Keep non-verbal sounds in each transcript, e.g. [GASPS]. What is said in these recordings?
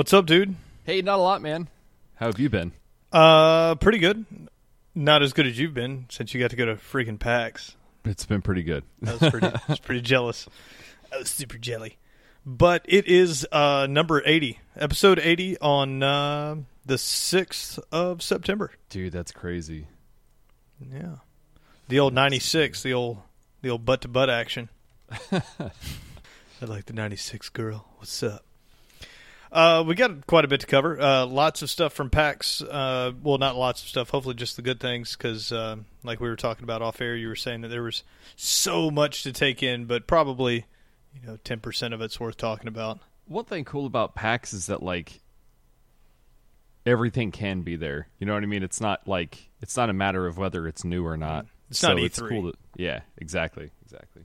What's up, dude? Hey, not a lot, man. How have you been? Uh, pretty good. Not as good as you've been since you got to go to freaking PAX. It's been pretty good. I was pretty, [LAUGHS] I was pretty jealous. I was super jelly. But it is uh, number 80, episode 80 on uh, the 6th of September. Dude, that's crazy. Yeah. The old 96, the old the old butt to butt action. [LAUGHS] I like the 96 girl. What's up? Uh, we got quite a bit to cover. Uh, lots of stuff from PAX. Uh, well, not lots of stuff. Hopefully, just the good things. Because, uh, like we were talking about off air, you were saying that there was so much to take in, but probably, you know, ten percent of it's worth talking about. One thing cool about PAX is that like everything can be there. You know what I mean? It's not like it's not a matter of whether it's new or not. It's not E3. It's cool to, yeah, exactly, exactly.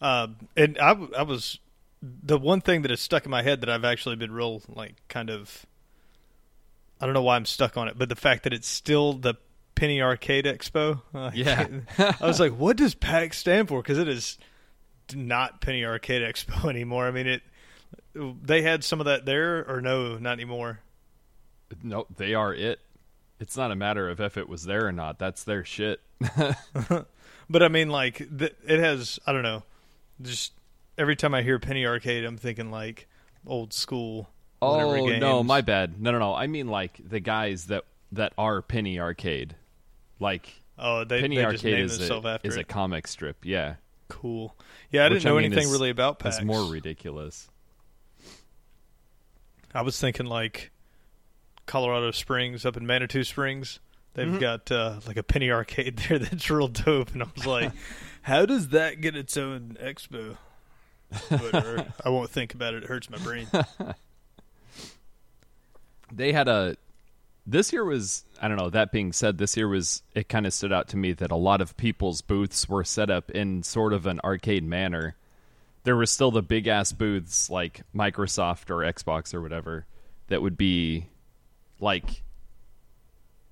Uh, and I was the one thing that has stuck in my head that I've actually been real like kind of I don't know why I'm stuck on it, but the fact that it's still the Penny Arcade Expo. Uh, Yeah. [LAUGHS] I was like, what does PAX stand for? Because it is not Penny Arcade Expo [LAUGHS] anymore. I mean, it. They had some of that there, or no, not anymore. No, they are it. It's not a matter of if it was there or not. That's their shit. [LAUGHS] But I mean, like, it has. I don't know. Just every time I hear Penny Arcade, I'm thinking like old school. whatever Oh no, my bad. No, no, no. I mean like the guys that that are Penny Arcade, like Oh, they, Penny they just Arcade is a after is a comic strip. Yeah, Cool. Yeah, I Which, didn't know I mean, anything is- really about PAX. that's more ridiculous. I was thinking like Colorado Springs up in Manitou Springs. They've Mm-hmm. got uh, like a penny arcade [LAUGHS] there that's real dope, and I was like, [LAUGHS] "How does that get its own expo?" Whatever. I won't think about it. It hurts my brain. [LAUGHS] They had a this year was I don't know. That being said, this year was it kind of stood out to me that a lot of people's booths were set up in sort of an arcade manner. There were still the big ass booths like Microsoft or Xbox or whatever that would be like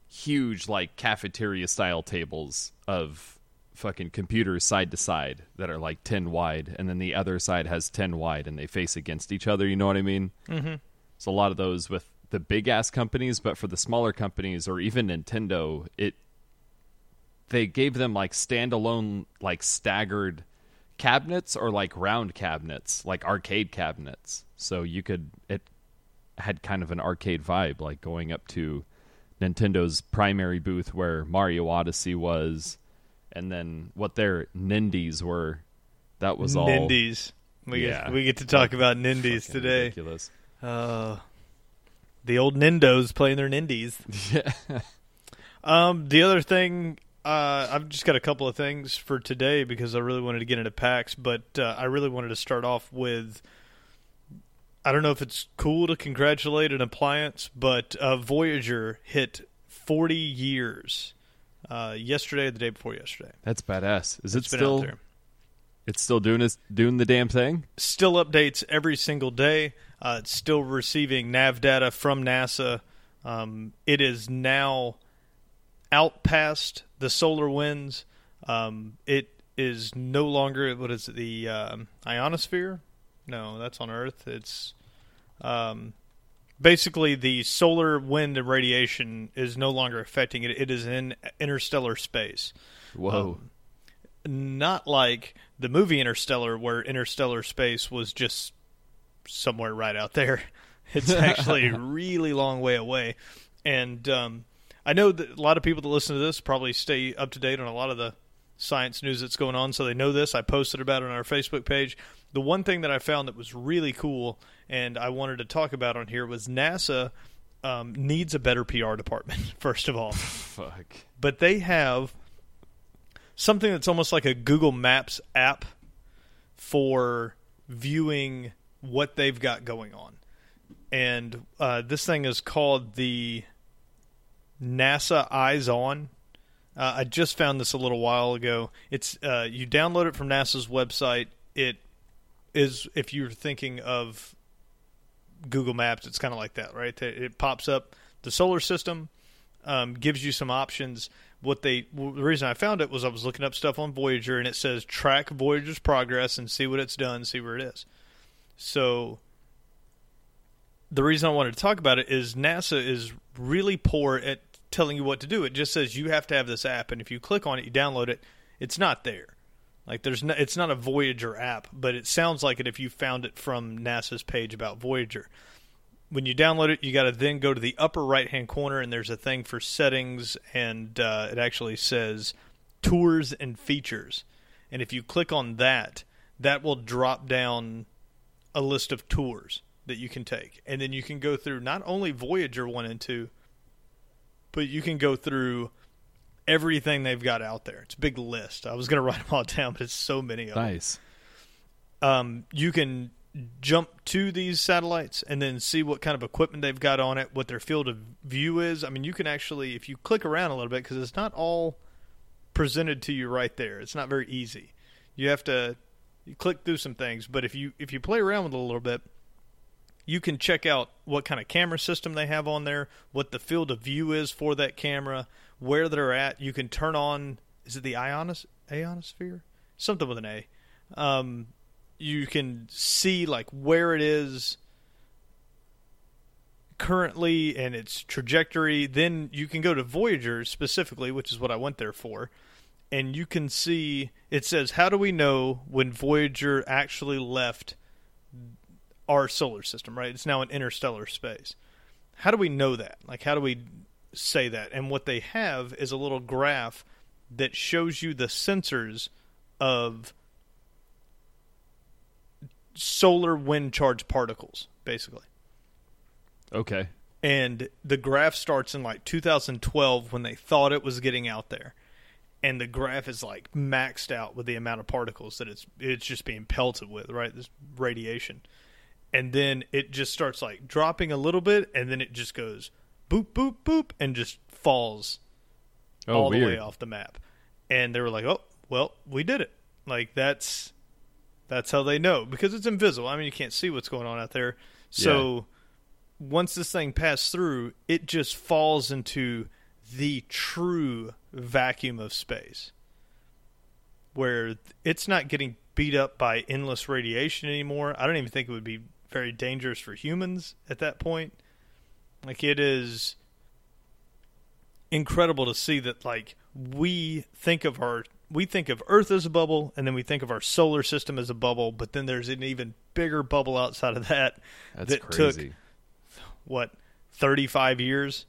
huge like cafeteria style tables of fucking computers side to side that are like 10 wide and then the other side has 10 wide and they face against each other you know what i mean mm-hmm. so a lot of those with the big ass companies but for the smaller companies or even nintendo it they gave them like standalone like staggered cabinets or like round cabinets like arcade cabinets so you could it had kind of an arcade vibe like going up to Nintendo's primary booth where Mario Odyssey was, and then what their Nindies were. That was all Nindies. We Yeah. get we get to talk about Nindies fucking today. Ridiculous. Uh, the old Nindos playing their Nindies. [LAUGHS] Yeah. Um, the other thing, uh, I've just got a couple of things for today because I really wanted to get into PAX, but uh, I really wanted to start off with. I don't know if it's cool to congratulate an appliance, but uh, Voyager hit 40 years uh, yesterday, or the day before yesterday. That's badass. Is it still? out there. It's still doing doing the damn thing. Still updates every single day. Uh, it's still receiving nav data from NASA. Um, it is now out past the solar winds. Um, it is no longer what is it, the um, ionosphere? No, that's on Earth. It's um, basically the solar wind and radiation is no longer affecting it. It is in interstellar space Whoa. not like the movie Interstellar, where interstellar space was just somewhere right out there. [LAUGHS] It's actually a [LAUGHS] really long way away. And um, I know that a lot of people that listen to this probably stay up to date on a lot of the science news that's going on, so they know this. I posted about it on our Facebook page. The one thing that I found that was really cool and I wanted to talk about on here was NASA um, needs a better PR department, [LAUGHS] first of all Fuck. but they have something that's almost like a Google Maps app for viewing what they've got going on. And uh, this thing is called the NASA Eyes On. Uh, I just found this a little while ago. It's uh, you download it from NASA's website. It is if you're thinking of Google Maps, it's kind of like that, right? It pops up the solar system, um, gives you some options. What they the reason I found it was I was looking up stuff on Voyager and it says track Voyager's progress and see what it's done, see where it is. So the reason I wanted to talk about it is NASA is really poor at telling you what to do. It just says you have to have this app, and if you click on it, you download it, it's not there. Like there's no, it's not a Voyager app, but it sounds like it if you found it from NASA's page about Voyager. When you download it, you got to then go to the upper right hand corner, and there's a thing for settings, and uh, it actually says tours and features. And if you click on that, that will drop down a list of tours that you can take. And then you can go through not only Voyager 1 and 2, but you can go through everything they've got out there. It's a big list. I was going [LAUGHS] to write them all down, but it's so many of Nice. them. Um, you can jump to these satellites and then see what kind of equipment they've got on it, what their field of view is. I mean, you can actually, if you click around a little bit, because it's not all presented to you right there. It's not very easy. You have to you click through some things, but if you if you play around with it a little bit, you can check out what kind of camera system they have on there, what the field of view is for that camera, where they're at. You can turn on is it the ionos ionosphere? Something with an A. Um, you can see like where it is currently and its trajectory. Then you can go to Voyager specifically, which is what I went there for, and you can see it says, How do we know when Voyager actually left our solar system, right? It's now in interstellar space. How do we know that? Like, how do we say that? And what they have is a little graph that shows you the sensors of solar wind charged particles, basically Okay. and the graph starts in like 2012 when they thought it was getting out there and the graph is like maxed out with the amount of particles that it's it's just being pelted with right this radiation and then it just starts like dropping a little bit and then it just goes boop boop boop and just falls Oh, all weird. the way off the map and they were like oh well we did it like that's that's how they know because it's invisible i mean you can't see what's going on out there so once this thing passed through, it just falls into the true vacuum of space where it's not getting beat up by endless radiation anymore. I don't even think it would be very dangerous for humans at that point. Like it is incredible to see that like we think of our we think of Earth as a bubble and then we think of our solar system as a bubble, but then there's an even bigger bubble outside of that That's that took what 35 years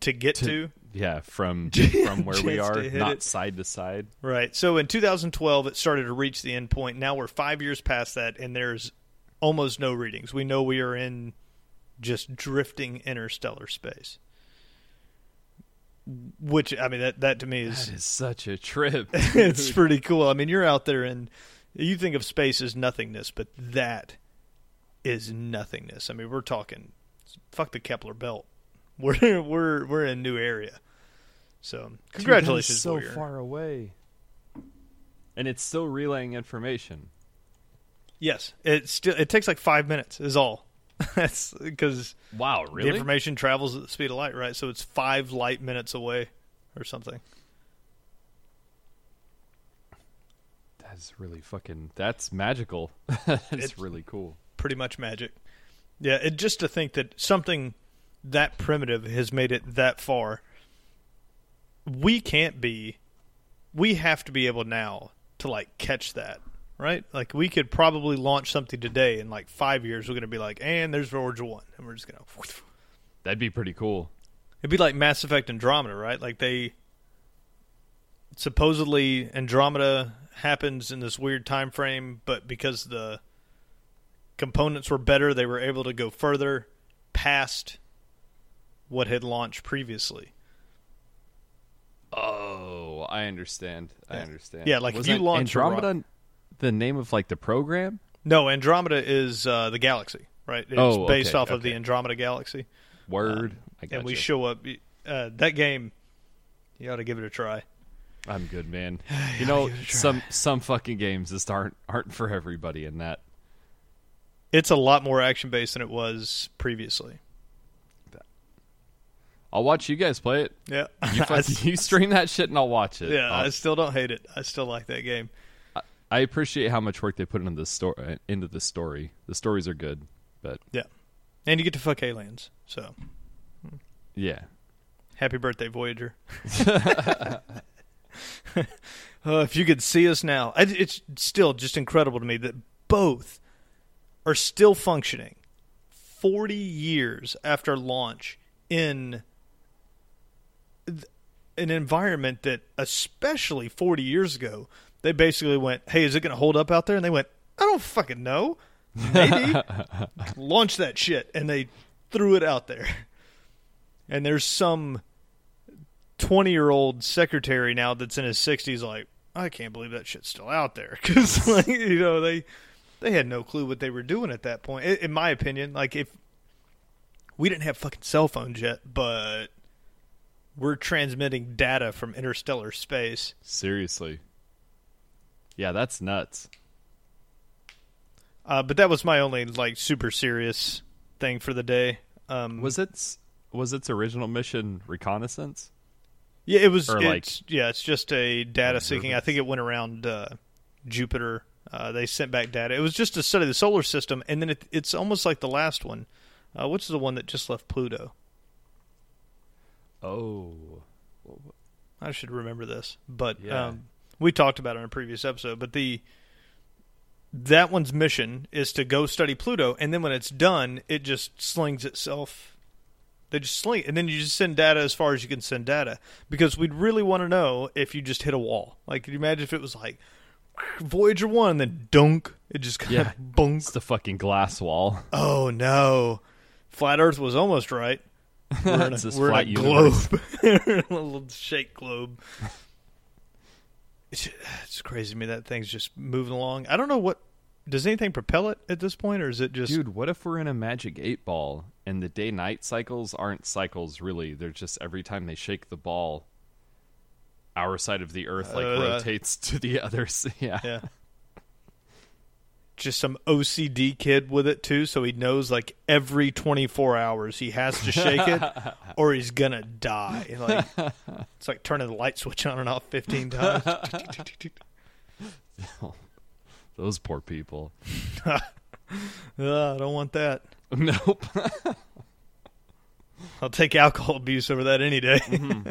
to get To- to, yeah, from [LAUGHS] from where we are, not it. side to side. right. So in 2012 it started to reach the end point. Now we're five years past that and there's almost no readings. We know we are in just drifting interstellar space which i mean that, that to me is That is such a trip. [LAUGHS] it's pretty cool. I mean, you're out there and you think of space as nothingness, but that is nothingness. I mean, we're talking fuck the Kepler belt. [LAUGHS] We're we're we're in a new area. So, congratulations, so Warrior. far away, and it's still relaying information. Yes, it still it takes like 5 minutes is all. [LAUGHS] That's because Wow, really? the information travels at the speed of light, right? So it's 5 light minutes away or something. That's really fucking. That's magical. [LAUGHS] that's It's- really cool. pretty much magic. Yeah, it just to think that something that primitive has made it that far. We can't be we have to be able now to like catch that, right? Like we could probably launch something today in like 5 years we're going to be like, "And there's Voyager 1." And we're just going [LAUGHS] to That'd be pretty cool. It'd be like Mass Effect Andromeda, right? Like they supposedly Andromeda happens in this weird time frame, but because the components were better, they were able to go further past what had launched previously. Oh, I understand. I understand. Yeah, like if you launch Andromeda, the name of like the program. No, Andromeda is uh, the galaxy, right? It's Oh, based okay, off of the. Andromeda galaxy. Word. I got and we show up. Uh, that game, you ought to give it a try. I'm good, man. [SIGHS] You know, give it a try. some some fucking games just aren't aren't for everybody, and that It's a lot more action based than it was previously. I'll watch you guys play it. Yeah, You, [LAUGHS] fucking, you stream that shit, and I'll watch it. Yeah, I'll- I still don't hate it. I still like that game. I appreciate how much work they put into the story. Into the story, the stories are good, but Yeah, and you get to fuck aliens. So Yeah. happy birthday, Voyager. [LAUGHS] Uh, if you could see us now, I, it's still just incredible to me that both are still functioning 40 years after launch in an environment that, especially 40 years ago, they basically went, Hey, is it going to hold up out there? And they went, I don't fucking know. Maybe. [LAUGHS] Launch that shit. And they threw it out there. And there's some 20 year old secretary now that's in his 60s like i can't believe that shit's still out there [LAUGHS] because like you know they they had no clue what they were doing at that point in, in my opinion like if we didn't have fucking cell phones yet but we're transmitting data from interstellar space Seriously. Yeah, that's nuts. uh, but that was my only like super serious thing for the day um Was its was its original mission reconnaissance? Yeah, it was. Or, it's, like, yeah, it's just a data seeking. I think it went around uh, Jupiter. Uh, they sent back data. It was just to study the solar system, and then it, it's almost like the last one. Uh, is the one that just left Pluto? Oh. I should remember this, but Yeah. um, we talked about it in a previous episode. But the that one's mission is to go study Pluto, and then when it's done, it just slings itself. They just sling, it, and then you just send data as far as you can send data because we'd really want to know if you just hit a wall. Like, could you imagine if it was like Voyager one, and then dunk, it just kind Yeah. of bunk. It's the fucking glass wall. Oh no, flat Earth was almost right. [LAUGHS] We're in a, we're in flat a globe, [LAUGHS] a little shake globe. It's, [SIGHS] it's crazy to me that thing's just moving along. I don't know what does anything propel it at this point, or is it just Dude, what if we're in a magic eight ball and the day night cycles aren't cycles really? They're just every time they shake the ball, our side of the earth like Uh, rotates to the [LAUGHS] other. [LAUGHS] Yeah. yeah, just some OCD kid with it too? So he knows like every twenty four hours he has to shake it, [LAUGHS] or he's gonna die. Like it's like turning the light switch on and off fifteen times. [LAUGHS] Those poor people. Ugh, [LAUGHS] uh, I don't want that. Nope. I'll take alcohol abuse over that any day. Mm-hmm.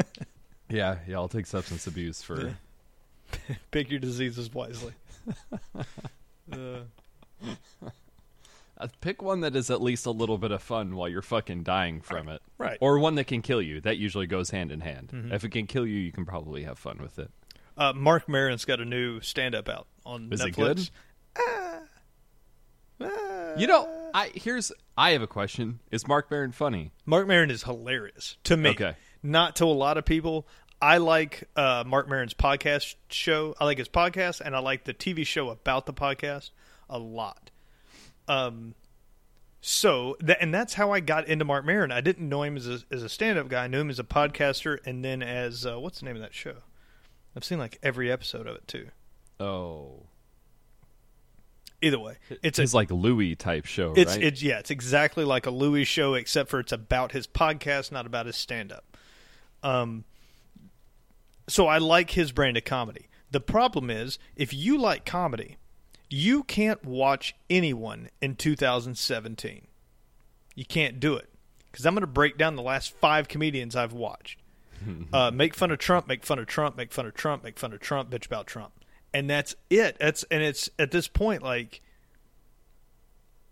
yeah, yeah, I'll take substance abuse for. Pick your diseases wisely. [LAUGHS] Uh, pick one that is at least a little bit of fun while you're fucking dying from it. right. Or one that can kill you. That usually goes hand in hand. Mm-hmm. If it can kill you, you can probably have fun with it. Uh, Marc Maron's got a new stand-up out on Is Netflix. it good? Ah. You know, I here's I have a question. Is Marc Maron funny? Marc Maron is hilarious to me. Okay. Not to a lot of people. I like uh, Marc Maron's podcast show. I like his podcast, and I like the TV show about the podcast a lot. Um, so that and that's how I got into Marc Maron. I didn't know him as a as a stand up guy. I knew him as a podcaster, and then as uh, what's the name of that show? I've seen like every episode of it too. Oh. Either way, it's a like Louis type show, It's right? it's yeah, it's exactly like a Louis show, except for it's about his podcast, not about his stand up. Um, so I like his brand of comedy. The problem is, if you like comedy, you can't watch anyone in 2017. You can't do it because I'm going to break down the last five comedians I've watched. [LAUGHS] uh, make fun of Trump, make fun of Trump, make fun of Trump, make fun of Trump, bitch about Trump, and that's it. That's and it's at this point like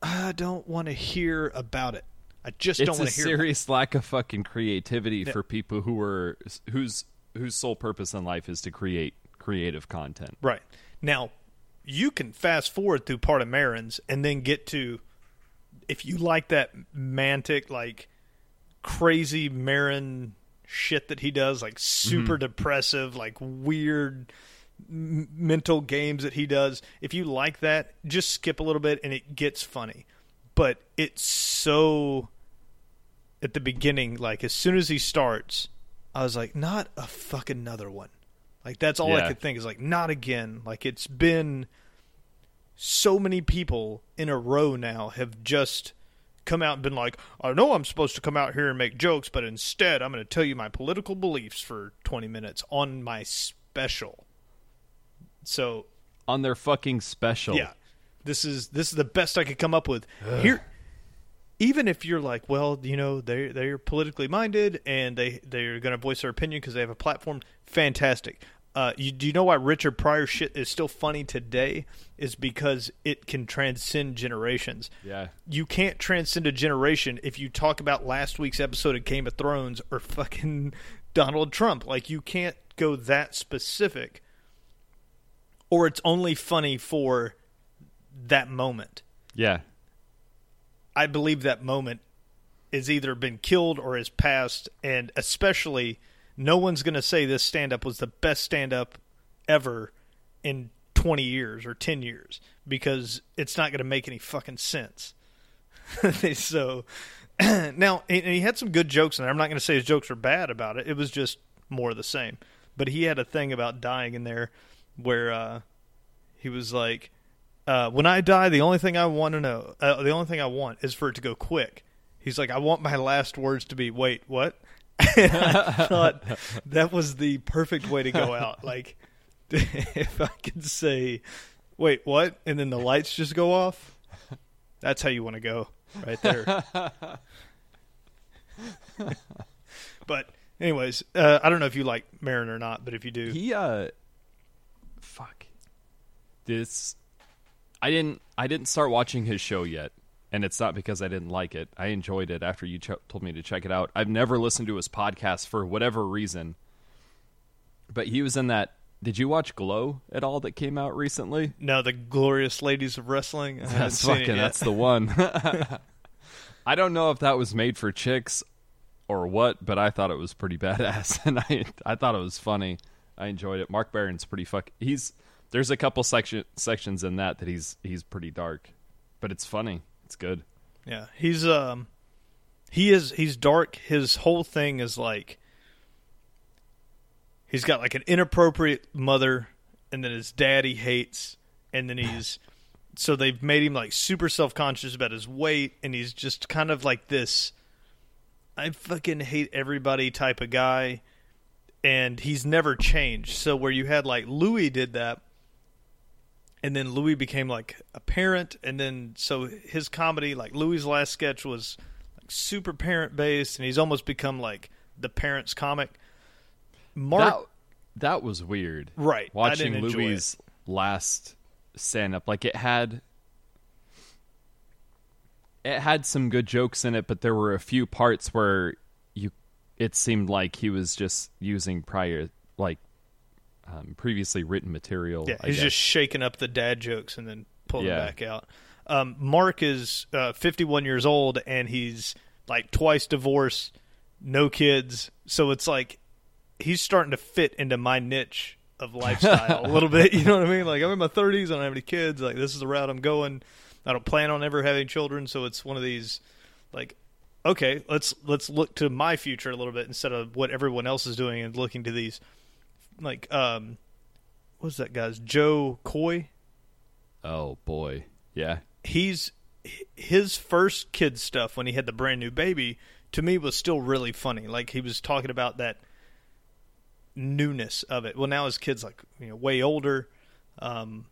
I don't want to hear about it. I just don't it's a want to hear. about it. serious lack of fucking creativity for people who are whose whose sole purpose in life is to create creative content. Right now, you can fast forward through part of Maron's and then get to if you like that mantic like crazy Maron shit that he does, like mm-hmm. super depressive, like weird m- mental games that he does. If you like that, just skip a little bit and it gets funny. But it's so at the beginning, like as soon as he starts, I was like, not a fucking another one. Like that's all I could think is like, not again. Like it's been so many people in a row now have just come out and been like, I know I'm supposed to come out here and make jokes, but instead I'm going to tell you my political beliefs for 20 minutes on my special. So On their fucking special. yeah, this is this is the best I could come up with. Here, even if you're like, well, you know, they they're politically minded and they they're going to voice their opinion because they have a platform. Fantastic. Uh, you, do you know why Richard Pryor shit is still funny today? Is because it can transcend generations. Yeah. You can't transcend a generation if you talk about last week's episode of Game of Thrones or fucking [LAUGHS] Donald Trump. Like you can't go that specific, or it's only funny for that moment. Yeah. I believe that moment is either been killed or is passed, and especially no one's going to say this stand up was the best stand up ever in 20 years or 10 years because it's not going to make any fucking sense. [LAUGHS] so [CLEARS THROAT] now, he had some good jokes in there. I'm not going to say his jokes were bad about it. It was just more of the same. But he had a thing about dying in there where uh, he was like, uh, when I die, the only thing I want to know, uh, the only thing I want is for it to go quick. He's like, I want my last words to be, wait, what? [LAUGHS] I thought that was the perfect way to go [LAUGHS] out. Like, [LAUGHS] if I could say, wait, what? And then the lights just go off, that's how you want to go right there. but, anyways, uh, I don't know if you like Maron or not, but if you do, He uh fuck. This I didn't I didn't start watching his show yet. And it's not because I didn't like it. I enjoyed it after you ch- told me to check it out. I've never listened to his podcast for whatever reason. But he was in that Did you watch Glow at all that came out recently? no, the glorious ladies of wrestling. That's fucking that's the one. [LAUGHS] I don't know if that was made for chicks or what, but I thought it was pretty badass [LAUGHS] and I I thought it was funny. I enjoyed it. Marc Maron's pretty fuck he's there's a couple section sections in that that he's he's pretty dark, but it's funny. It's good. Yeah, he's um, he is he's dark. His whole thing is like he's got like an inappropriate mother, and then his dad he hates, and then he's [LAUGHS] so they've made him like super self conscious about his weight, and he's just kind of like this. I fucking hate everybody type of guy, and he's never changed. So where you had like Louis did that and then Louis became like a parent, and then so his comedy, like Louis' last sketch, was like super parent based, and he's almost become like the parents comic. Mark, That that was weird. right? Watching didn't enjoy it. Louis' last stand up like it had it had some good jokes in it, but there were a few parts where you it seemed like he was just using prior like um, previously written material. Yeah, I he's guess. just shaking up the dad jokes and then pulling Yeah. them back out. Um, Marc is uh, 51 years old and he's like twice divorced, no kids. So it's like he's starting to fit into my niche of [LAUGHS] lifestyle a little bit. [LAUGHS] You know what I mean? Like I'm in my 30s, I don't have any kids. Like this is the route I'm going. I don't plan on ever having children, so it's one of these like okay, let's let's look to my future a little bit instead of what everyone else is doing and looking to these like um what's that guy's Jo Koy? oh boy, yeah, He's his first kid stuff when he had the brand new baby to me was still really funny. Like he was talking about that newness of it. Well, now his kid's like you know way older, um,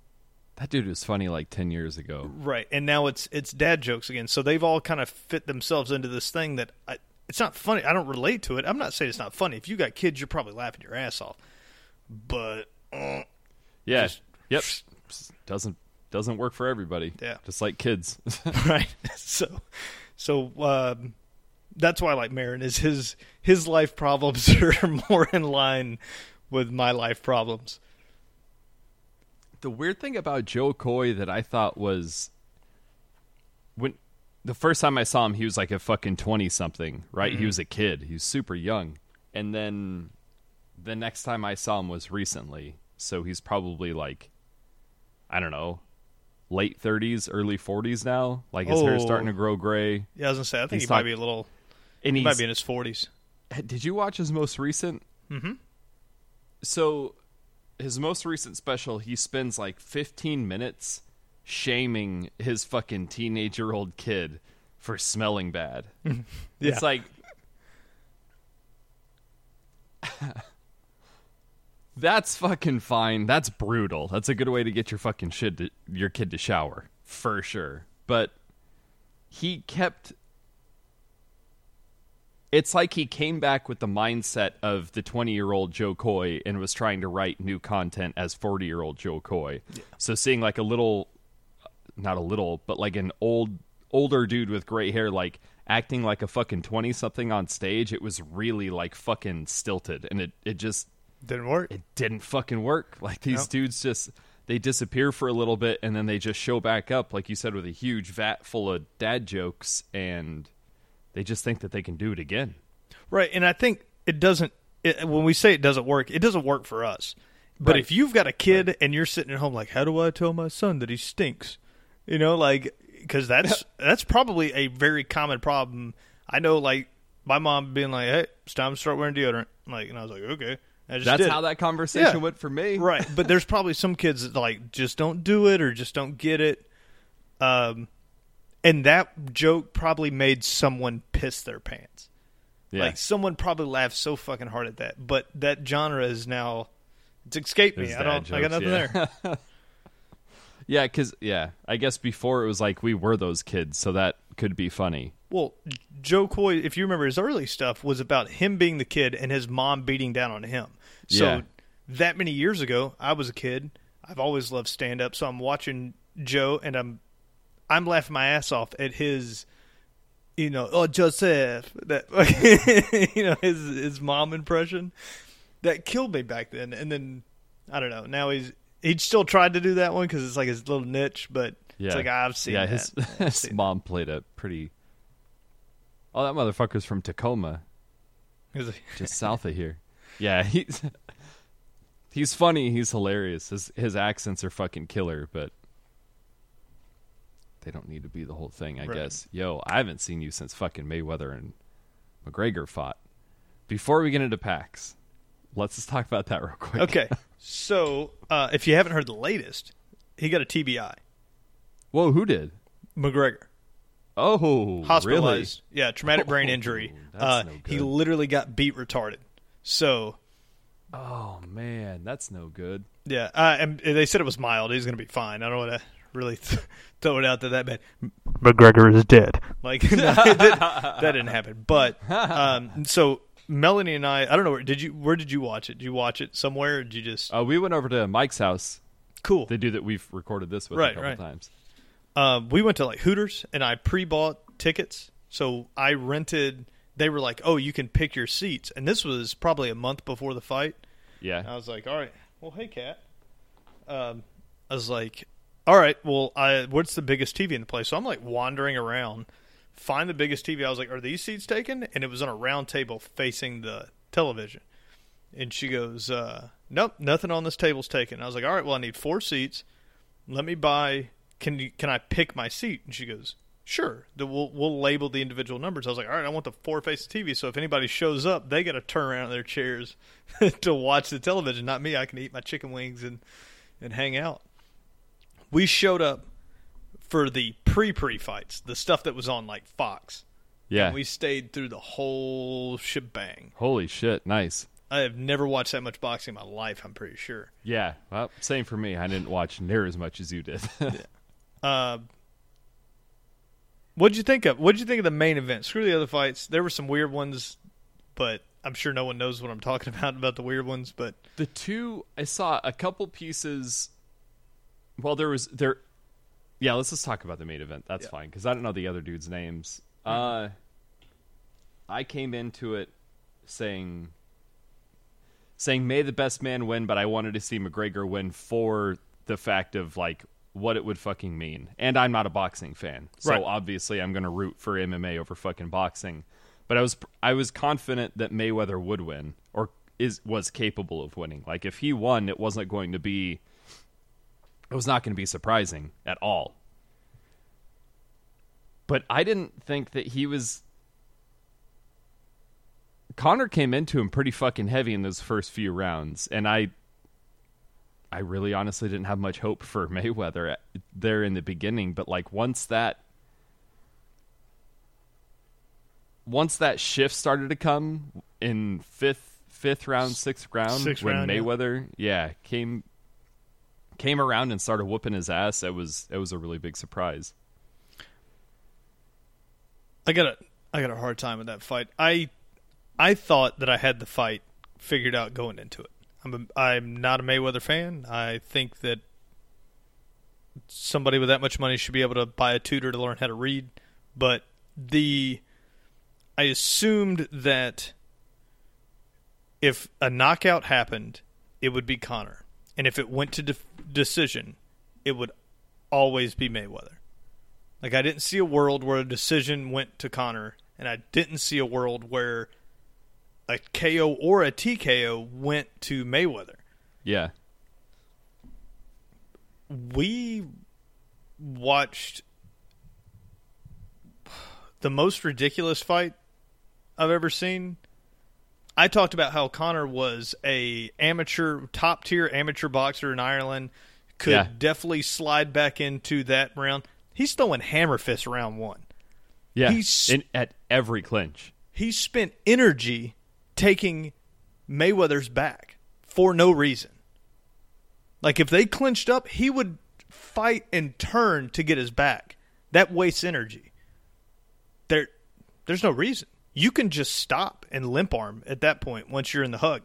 that dude was funny like ten years ago. right? And now it's it's dad jokes again. So they've all kind of fit themselves into this thing that I, it's not funny. I don't relate to it. I'm not saying it's not funny. If you got kids, you're probably laughing your ass off. But uh, Yeah, Just- yep, [LAUGHS] doesn't doesn't work for everybody. Yeah. just like kids. [LAUGHS] right [LAUGHS] so so um that's why I like Maron is his his life problems are more in line with my life problems the weird thing about Jo Koy that I thought was when the first time I saw him, he was like a fucking twenty something, right? He was a kid. He was super young, and then the next time I saw him was recently, so he's probably like, I don't know, late thirties, early forties now. Like his hair's Oh. starting to grow gray, yeah I was gonna say I think He's he might be a little and he might be in his 40s did you watch his most recent? Mm-hmm. So, his most recent special, he spends like 15 minutes shaming his fucking teenage-year-old kid for smelling bad. [LAUGHS] Yeah. It's like [LAUGHS] That's fucking fine. That's brutal. That's a good way to get your fucking shit to, your kid to shower, for sure. But he kept it's like he came back with the mindset of the 20 year old Jo Koy and was trying to write new content as 40 year old Jo Koy. So seeing like a little, not a little, but like an old, older dude with gray hair, like acting like a fucking 20 something on stage, it was really like fucking stilted. And it, it just, Didn't work. it didn't fucking work. [LAUGHS] Like these Nope. dudes just, they disappear for a little bit and then they just show back up, like you said, with a huge vat full of dad jokes and they just think that they can do it again. Right, and I think it doesn't. It, when we say it doesn't work, it doesn't work for us. But Right. if you've got a kid and you're sitting at home, like, how do I tell my son that he stinks? You know, like, because that's that's probably a very common problem. I know, like, my mom being like, "Hey, it's time to start wearing deodorant." Like, and I was like, "Okay." That's how that conversation Yeah. went for me. right but there's probably some kids that like just don't do it or just don't get it um and that joke probably made someone piss their pants Yeah. like someone probably laughed so fucking hard at that but that genre is now it's escaped me i don't dad i got nothing yeah. there [LAUGHS] yeah, because yeah, I guess before it was like we were those kids, so that could be funny. well Jo Koy if you remember his early stuff was about him being the kid and his mom beating down on him so Yeah. that many years ago i was a kid i've always loved stand up so i'm watching joe and i'm i'm laughing my ass off at his you know oh joseph that [LAUGHS] you know his his mom impression that killed me back then and then i don't know now he's he still tried to do that one because it's like his little niche but Yeah, it's like i've seen yeah, that. his, [LAUGHS] his seen mom played a pretty. Oh, that motherfucker's from Tacoma, just south of here. Yeah, he's [LAUGHS] he's funny. He's hilarious. His his accents are fucking killer, but they don't need to be the whole thing. I Right. guess. Yo, I haven't seen you since fucking Mayweather and McGregor fought. Before we get into PAX, let's just talk about that real quick. Okay, [LAUGHS] so uh, if you haven't heard the latest, he got a TBI. Whoa, who did? McGregor Oh, really? hospitalized. Yeah, traumatic brain Oh, injury. that's Uh, no he literally got beat retarded. So Oh man, that's no good. yeah, uh, and they said it was mild. He's going to be fine. I don't want to really th- [LAUGHS] throw it out to that bad. McGregor is dead. Like [LAUGHS] no, it did, that didn't happen. But um, so Melanie and I, I don't know where did you where did you watch it? Did you watch it somewhere? Or did you just Uh, we went over to Mike's house. cool? They do that. We've recorded this with Right, a couple right. times. um, we went to like Hooters and I pre-bought tickets. So I rented. They were like, "Oh, you can pick your seats," and this was probably a month before the fight. Yeah, I was like, "All right, well, hey, cat." Um, I was like, "All right, well, I what's the biggest TV in the place?" So I'm like wandering around, find the biggest TV. I was like, "Are these seats taken?" And it was on a round table facing the television. And she goes, uh, "Nope, nothing on this table's taken." I was like, "All right, well, I need four seats. Let me buy. Can you, can I pick my seat?" And she goes, "Sure. We'll we'll label the individual numbers." I was like, "All right, I want the four face TV. So if anybody shows up, they got to turn around in their chairs [LAUGHS] to watch the television. Not me. I can eat my chicken wings and and hang out." We showed up for the pre pre fights, the stuff that was on like Fox. yeah. And we stayed through the whole shebang. Holy shit, nice. I have never watched that much boxing in my life. I'm pretty sure. Yeah, well, same for me. I didn't watch near as much as you did. [LAUGHS] Uh, what'd you think of? What'd you think of the main event? Screw the other fights. There were some weird ones, but I'm sure no one knows what I'm talking [LAUGHS] about about the weird ones. But the two I saw a couple pieces. Well, there was there. Yeah, let's just talk about the main event. That's Yeah. fine because I don't know the other dudes' names. Uh, I came into it saying saying may the best man win, but I wanted to see McGregor win for the fact of like what it would fucking mean. And I'm not a boxing fan, so Right. obviously I'm going to root for MMA over fucking boxing. But I was I was confident that Mayweather would win or is was capable of winning. Like if he won, it wasn't going to be it was not going to be surprising at all. But I didn't think that he was Conor came into him pretty fucking heavy in those first few rounds, and I, I really honestly didn't have much hope for [LAUGHS] Mayweather at- there in the beginning. But like once that, once that shift started to come in fifth, fifth round, sixth round, Sixth when round, yeah. Mayweather, yeah. came came around and started whooping his ass, it was it was a really big surprise. I got a I got a hard time with that fight. I I thought that I had the fight figured out going into it. I'm a, I'm not a Mayweather fan. I think that somebody with that much money should be able to buy a tutor to learn how to read. But the I assumed that if a knockout happened, it would be Conor, and if it went to de- decision, it would always be Mayweather. Like I didn't see a world where a decision went to Conor, and I didn't see a world where a KO or a TKO went to Mayweather. Yeah. We watched the most ridiculous fight I've ever seen. I talked about how Conor was a amateur, top tier amateur boxer in Ireland. Could Yeah. definitely slide back into that round. He's throwing hammer fists round one. Yeah. He's- In, at every clinch. He spent energy taking Mayweather's back for no reason. Like if they clinched up, he would fight and turn to get his back. That wastes energy. There there's no reason. You can just stop and limp arm at that point once you're in the hug.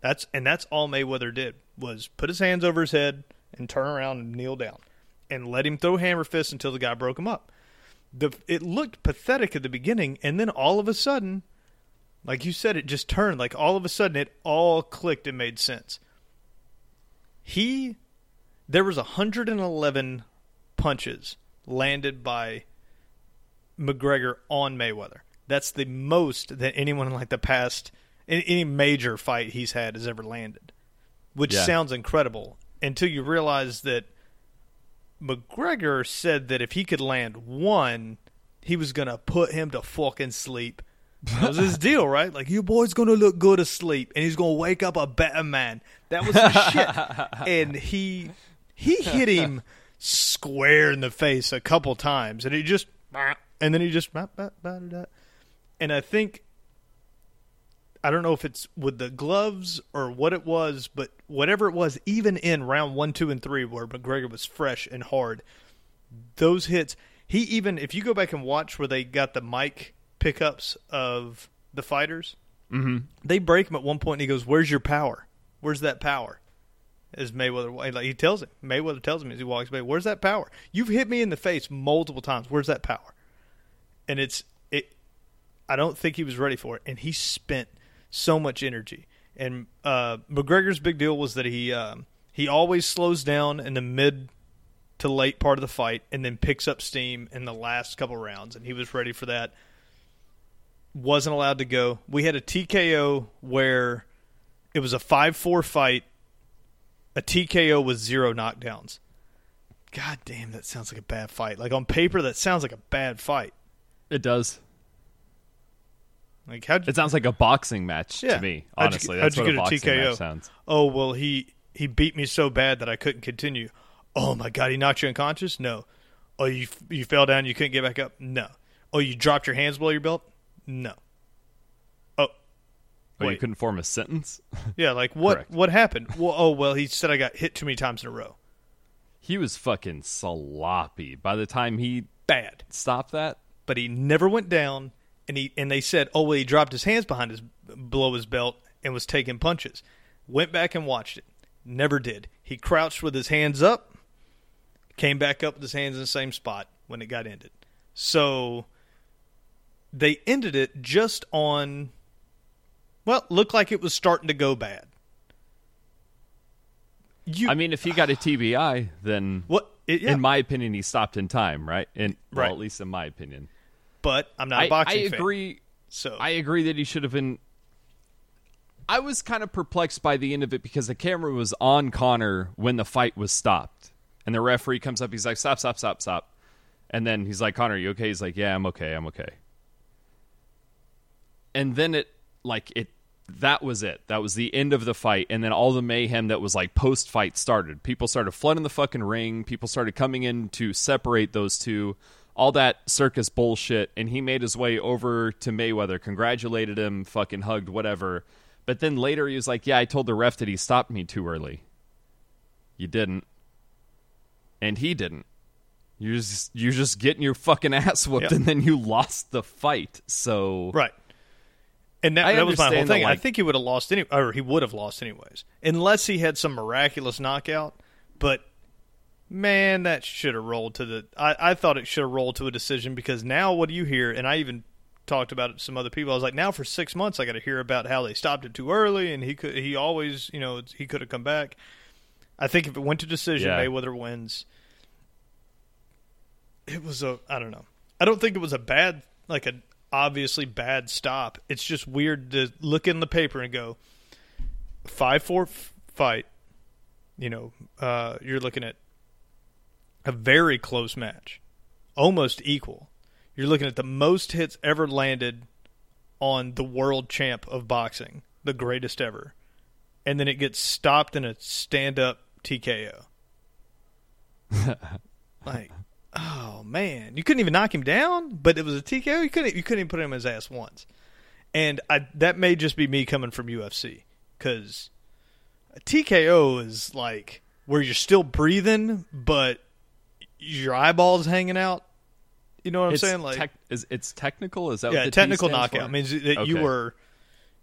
That's and that's all Mayweather did was put his hands over his head and turn around and kneel down and let him throw hammer fists until the guy broke him up. The it looked pathetic at the beginning and then all of a sudden like you said it just turned like all of a sudden it all clicked and made sense. He there was 111 punches landed by McGregor on Mayweather. That's the most that anyone in like the past any, any major fight he's had has ever landed, which Yeah. sounds incredible until you realize that McGregor said that if he could land one, he was gonna put him to fucking sleep. That was his deal, right? Like your boy's gonna look good asleep, and he's gonna wake up a better man. That was the shit. [LAUGHS] And he he hit him square in the face a couple times, and he just and then he just and I think I don't know if it's with the gloves or what it was, but whatever it was, even in round one, two, and three, where McGregor was fresh and hard, those hits. He even, if you go back and watch where they got the mic pickups of the fighters, Mm-hmm. they break him at one point, and he goes, "Where's your power? Where's that power?" As Mayweather, like he tells him, Mayweather tells him as he walks away, "Where's that power? You've hit me in the face multiple times. Where's that power?" And it's it. I don't think he was ready for it, and he spent so much energy. And uh, McGregor's big deal was that he um, he always slows down in the mid to late part of the fight, and then picks up steam in the last couple rounds, and he was ready for that. Wasn't allowed to go. We had a TKO where it was a five four fight. A TKO with zero knockdowns. God damn, that sounds like a bad fight. Like on paper, that sounds like a bad fight. It does. Like how It sounds like a boxing match Yeah. to me. How'd you Honestly, that's how'd you get a TKO? sounds. oh well he he beat me so bad that I couldn't continue. Oh my god, he knocked you unconscious? No. Oh you you fell down, you couldn't get back up? No. Oh you dropped your hands below your belt? No. Oh Oh, you couldn't form a sentence. yeah, like what Correct. what happened? Well, oh well, he said I got hit too many times in a row. he was fucking sloppy by the time he Bad. stopped that. But he never went down, and he and they said, oh well, he dropped his hands behind his below his belt and was taking punches. Went back and watched it. Never did. He crouched with his hands up, came back up with his hands in the same spot when it got ended. So they ended it just on well, looked like it was starting to go bad. You I mean, if he got a TBI, then what it, yeah, in my opinion, he stopped in time, right? Well, Right. at least in my opinion. but I'm not a I, boxing I fan. agree. So I agree that he should have been. I was kind of perplexed by the end of it because the camera was on Conor when the fight was stopped, and the referee comes up. He's like, "Stop! Stop! Stop! Stop!" And then he's like, "Conor, you okay?" He's like, "Yeah, I'm okay. I'm okay." And then it, like it, that was it. That was the end of the fight, and then all the mayhem that was like post fight started. People started flooding the fucking ring. People started coming in to separate those two. All that circus bullshit, and he made his way over to Mayweather, congratulated him, fucking hugged, whatever. But then later he was like, "Yeah, I told the ref that he stopped me too early." You didn't, and he didn't. You're just you're just getting your fucking ass whooped, Yep. and then you lost the fight. So Right. And that, that was my whole thing. I think he would have lost any, or he would have lost anyways, unless he had some miraculous knockout. But man, that should have rolled to the. I, I thought it should have rolled to a decision because now what do you hear? And I even talked about it to some other people. I was like, now for six months, I got to hear about how they stopped it too early, and he could. He always, you know, he could have come back. I think if it went to decision, Yeah. Mayweather wins. It was a. I don't know. I don't think it was a bad, like a obviously bad stop. It's just weird to look in the paper and go five four f- fight. You know, uh, you're looking at a very close match, almost equal. You're looking at the most hits ever landed on the world champ of boxing, the greatest ever, and then it gets stopped in a stand up TKO. [LAUGHS] like, oh man, you couldn't even knock him down, but it was a TKO. You couldn't. You couldn't even put him in his ass once. And I, that may just be me coming from UFC because a TKO is like where you're still breathing, but your eyeballs hanging out. You know what I'm it's saying? Like, tec- is it's technical? Is that yeah, what the technical knockout for? means that you were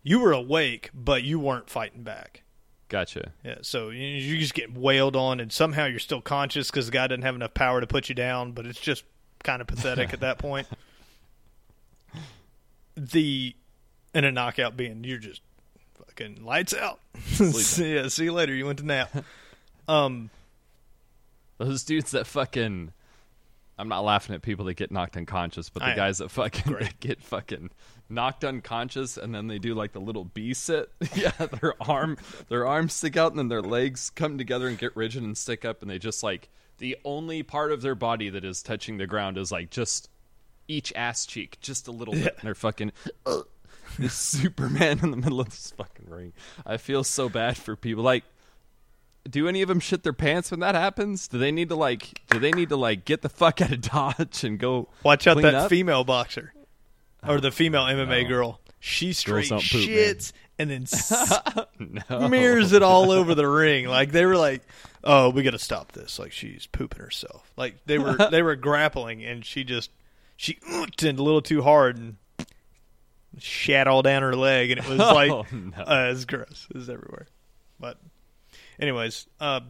you were awake, but you weren't fighting back. Gotcha. Yeah, so you, you just get wailed on, and somehow you're still conscious because the guy doesn't have enough power to put you down. But it's just kind of pathetic at that [LAUGHS] point. The and a knockout being you're just fucking lights out. [LAUGHS] see, yeah, see you later. You went to nap. [LAUGHS] Um, Those dudes that fucking. I'm not laughing at people that get knocked unconscious, but the guys that fucking that get fucking knocked unconscious and then they do like the little bee sit. [LAUGHS] yeah, their arm their arms stick out and then their legs come together and get rigid and stick up and they just like the only part of their body that is touching the ground is like just each ass cheek, just a little bit. And they're fucking [LAUGHS] this Superman in the middle of this fucking ring. I feel so bad for people. Like do any of them shit their pants when that happens? Do they need to like? Do they need to like get the fuck out of Dodge and go? watch out that up? female boxer or the female MMA no. girl. She straight don't poop, man. shits and then [LAUGHS] s- no. it all over the ring. Like they were like, "Oh, we got to stop this." Like she's pooping herself. Like they were they were grappling, and she just she ooped a little too hard and shat all down her leg, and it was [LAUGHS] like, Oh, no. uh, it's gross. It was everywhere. But, anyways, uh,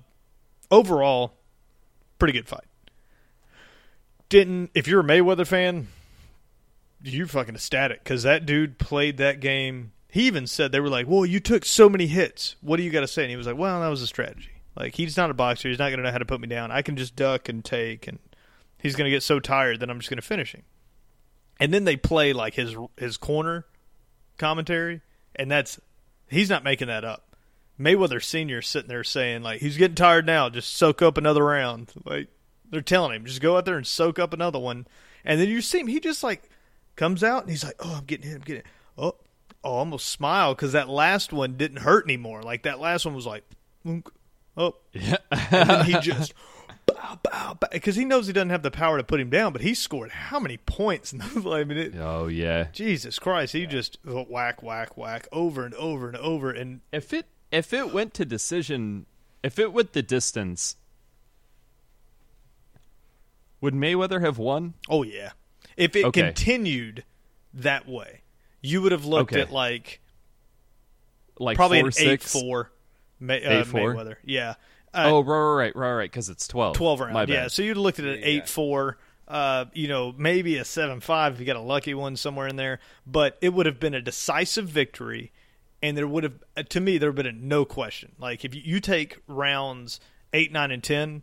overall, pretty good fight. Didn't if you're a Mayweather fan, you're fucking ecstatic because that dude played that game. He even said they were like, "Well, you took so many hits. What do you got to say?" And he was like, "Well, that was a strategy. Like he's not a boxer. He's not going to know how to put me down. I can just duck and take, and he's going to get so tired that I'm just going to finish him." And then they play like his his corner commentary, and that's he's not making that up. Mayweather Senior sitting there saying like he's getting tired now. Just soak up another round. Like they're telling him, just go out there and soak up another one. And then you see him, he just like comes out and he's like, oh, I'm getting hit, I'm getting hit. Oh, oh, almost smile because that last one didn't hurt anymore. Like that last one was like, oh, Yeah. and then he [LAUGHS] just bow, bow, bow, because he knows he doesn't have the power to put him down. But he scored how many points? [LAUGHS] in I mean, it, oh yeah. Jesus Christ, he just uh, whack, whack, whack over and over and over. And If it if it went to decision, if it went the distance, would Mayweather have won? oh yeah, if it Okay. continued that way, you would have looked Okay. at like Like probably four an six. eight four, May, uh, 8-4? Mayweather. Yeah. Uh, Oh right, right, right, right, right. Because it's twelve. 12 round. My bad. Yeah, so you'd looked at an Yeah. 8 4, uh, you know, maybe a 7 5 if you got a lucky one somewhere in there. But it would have been a decisive victory, and there would have, uh, to me, there would have been a no question. Like, if you, you take rounds 8, 9, and 10,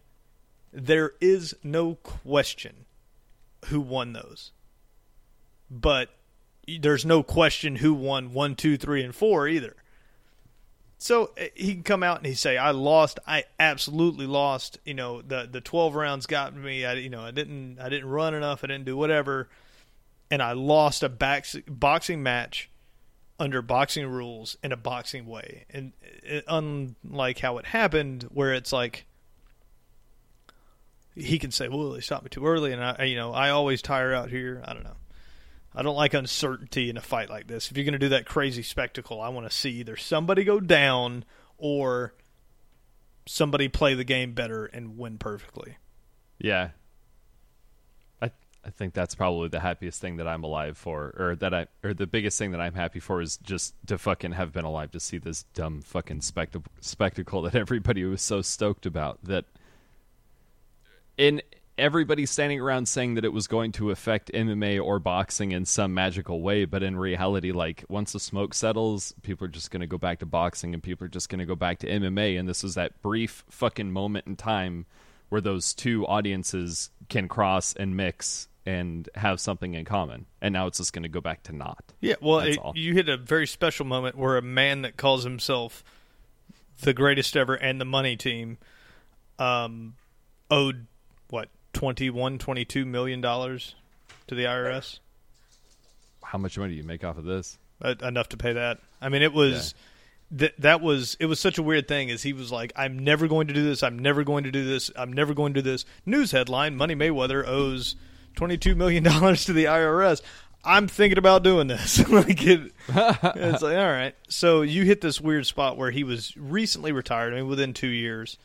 there is no question who won those. But there's no question who won one, two, three, and 4 either. So uh, he can come out and he say, "I lost. I absolutely lost. You know, the the twelve rounds got me. I you know I didn't I didn't run enough. I didn't do whatever, and I lost a bax- boxing match under boxing rules in a boxing way. And it, unlike how it happened, where it's like." He can say, "Well, they stopped me too early, and I, you know, I always tire out here. I don't know. I don't like uncertainty in a fight like this. If you're going to do that crazy spectacle, I want to see either somebody go down or somebody play the game better and win perfectly. Yeah. I I think that's probably the happiest thing that I'm alive for, or that I, or the biggest thing that I'm happy for is just to fucking have been alive to see this dumb fucking spectacle, spectacle that [LAUGHS] everybody was so stoked about. That in everybody standing around saying that it was going to affect MMA or boxing in some magical way, but in reality, like once the smoke settles, people are just going to go back to boxing and people are just going to go back to MMA. And this was that brief fucking moment in time where those two audiences can cross and mix and have something in common. And now it's just going to go back to not. Yeah, well, it, you hit a very special moment where a man that calls himself the greatest ever and the money team um, owed what 21 22 million dollars to the IRS How much money do you make off of this? uh, enough to pay that. I mean it was that that was it was such a weird thing as he was like I'm never going to do this. I'm never going to do this. I'm never going to do this. News headline Money Mayweather owes 22 million [LAUGHS] dollars to the IRS I'm thinking about doing this. [LAUGHS] Like it it's like all right. So you hit this weird spot where he was recently retired I mean within 2 years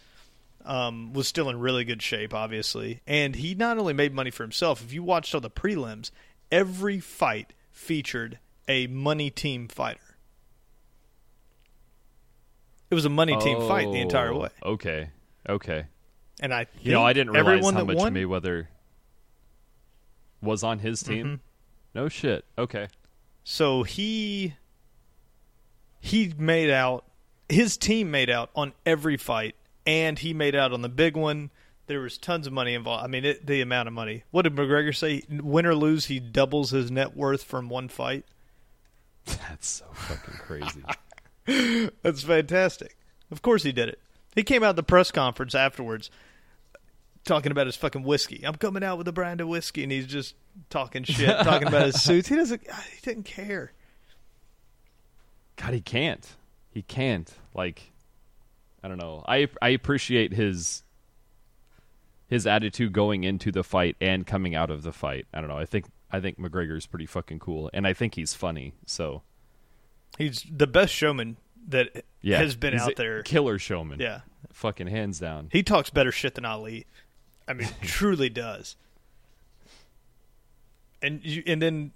um, was still in really good shape, obviously. And he not only made money for himself, if you watched all the prelims, every fight featured a money team fighter. It was a money team fight the entire Oh, way. Okay. Okay. And I You know, I didn't realize how much won, Mayweather was on his team. Mm-hmm. No shit. Okay. So he he made out his team made out on every fight and he made out on the big one. There was tons of money involved. I mean, it, the amount of money. What did McGregor say? Win or lose, he doubles his net worth from one fight. That's so fucking crazy. [LAUGHS] That's fantastic. Of course he did it. He came out at the press conference afterwards talking about his fucking whiskey. I'm coming out with a brand of whiskey and he's just talking shit, talking about his [LAUGHS] suits. He doesn't ah, he didn't care. God, he can't. He can't. Like, I don't know. I I appreciate his his attitude going into the fight and coming out of the fight. I don't know. I think I think McGregor's pretty fucking cool, and I think he's funny. So He's the best showman that yeah, has been out there. Killer showman. Yeah. fucking hands down. He talks better shit than Ali. I mean, [LAUGHS] truly does. And you, and then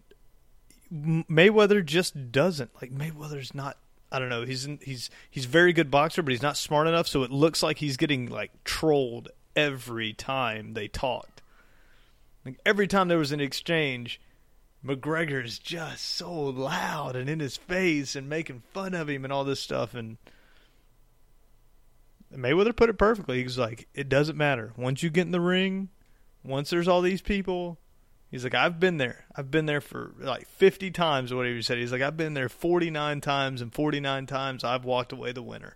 Mayweather just doesn't like Mayweather's not. I don't know. He's in, he's he's very good boxer, but he's not smart enough. So it looks like he's getting like trolled every time they talked. Like every time there was an exchange, McGregor is just so loud and in his face and making fun of him and all this stuff and. Mayweather put it perfectly. He was like, "It doesn't matter. Once you get in the ring, once there's all these people, he's like, I've been there. I've been there for like 50 times or whatever he said. He's like, I've been there 49 times, and 49 times I've walked away the winner.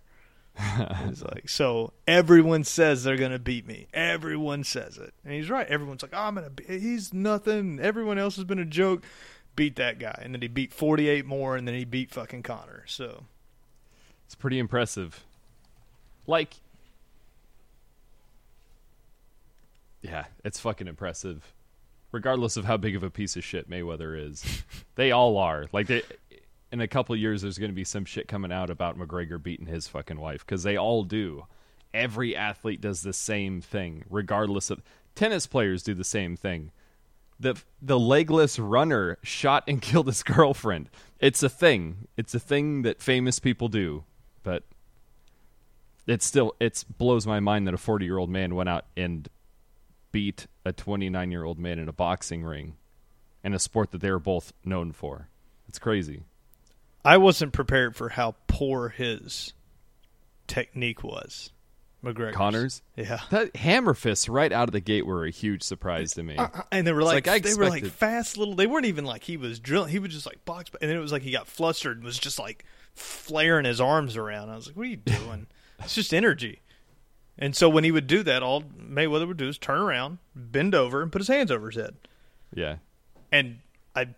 [LAUGHS] he's like, so everyone says they're gonna beat me. Everyone says it, and he's right. Everyone's like, oh, I'm gonna. Be- he's nothing. Everyone else has been a joke. Beat that guy, and then he beat 48 more, and then he beat fucking Conor. So It's pretty impressive. Like, yeah, it's fucking impressive. Regardless of how big of a piece of shit Mayweather is, they all are. Like, they, in a couple years, there's going to be some shit coming out about McGregor beating his fucking wife because they all do. Every athlete does the same thing, regardless of. Tennis players do the same thing. The the legless runner shot and [LAUGHS] killed his girlfriend. It's a thing. It's a thing that famous people do, but it still it blows my mind that a 40 year old man went out and beat a 29 year old man in a boxing ring in a sport that they were both known for it's crazy I wasn't prepared for how poor his technique was. McGregor. Conor's Yeah. that hammer fists right out of the gate were a huge surprise to me uh, uh, And they were like, like they were like fast little. They weren't even like he was drilling. He was just like box, and then it was like he got flustered and was just like flaring his arms around. I was like, "What are you doing? [LAUGHS] it's just energy." And so when he would do that, all Mayweather would do is turn around, bend over, and put his hands over his head. yeah And I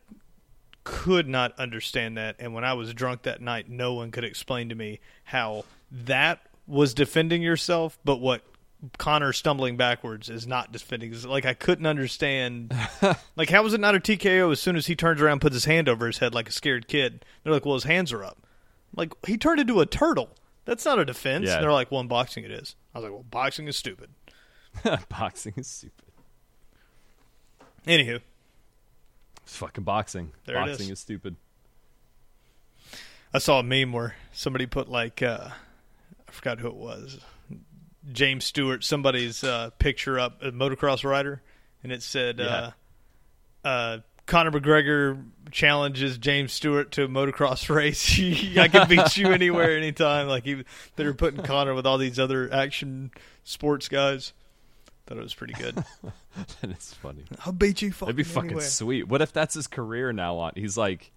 could not understand that. And when I was drunk that night, no one could explain to me how that was defending yourself, but what Conor stumbling backwards is not defending. Like I couldn't understand. [LAUGHS] like how was it not a TKO as soon as he turns around, and puts his hand over his head like a scared kid? They're like, well, his hands are up. Like he turned into a turtle. That's not a defense. Yeah. They're like, well, in boxing it is. I was like, well, boxing is stupid. [LAUGHS] boxing is stupid Anywho, It's fucking boxing. There boxing is. is stupid. I saw a meme where somebody put like uh, I forgot who it was, James Stewart, somebody's uh, picture up, a motocross rider, and it said uh, uh, Conor McGregor challenges James Stewart to a motocross [LAUGHS] race. [LAUGHS] I can beat you anywhere, anytime. Like he, they were putting Conor with all these other action sports guys. Thought it was pretty good. [LAUGHS] that is funny. I'll beat you. That'd be fucking anywhere. sweet. What if that's his career now on? He's like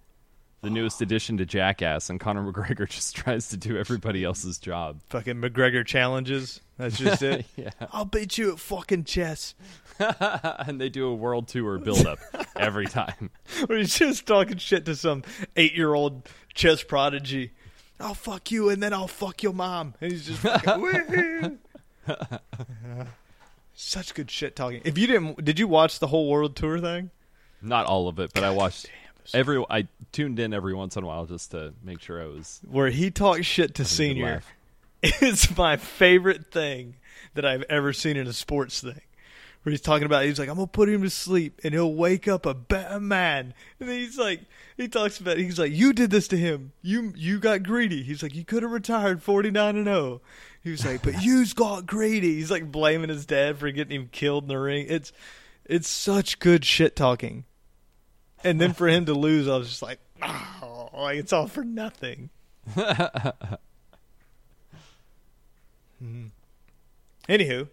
the newest addition to Jackass, and Conor McGregor [LAUGHS] just tries to do everybody else's job. Fucking McGregor challenges. That's just it. [LAUGHS] yeah. I'll beat you at fucking chess. [LAUGHS] and they do a world tour build up every time. Where he's just talking shit to some eight year old chess prodigy. I'll fuck you and then I'll fuck your mom. And he's just fucking, such good shit talking. If you didn't, did you watch the whole world tour thing? Not all of it, but I watched every. I tuned in every once in a while just to make sure I was. Where he talks shit to senior. It's my favorite thing that I've ever seen in a sports thing. Where he's talking about, he's like, I'm gonna put him to sleep, and he'll wake up a better man. And then he's like, he talks about, he's like, you did this to him. You you got greedy. He's like, you could have retired 49 and 0. He was like, but you's got greedy. He's like blaming his dad for getting him killed in the ring. It's it's such good shit talking. And then for him to lose, I was just like, oh, like it's all for nothing. Mhm. [LAUGHS] Anywho,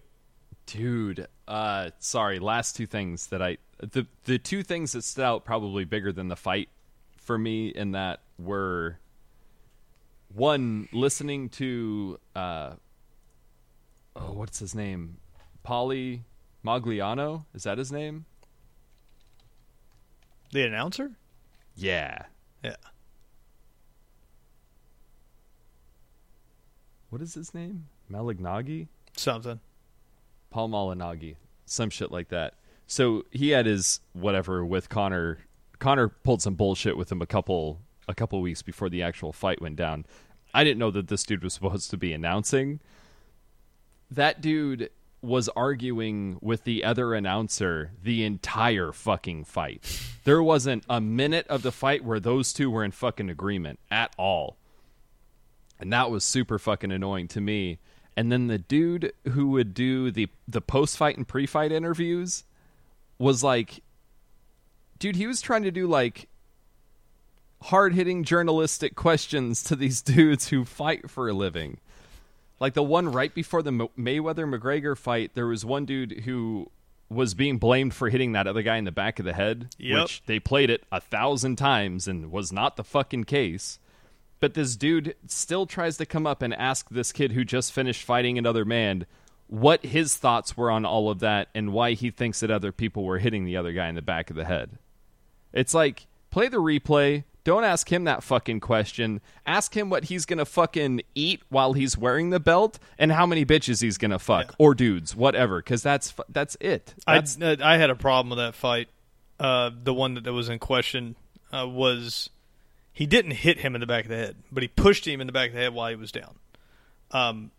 Dude, uh, sorry. Last two things that I the the two things that stood out probably bigger than the fight for me in that were one listening to uh, oh what's his name, Paulie Magliano is that his name? The announcer? Yeah. Yeah. What is his name? Malignaggi? Something. Paul Malignaggi, some shit like that. So he had his whatever with Conor. Conor pulled some bullshit with him a couple a couple weeks before the actual fight went down. I didn't know that this dude was supposed to be announcing. That dude was arguing with the other announcer the entire fucking fight. There wasn't a minute of the fight where those two were in fucking agreement at all. And that was super fucking annoying to me. And then the dude who would do the the post fight and pre fight interviews was like dude, he was trying to do like hard hitting journalistic questions to these [LAUGHS] dudes who fight for a living. Like the one right before the Mayweather McGregor fight, there was one dude who was being blamed for hitting that other guy in the back of the head, Yep. which they played it a thousand times and was not the fucking case. But this dude still tries to come up and ask this kid who just finished fighting another man what his thoughts were on all of that and why he thinks that other people were hitting the other guy in the back of the head. It's like, play the replay. Don't ask him that fucking question. Ask him what he's gonna fucking eat while he's wearing the belt and how many bitches he's gonna fuck Yeah. or dudes, whatever. Because that's that's it. I I had a problem with that fight. Uh, the one that was in question uh, was he didn't hit him in the back of the head, but he pushed him in the back of the head while he was down. Um,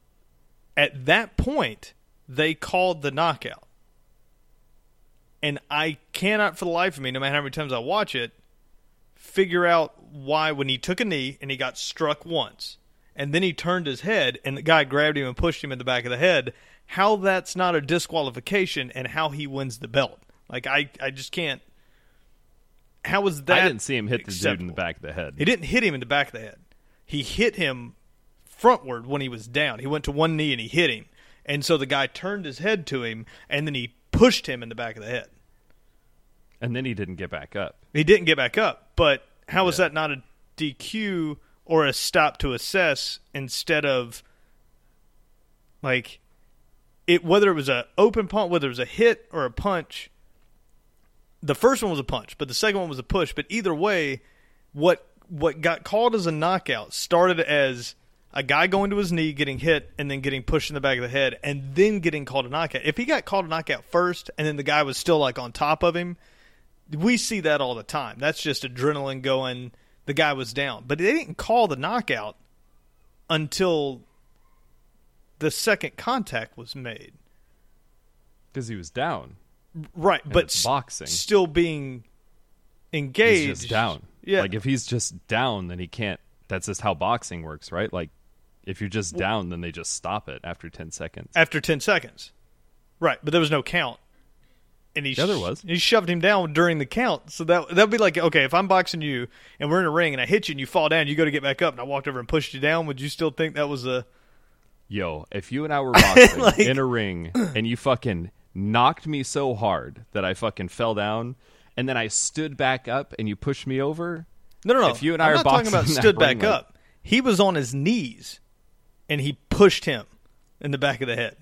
at that point, they called the knockout, and I cannot, for the life of me, no matter how many times I watch it, figure out why when he took a knee and he got struck once, and then he turned his head and the guy grabbed him and pushed him in the back of the head, how that's not a disqualification and how he wins the belt. Like I, I just can't. How was that? I didn't see him hit the dude in the back of the head. He didn't hit him in the back of the head. He hit him frontward when he was down. He went to one knee and he hit him. And so the guy turned his head to him and then he pushed him in the back of the head. And then he didn't get back up. He didn't get back up. But how Yeah. that not a DQ or a stop to assess instead of like it whether it was a open punt, whether it was a hit or a punch? The first one was a punch, but the second one was a push. But either way, what what got called as a knockout started as a guy going to his knee, getting hit, and then getting pushed in the back of the head, and then getting called a knockout. If he got called a knockout first, and then the guy was still like on top of him, we see that all the time. That's just adrenaline going. The guy was down, but they didn't call the knockout until the second contact was made. Because he was down. right, and but boxing. still being engaged. He's just down. Yeah. Like if he's just down, then he can't. That's just how boxing works, right? Like if you're just down, then they just stop it after ten seconds. after 10 seconds. Right, but there was no count. And he Yeah, there sh- was. He shoved him down during the count. So that that'd be like, okay, if I'm boxing you and we're in a ring and I hit you and you fall down, you go to get back up and I walked over and pushed you down, would you still think that was a Yo, if you and I were [LAUGHS] boxing Like- in a ring and you fucking knocked me so hard that I fucking fell down, and then I stood back up and you pushed me over, No, no, no. If you and I I'm are not talking boxing about stood back ring, like- up. He was on his knees and he pushed him in the back of the head.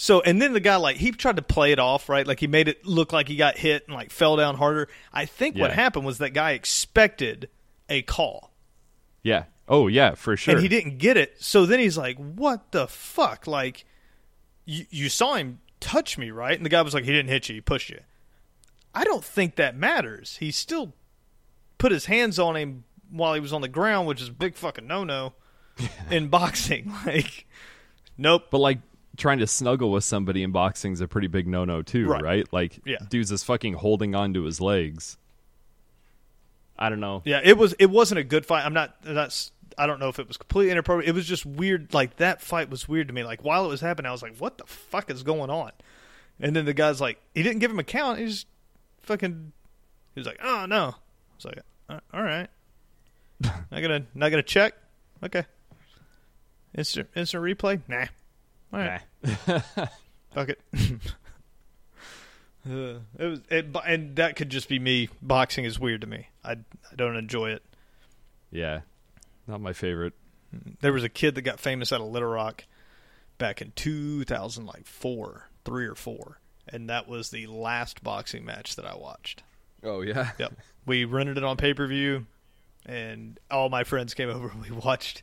So and then the guy like he tried to play it off, right? Like he made it look like he got hit and like fell down harder. I think what happened was that guy expected a call. yeah, oh yeah, for sure. and he didn't get it. So then he's like, "What the fuck? Like, you you saw him touch me, right?" And the guy was like, "He didn't hit you. He pushed you." I don't think that matters. He still put his hands on him while he was on the ground, which is a big fucking no no [LAUGHS] in boxing. [LAUGHS] Like, nope. But like trying to snuggle with somebody in boxing is a pretty big no no too, Right. right? Like Yeah. dude's just fucking holding on to his legs. I don't know. Yeah, it was. It wasn't a good fight. I'm not. That's. I don't know if it was completely inappropriate. It was just weird. Like that fight was weird to me. Like while it was happening, I was like, "What the fuck is going on?" And then the guy's like, he didn't give him a count. He just fucking. He was like, "Oh no." I was like, "Uh, "All right." [LAUGHS] not gonna. Not gonna check. Okay. Instant. Instant replay. Nah. All right. [LAUGHS] Fuck it. [LAUGHS] Uh, it was, it, and that could just be me. Boxing is weird to me. I, I don't enjoy it. Yeah. Not my favorite. There was a kid that got famous out of Little Rock back in 2000, like four, three or four, and that was the last boxing match that I watched. Oh yeah. [LAUGHS] Yep, we rented it on pay per view, and all my friends came over. and We watched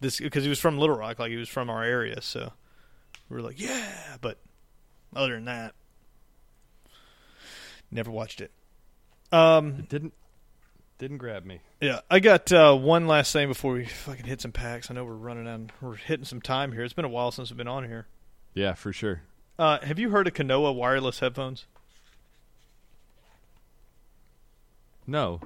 this because he was from Little Rock, like he was from our area, so we were like, yeah. But other than that, never watched it. Um, It didn't didn't grab me. Yeah, I got uh, one last thing before we fucking hit some packs. I know we're running out. We're hitting some time here. It's been a while since we've been on here. Yeah, for sure. Uh, have you heard of Kanoa wireless headphones? No.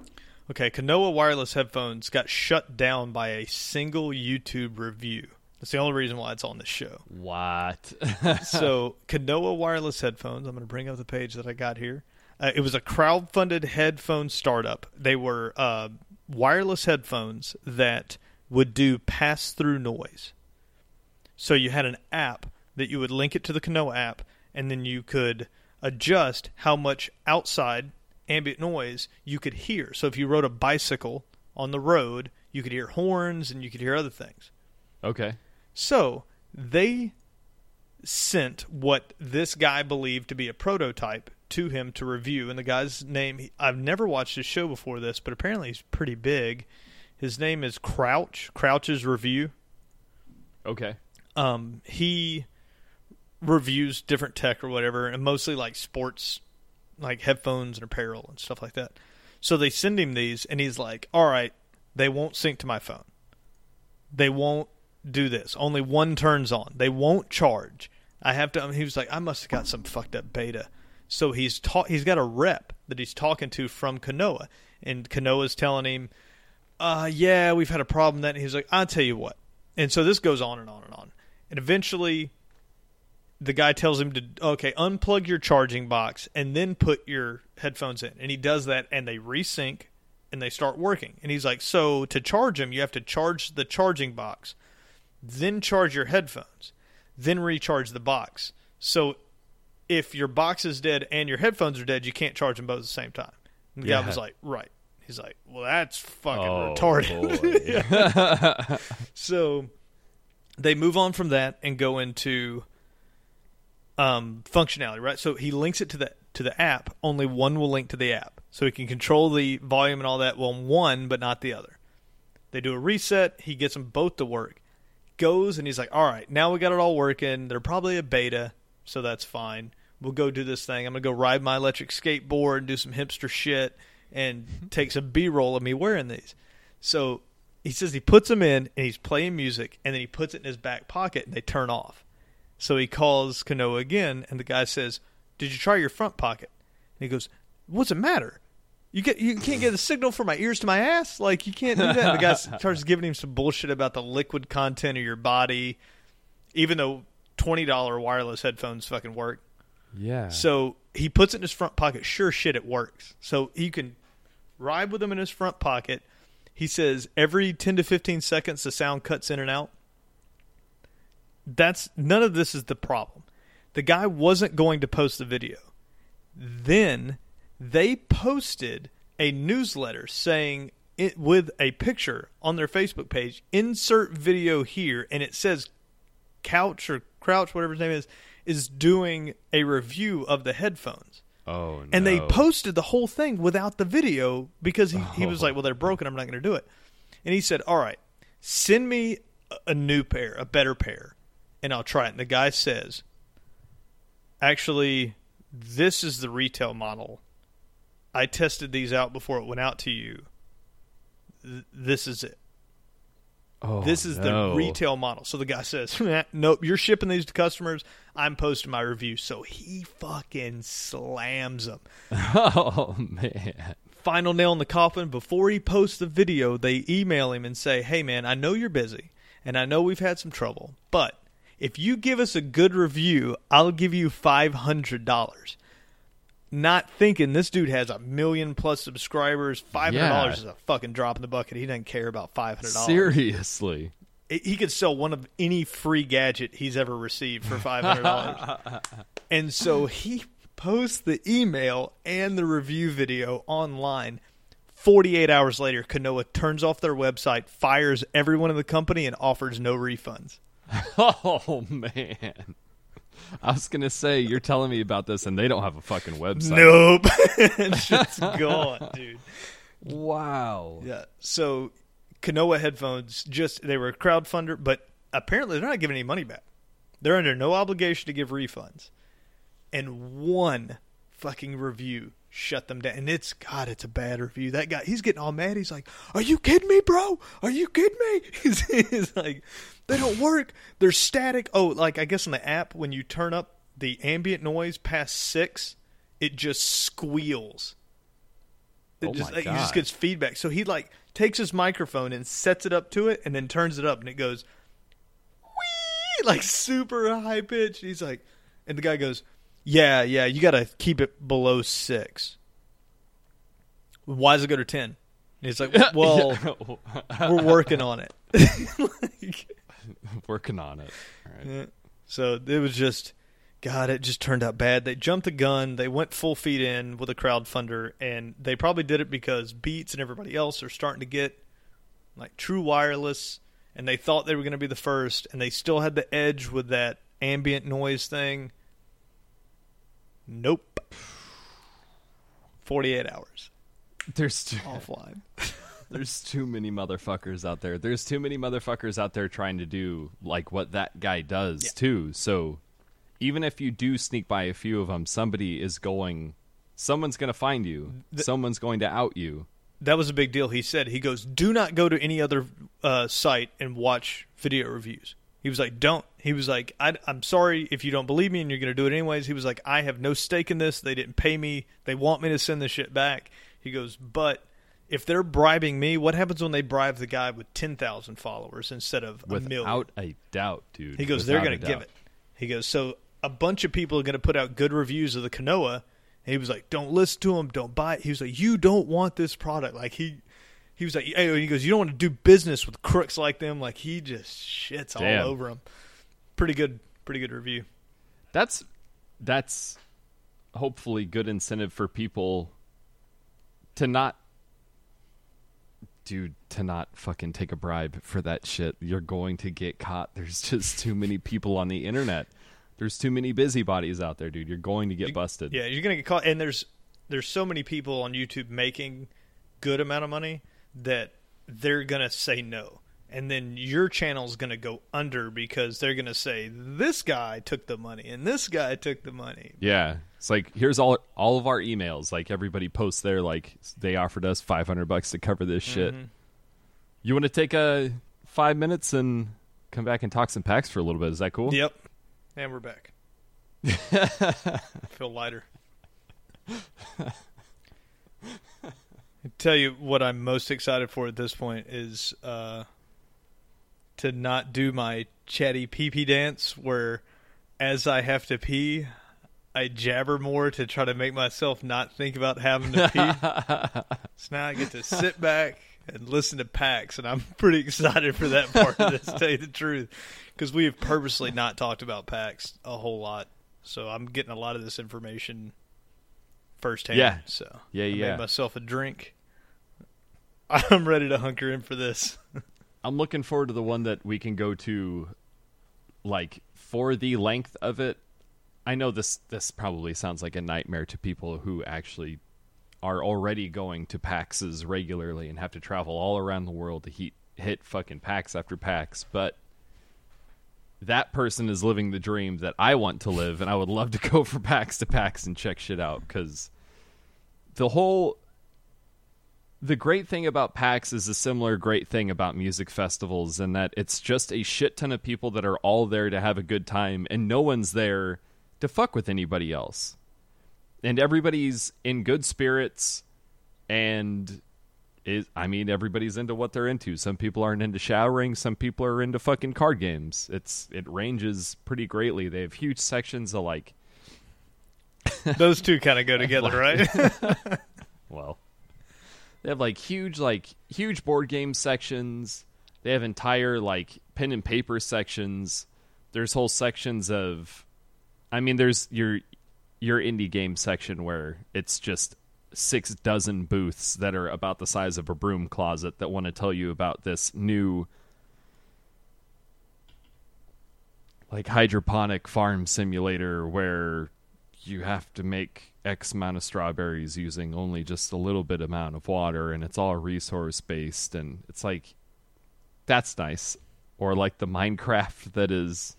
Okay, Kanoa wireless headphones got shut down by a single YouTube review. That's the only reason why it's on this show. What? [LAUGHS] so, Kanoa wireless headphones. I'm going to bring up the page that I got here. Uh, it was a crowd-funded headphone startup. They were uh, wireless headphones that would do pass-through noise. So you had an app that you would link it to the Kanoa app, and then you could adjust how much outside ambient noise you could hear. So if you rode a bicycle on the road, you could hear horns and you could hear other things. okay. So they sent what this guy believed to be a prototype to him to review. And the guy's name, I've never watched his show before this, but apparently he's pretty big. His name is Crouch, Crouch's Review. Okay. Um, he reviews different tech or whatever, and mostly like sports, like headphones and apparel and stuff like that. So they send him these, and he's like, "All right, they won't sync to my phone. They won't do this. Only one turns on. They won't charge. I have to." He was like, "I must have got some fucked up beta." So he's ta- he's got a rep that he's talking to from Kanoa, and Kanoa's telling him, "Uh, yeah, we've had a problem." That and he's like, "I'll tell you what." And so this goes on and on and on, and eventually the guy tells him to okay unplug your charging box and then put your headphones in and he does that and they resync and they start working and he's like so to charge them you have to charge the charging box then charge your headphones then recharge the box so if your box is dead and your headphones are dead you can't charge them both at the same time and the guy was like right he's like well that's fucking Oh, retarded [LAUGHS] so they move on from that and go into um, functionality, right? So he links it to the to the app. Only one will link to the app, so he can control the volume and all that. Well, one, but not the other. They do a reset. He gets them both to work. Goes and he's like, "All right, now we got it all working. They're probably a beta, so that's fine. We'll go do this thing. I'm gonna go ride my electric skateboard and do some hipster shit and [LAUGHS] takes some B-roll of me wearing these." So he says he puts them in and he's playing music and then he puts it in his back pocket and they turn off. So he calls Kanoa again and the guy says, Did you try your front pocket? And he goes, What's it matter? You get you can't get a signal from my ears to my ass. Like you can't do that. And the guy [LAUGHS] starts giving him some bullshit about the liquid content of your body, even though twenty dollar wireless headphones fucking work. Yeah. So he puts it in his front pocket. Sure shit, it works. So he can ride with him in his front pocket. He says every 10 to 15 seconds the sound cuts in and out. That's none of this is the problem. The guy wasn't going to post the video. Then they posted a newsletter saying it with a picture on their Facebook page, insert video here, and it says Couch or Crouch, whatever his name is, is doing a review of the headphones. oh no. And they posted the whole thing without the video because he, he was Oh. like, well, they're broken. I'm not going to do it. And he said, all right, send me a- a new pair, a better pair, and I'll try it. And the guy says, actually, this is the retail model. I tested these out before it went out to you. Th- This is it. Oh, This is no. the retail model. So the guy says, [LAUGHS] "Nope, you're shipping these to customers. I'm posting my review." So he fucking slams them. [LAUGHS] Oh man. Final nail in the coffin. Before he posts the video, they email him and say, "Hey man, I know you're busy, and I know we've had some trouble, but if you give us a good review, I'll give you five hundred dollars." Not thinking this dude has a million plus subscribers. Five hundred dollars Yeah. is a fucking drop in the bucket. He doesn't care about five hundred dollars. Seriously. he could sell one of any free gadget he's ever received for five hundred dollars. [LAUGHS] and so he posts the email and the review video online. Forty-eight hours later, Kanoa turns off their website, fires everyone in the company, and offers no refunds. [LAUGHS] Oh man. [LAUGHS] I was gonna say you're telling me about this and they don't have a fucking website. Nope, [LAUGHS] [LAUGHS] shit's gone, dude. Wow. Yeah. So Kanoa headphones just they were a crowdfunder, but apparently they're not giving any money back. They're under no obligation to give refunds. And one fucking review shut them down. And it's God, it's a bad review. That guy he's getting all mad. He's like, Are you kidding me, bro? Are you kidding me? He's, he's like, They don't work. They're static. Oh, like I guess on the app when you turn up the ambient noise past six, it just squeals. It Oh just my like, he just gets feedback. So he like takes his microphone and sets it up to it, and then turns it up, and it goes, wee, like super high pitched. He's like, and the guy goes, "Yeah, yeah, you got to keep it below six. Why does it go to ten? He's like, [LAUGHS] "Well, [LAUGHS] we're working on it." [LAUGHS] Like, working on it. All right. yeah. So it was just, God, it just turned out bad. They jumped the gun. They went full feet in with a crowdfunder, and they probably did it because Beats and everybody else are starting to get like true wireless, and they thought they were going to be the first, and they still had the edge with that ambient noise thing. Nope. Forty-eight hours There's too, offline. [LAUGHS] there's too many motherfuckers out there. There's too many motherfuckers out there trying to do like what that guy does Yeah. too. So even if you do sneak by a few of them, somebody is going. Someone's going to find you. The- Someone's going to out you. that was a big deal. He said, he goes, do not go to any other uh, site and watch video reviews. He was like, don't. He was like, I, I'm sorry if you don't believe me and you're going to do it anyways. He was like, I have no stake in this. They didn't pay me. They want me to send this shit back. He goes, but if they're bribing me, what happens when they bribe the guy with 10,000 followers instead of a million? Without a doubt, dude. He goes, they're going to give it. He goes, so a bunch of people are going to put out good reviews of the Kanoa. And he was like, don't listen to him, don't buy it. He was like, you don't want this product. Like he, he was like, hey, he goes, you don't want to do business with crooks like them. Like he just shits Damn. all over them. Pretty good, pretty good review. That's that's hopefully good incentive for people to not dude to not fucking take a bribe for that shit. You're going to get caught. [LAUGHS] There's just too many people on the internet. There's too many busybodies out there, dude. You're going to get You- busted. Yeah, you're gonna get caught. And there's there's so many people on YouTube making good amount of money that they're gonna say no, and then your channel's gonna go under because they're gonna say this guy took the money and this guy took the money. Yeah. It's like here's all all of our emails. Like everybody posts there like they offered us 500 bucks to cover this shit. Mm-hmm. You want to take a 5 minutes and come back and talk some packs for a little bit. Is that cool? Yep. And we're back. [LAUGHS] Feel lighter. [LAUGHS] I tell you what I'm most excited for at this point is uh, to not do my chatty pee pee dance where as I have to pee, I jabber more to try to make myself not think about having to pee. [LAUGHS] so now I get to sit back and listen to PAX, and I'm pretty excited for that part of this, to tell you the truth, because we have purposely not talked about PAX a whole lot. So I'm getting a lot of this information firsthand. Yeah. So Yeah, I yeah. made myself a drink. [LAUGHS] I'm ready to hunker in for this. I'm looking forward to the one that we can go to, like for the length of it. I know this this probably sounds like a nightmare to people who actually are already going to PAXs regularly and have to travel all around the world to hit hit fucking PAX after PAX, but that person is living the dream that I want to live, and I would love to go [LAUGHS] from PAX to PAX and check shit out because the whole the great thing about PAX is a similar great thing about music festivals in that it's just a shit ton of people that are all there to have a good time and no one's there to fuck with anybody else. And everybody's in good spirits and is I mean everybody's into what they're into. Some people aren't into showering, some people are into fucking card games. It's it ranges pretty greatly. They have huge sections of like Those two kind of go [LAUGHS] together, right? [LAUGHS] [LAUGHS] well they have like huge like huge board game sections. They have entire like pen and paper sections. There's whole sections of i mean there's your your indie game section where it's just six dozen booths that are about the size of a broom closet that want to tell you about this new like hydroponic farm simulator where you have to make X amount of strawberries using only just a little bit amount of water and it's all resource based and it's like that's nice. Or like the Minecraft that is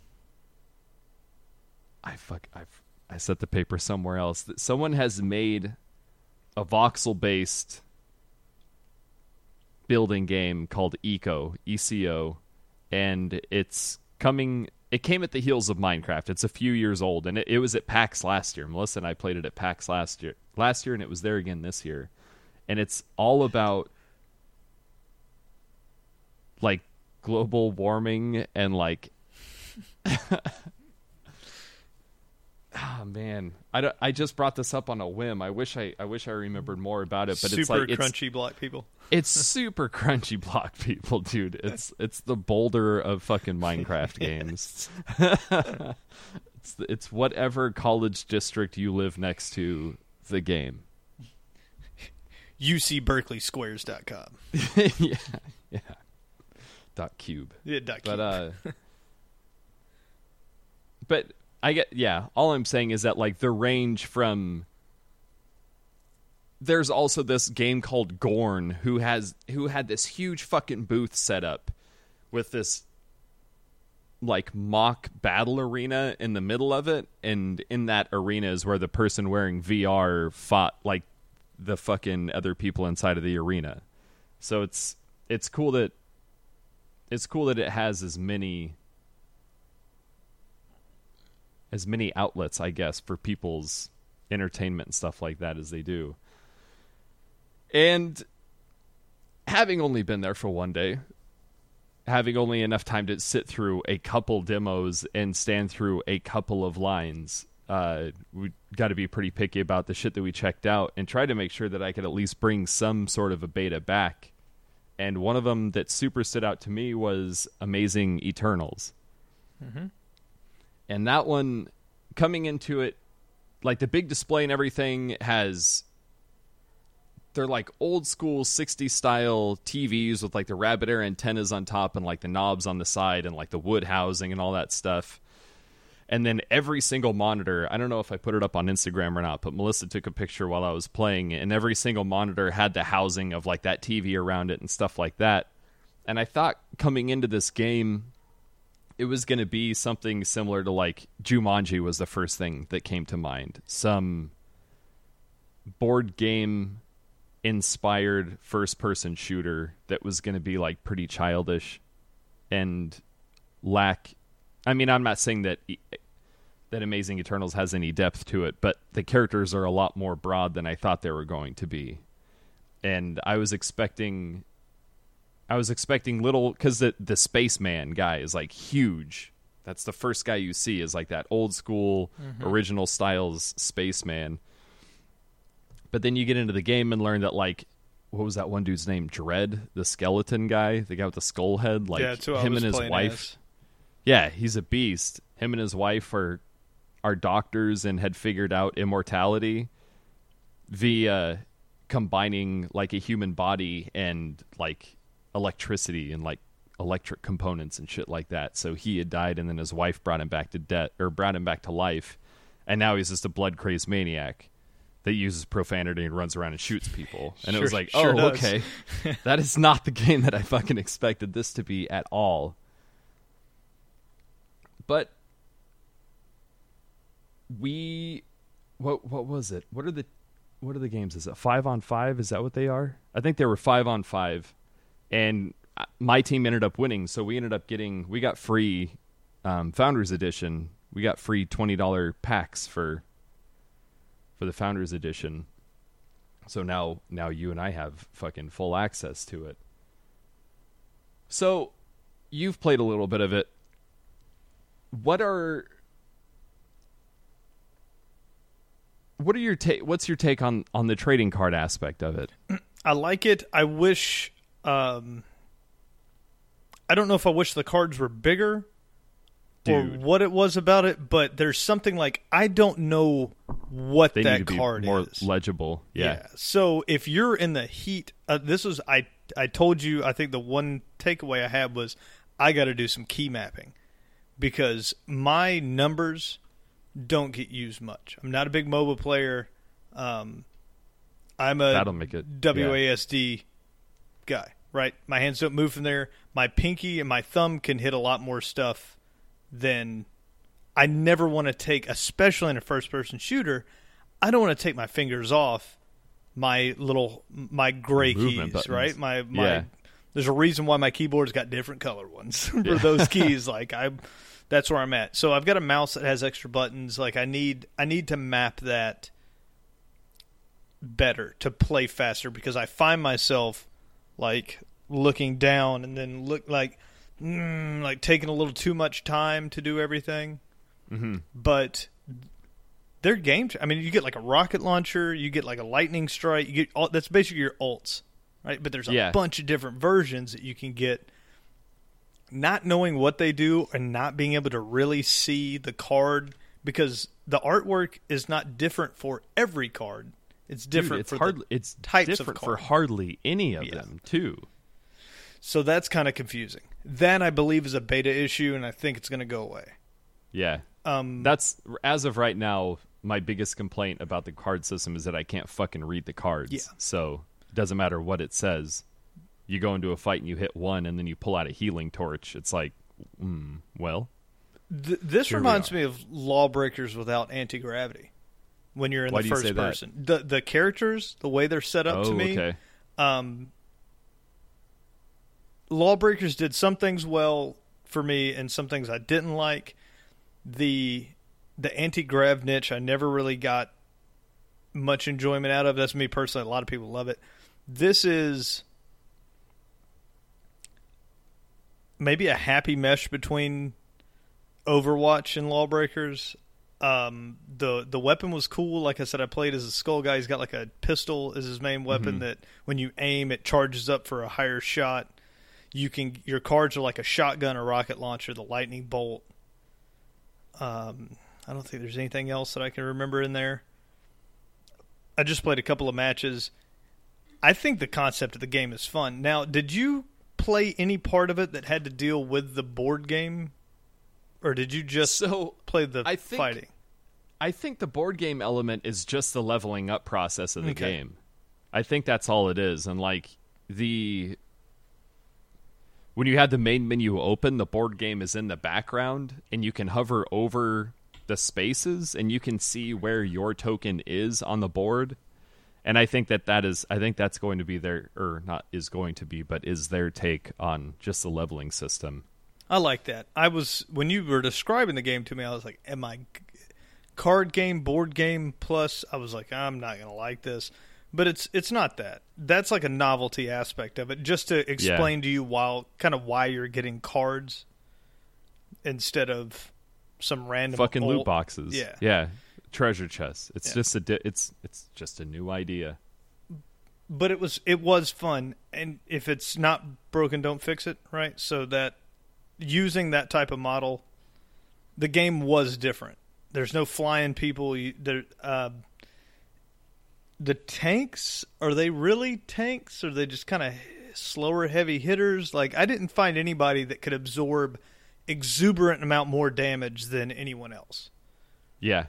I fuck I I set the paper somewhere else. That someone has made a voxel based building game called Eco, ECO, and it's coming it came at the heels of Minecraft. It's a few years old, and it, it was at PAX last year. Melissa and I played it at PAX last year, last year, and it was there again this year. And it's all about like global warming and like. [LAUGHS] oh man, I, don't- I just brought this up on a whim. I wish I I wish I remembered more about it, but Super it's like it's, crunchy black people. it's super crunchy block people, dude. It's it's the boulder of fucking Minecraft [LAUGHS] games. [LAUGHS] it's it's whatever college district you live next to the game. UCBerkeleySquares.com. [LAUGHS] yeah, yeah. Dot cube. Yeah, dot But cube. uh But I get yeah, all I'm saying is that like the range from there's also this game called Gorn who has who had this huge fucking booth set up with this like mock battle arena in the middle of it and in that arena is where the person wearing VR fought like the fucking other people inside of the arena. So it's it's cool that it's cool that it has as many as many outlets, I guess, for people's entertainment and stuff like that as they do. And having only been there for one day, having only enough time to sit through a couple demos and stand through a couple of lines, uh, we got to be pretty picky about the shit that we checked out and try to make sure that I could at least bring some sort of a beta back. And one of them that super stood out to me was Amazing Eternals. And that one, coming into it, like the big display and everything has they're like old school 60s style TVs with like the rabbit air antennas on top and like the knobs on the side and like the wood housing and all that stuff. And then every single monitor, I don't know if I put it up on Instagram or not, but Melissa took a picture while I was playing, and every single monitor had the housing of like that TV around it and stuff like that. And I thought coming into this game, it was going to be something similar to like Jumanji was the first thing that came to mind. Some board game inspired first person shooter that was going to be like pretty childish and lack I mean I'm not saying that that Amazing Eternals has any depth to it, but the characters are a lot more broad than I thought they were going to be. And I was expecting I was expecting little cuz the the spaceman guy is like huge. That's the first guy you see is like that old school mm-hmm. original styles spaceman. But then you get into the game and learn that like what was that one dude's name? Dread, the skeleton guy, the guy with the skull head, like yeah, that's who I him and his wife. as. Yeah, he's a beast. Him and his wife are are doctors and had figured out immortality via combining like a human body and like electricity and like electric components and shit like that. So he had died and then his wife brought him back to death or brought him back to life. And now he's just a blood crazed maniac that uses profanity and runs around and shoots people. And it was like, sure oh, does. okay. [LAUGHS] that is not the game that I fucking expected this to be at all. But we what what was it? What are the what are the games? Is it five on five? Is that what they are? I think they were five on five, and uh, my team ended up winning. So we ended up getting we got free um, Founders Edition. We got free twenty dollar packs for for the Founders Edition. So now now you and I have fucking full access to it. So you've played a little bit of it. What are what are your take what's your take on on the trading card aspect of it? [CLEARS THROAT] I like it. I wish. Um, I don't know if I wish the cards were bigger or what it was about it, but there's something like I don't know what They that need to be card more is. legible. Yeah. So if you're in the heat, uh, this was I. I told you. I think the one takeaway I had was I got to do some key mapping because my numbers don't get used much. I'm not a big MOBA player. Um, I'm a That'll make it yeah. Guy, right? My hands don't move from there. My pinky and my thumb can hit a lot more stuff than I never want to take, especially in a first person shooter. I don't want to take my fingers off my little my gray Movement keys, buttons. right? My my Yeah. there's a reason why my keyboard's got different color ones [LAUGHS] for those [LAUGHS] keys. Like I that's where I'm at. So I've got a mouse that has extra buttons. Like I need I need to map that better to play faster because I find myself like looking down and then look like mm, like taking a little too much time to do everything. Mm-hmm. But they're game. I mean, you get like a rocket launcher, you get like a lightning strike. You get all, that's basically your ults, right? But there's a Yeah. bunch of different versions that you can get. Not knowing what they do and not being able to really see the card because the artwork is not different for every card. It's different Dude, it's for hardly it's types of different for hardly any of Yeah. them too. So that's kind of confusing. That I believe is a beta issue, and I think it's going to go away. Yeah. Um, That's as of right now my biggest complaint about the card system is that I can't fucking read the cards. Yeah. So it doesn't matter what it says. You go into a fight and you hit one, and then you pull out a healing torch. It's like, mm, well, th- this reminds me of Lawbreakers without anti gravity. When you're in Why the first that? person, the the characters, the way they're set up oh, to me, okay. um, Lawbreakers did some things well for me, and some things I didn't like. The the anti grav niche I never really got much enjoyment out of. That's me personally. A lot of people love it. This is maybe a happy mesh between Overwatch and Lawbreakers. Um, the the weapon was cool. Like I said, I played as a skull guy. He's got like a pistol as his main weapon that when you aim, it charges up for a higher shot. You can your cards are like a shotgun, a rocket launcher, the lightning bolt. Um, I don't think there's anything else that I can remember in there. I just played a couple of matches. I think the concept of the game is fun. Now, did you play any part of it that had to deal with the board game, or did you just So play the I think- fighting? I think the board game element is just the leveling up process of the Okay. game. I think that's all it is. And like the when you had the main menu open, the board game is in the background and you can hover over the spaces and you can see where your token is on the board. And I think that that is I think that's going to be their or not is going to be, but is their take on just the leveling system. I like that. I was when you were describing the game to me, I was like, "Am I? Card game, board game plus. I was like, I'm not gonna like this, but it's it's not that. That's like a novelty aspect of it, just to explain to you while kind of why you're getting cards instead of some random Fucking old- loot boxes. Yeah. Yeah. Treasure chests. It's Yeah. just a di- it's it's just a new idea. but it was it was fun and if it's not broken don't fix it right so that using that type of model the game was different there's no flying people you, there uh, the tanks are they really tanks or are they just kind of slower heavy hitters like i didn't find anybody that could absorb exuberant amount more damage than anyone else Yeah.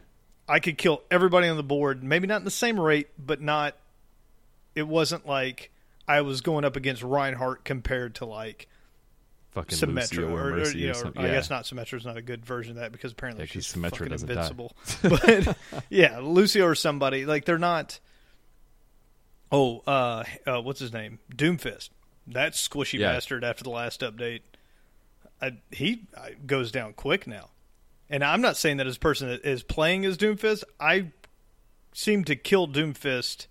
I could kill everybody on the board, maybe not in the same rate, but not. It wasn't like I was going up against Reinhardt compared to like Fucking Symmetra, or, or, or, Mercy you or know, something. I yeah. guess not Symmetra is not a good version of that because apparently Yeah, she's Symmetra fucking invincible. [LAUGHS] [LAUGHS] but yeah, Lucio or somebody like they're not. Oh, uh, uh, what's his name? Doomfist. That squishy Yeah. bastard after the last update. I, he uh, goes down quick now, and I'm not saying that as a person that is playing as Doomfist. I seem to kill Doomfist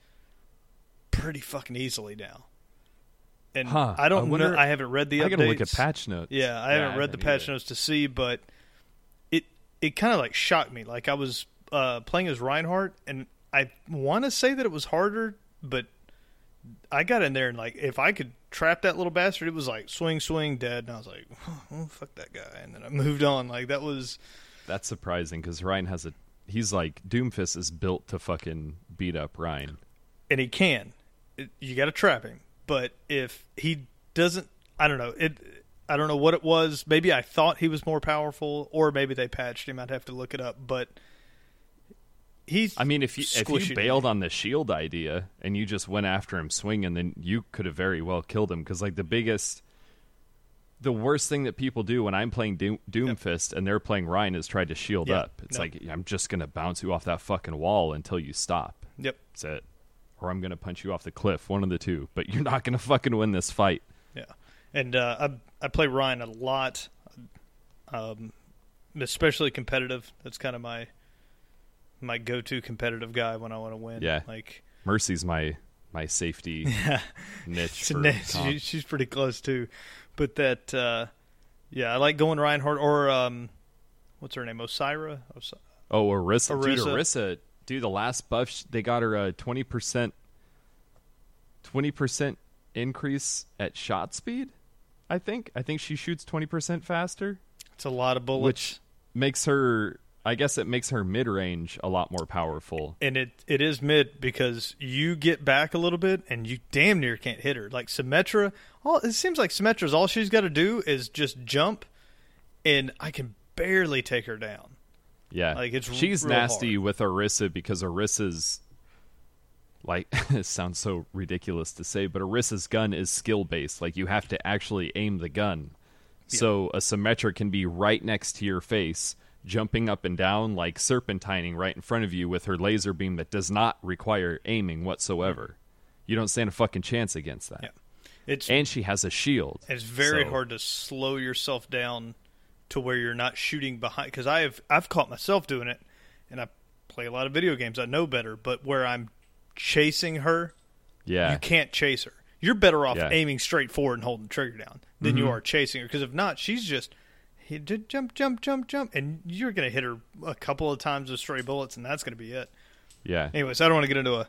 pretty fucking easily now. And Huh. I don't I wonder- know. I haven't read the I updates. gotta look at patch notes. Yeah, I haven't read the patch either. notes to see, but it it kind of like shocked me. Like I was uh, playing as Reinhardt, and I want to say that it was harder, but I got in there and like if I could trap that little bastard, it was like swing, swing, dead, and I was like, [LAUGHS] oh, fuck that guy, and then I [LAUGHS] moved on. Like that was That's surprising because Ryan has a. He's like Doomfist is built to fucking beat up Ryan. and he can. It, you got to trap him. But if he doesn't, I don't know. It. I don't know what it was. Maybe I thought he was more powerful, or maybe they patched him. I'd have to look it up. But he's. I mean, if you if you bailed on the shield idea and you just went after him swinging, then you could have very well killed him. Because like the biggest, the worst thing that people do when I'm playing Doom, Doomfist and they're playing Ryan is try to shield Yeah. up. It's No. like I'm just gonna bounce you off that fucking wall until you stop. Yep. That's it. Or I'm gonna punch you off the cliff. One of the two. But you're not gonna [LAUGHS] fucking win this fight. Yeah, and uh, I I play Ryan a lot, um, especially competitive. That's kind of my my go to competitive guy when I want to win. Yeah. like Mercy's my my safety [LAUGHS] niche. For na- she, she's pretty close too. But that, uh, yeah, I like going Reinhardt or um, what's her name, Osira. Os- Oh, Orisa. Dude, Orisa. Dude, the last buff, they got her a 20%, 20% increase at shot speed, I think. I think she shoots 20% faster, It's a lot of bullets, which makes her, I guess it makes her mid range a lot more powerful. and it it is mid because you get back a little bit and you damn near can't hit her. Like Symmetra, all it seems like Symmetra's all she's got to do is just jump, and I can barely take her down. Yeah. Like, it's She's nasty hard. with Orisa because Orisa's, like, [LAUGHS] it sounds so ridiculous to say, but Orisa's gun is skill based. Like, you have to actually aim the gun. So a Symmetra can be right next to your face, jumping up and down, like serpentining right in front of you with her laser beam that does not require aiming whatsoever. Mm. You don't stand a fucking chance against that. Yeah. It's And she has a shield. It's very So- hard to slow yourself down to where you're not shooting behind. Because I have I've caught myself doing it, and I play a lot of video games. I know better, but where I'm chasing her, Yeah. you can't chase her. You're better off Yeah. aiming straight forward and holding the trigger down than you are chasing her. Because if not, she's just jump, jump, jump, jump, and you're going to hit her a couple of times with stray bullets, and that's going to be it. Yeah. Anyways, I don't want to get into a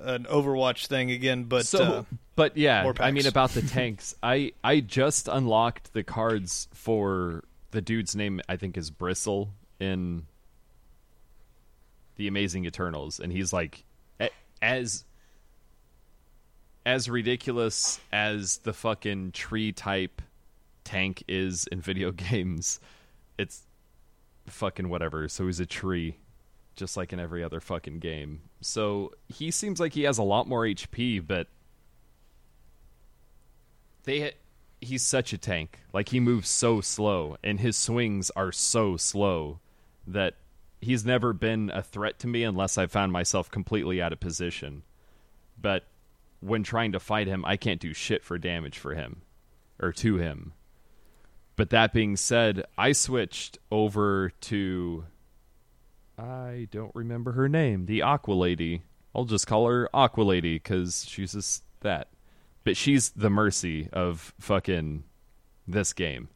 an Overwatch thing again, but so, uh, but yeah, I mean about the [LAUGHS] tanks. I I just unlocked the cards for the dude's name. I think is Bristle in the Amazing Eternals, and he's like as as ridiculous as the fucking tree type tank is in video [LAUGHS] games. It's fucking whatever. So he's a tree just like in every other fucking game. So he seems like he has a lot more HP, but they he's such a tank. Like he moves so slow and his swings are so slow that he's never been a threat to me unless I found myself completely out of position. But when trying to fight him, I can't do shit for damage for him or to him. But that being said, I switched over to I don't remember her name. The Aqua Lady. I'll just call her Aqua Lady because she's just that. But she's the mercy of fucking this game.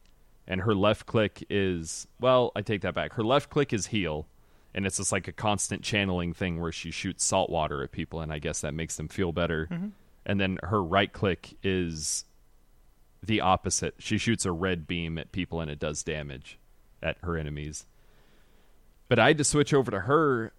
And her left click is well, I take that back. Her left click is heal, and it's just like a constant channeling thing where she shoots salt water at people, and I guess that makes them feel better. Mm-hmm. And then her right click is the opposite. She shoots a red beam at people, and it does damage at her enemies. But I had to switch over to her.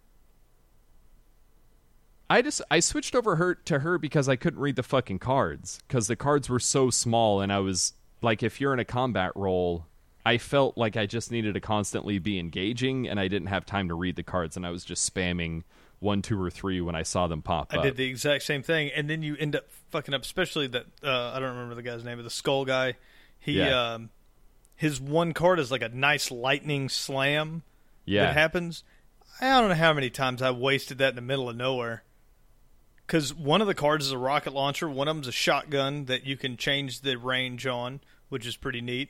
I just I switched over her to her because I couldn't read the fucking cards because the cards were so small, and I was like, if you're in a combat role, I felt like I just needed to constantly be engaging, and I didn't have time to read the cards, and I was just spamming one, two, or three when I saw them pop I up. did the exact same thing, and then you end up fucking up. Especially that uh, I don't remember the guy's name, but the skull guy. He, Yeah. um, his one card is like a nice lightning slam yeah, that happens. I don't know how many times I wasted that in the middle of nowhere. Because one of the cards is a rocket launcher, one of them's a shotgun that you can change the range on, which is pretty neat.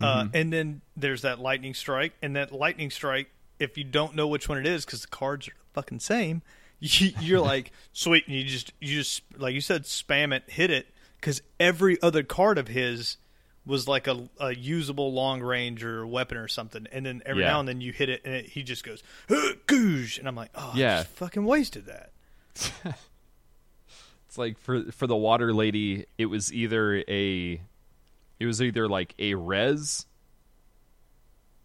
Uh, and then there's that lightning strike, and that lightning strike, if you don't know which one it is, because the cards are the fucking same, [LAUGHS] you, you're [LAUGHS] like sweet, and you just you just like you said, spam it, hit it, because every other card of his was like a, a usable long range or weapon or something, and then every Yeah. now and then you hit it, and it, he just goes "Huh, goosh, and I'm like, oh, Yeah. I just fucking wasted that. [LAUGHS] It's like for for the water lady, it was either a it was either like a res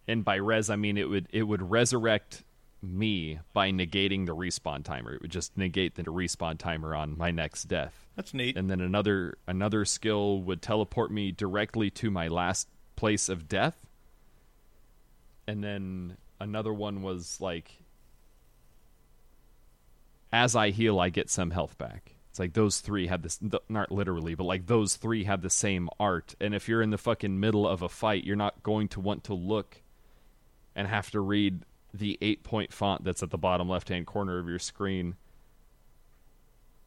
and by res I mean it would it would resurrect me by negating the respawn timer. It would just negate the respawn timer on my next death. That's neat. And then another another skill would teleport me directly to my last place of death. And then another one was like as I heal, I get some health back. It's like those three have this, th- not literally, but like those three have the same art. And if you're in the fucking middle of a fight, you're not going to want to look and have to read the eight point font that's at the bottom left hand corner of your screen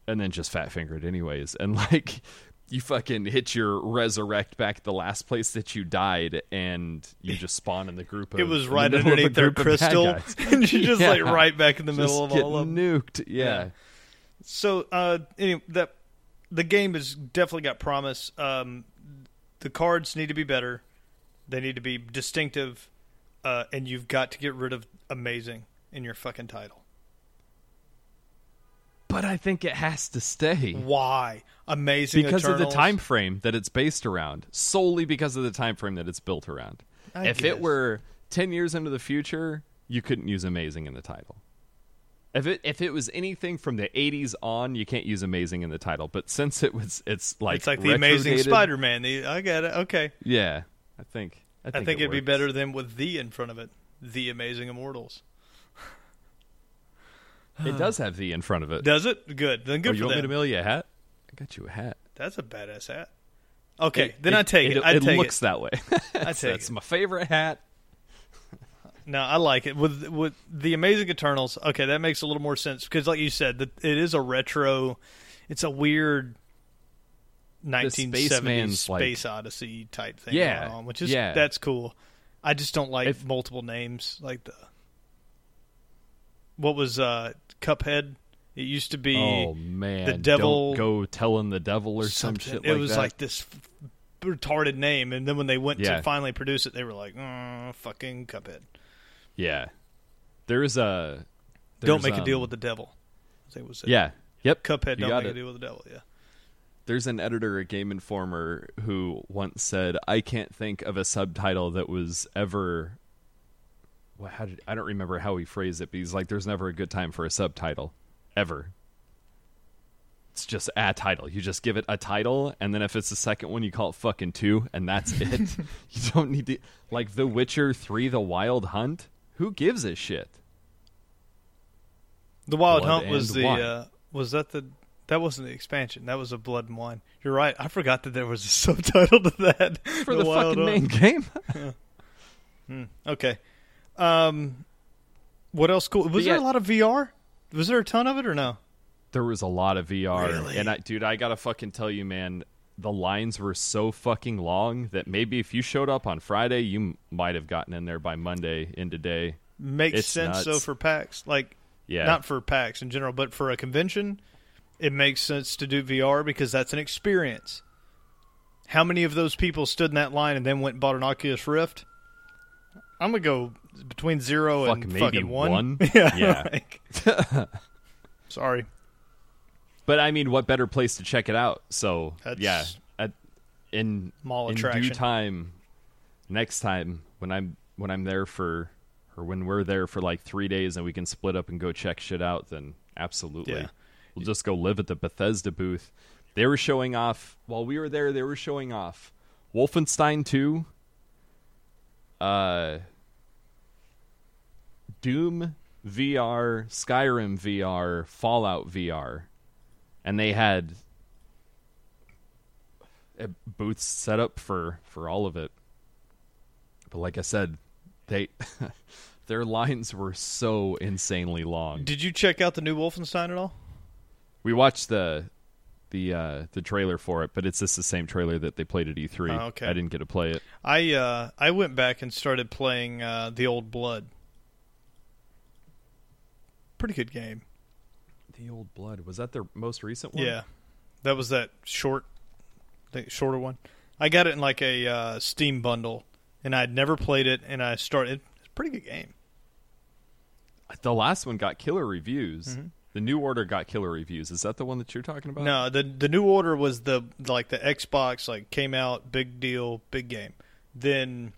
and then just fat fingered anyways. And [LAUGHS] like you fucking hit your resurrect back the last place that you died and you just spawn in the group of it was in the right a underneath their group of bad crystal, [LAUGHS] and you just [LAUGHS] like right back in the Just middle of all of them. nuked. Yeah. So, uh, anyway, that the game has definitely got promise. Um, the cards need to be better. They need to be distinctive, uh, and you've got to get rid of amazing in your fucking title. But I think it has to stay Why amazing? because of the time frame that it's based around. Solely because of the time frame that it's built around. I if guess. it were 10 years into the future, you couldn't use amazing in the title. If it if it was anything from the 80s on, you can't use amazing in the title. But since it was it's like It's like the Amazing Spider-Man. The, I got it. Okay, Yeah. I think I I think, think, it it'd be better than with the in front of it. The Amazing Immortals. It [SIGHS] does have the in front of it. Does it? Good. Then oh, good you for want me to mail you a hat? I got you a hat. That's a badass hat. Okay, It- then I take it. I It take looks that way. [LAUGHS] I take That's it. my favorite hat. No, I like it with with the Amazing Eternals. Okay, that makes a little more sense because, like you said, that it is a retro. It's a weird. 1970s spaceman's, like- space odyssey type thing Yeah, going on, which is yeah. that's cool. I just don't like If- multiple names like the what was uh Cuphead? It used to be Oh man, the devil- Don't go telling the devil or some something. shit it like was that. like this f- retarded name, and then when they went Yeah. to finally produce it, they were like, mm, "Fucking Cuphead." Yeah. There's a Don't make a deal um, with the devil. I think was it. Yeah. Yep. Cuphead. You Don't make it. a deal with the devil. Yeah. There's an editor at Game Informer who once said, "I can't think of a subtitle that was ever." Well, how did I don't remember how he phrased it, but he's like, "There's never a good time for a subtitle, ever." It's just a title. You just give it a title, and then if it's the second one, you call it fucking two, and that's it. [LAUGHS] you don't need to like The Witcher Three: The Wild Hunt. Who gives a shit? The Wild Blood Hunt was the uh, was that the that wasn't the expansion. That was a Blood and Wine. You're right. I forgot that there was a [LAUGHS] subtitle to that For the, Wild fucking Hunt. main game. [LAUGHS] Okay. Um, what else? Cool. Was yeah. there a lot of VR? Was there a ton of it or no? there was a lot of VR. Really? And I, dude, I gotta fucking tell you, man, the lines were so fucking long that maybe if you showed up on Friday, you m- might have gotten in there by Monday into day. makes It's sense nuts. though for PAX. Like Yeah. not for PAX in general, but for a convention, it makes sense to do VR because that's an experience. How many of those people stood in that line and then went and bought an Oculus Rift? I'm gonna go between zero Fuck, and maybe fucking one. one? [LAUGHS] yeah. Yeah. like- [LAUGHS] sorry. But I mean, what better place to check it out? So That's- yeah, at, in Mall in attraction. due time, next time when I'm when I'm there for or when we're there for like three days and we can split up and go check shit out, then absolutely, Yeah. we'll just go live at the Bethesda booth. They were showing off while we were there. They were showing off Wolfenstein Two, uh, Doom VR, Skyrim VR, Fallout VR, and they had uh, booths set up for for all of it. But like I said, they [LAUGHS] their lines were so insanely long. Did you check out the new Wolfenstein at all? We watched the the uh the trailer for it, but it's just the same trailer that they played at E3. Oh, okay. I didn't get to play it. I uh, I went back and started playing uh, the Old Blood. Pretty good game. The Old Blood was that their most recent one? Yeah, that was that short, the shorter one. I got it in like a uh, Steam bundle, and I'd never played it, and I started. It's a pretty good game. The last one got killer reviews. The New Order got killer reviews. Is that the one that you're talking about? No, the the New Order was the like the Xbox like came out, big deal, big game. Then,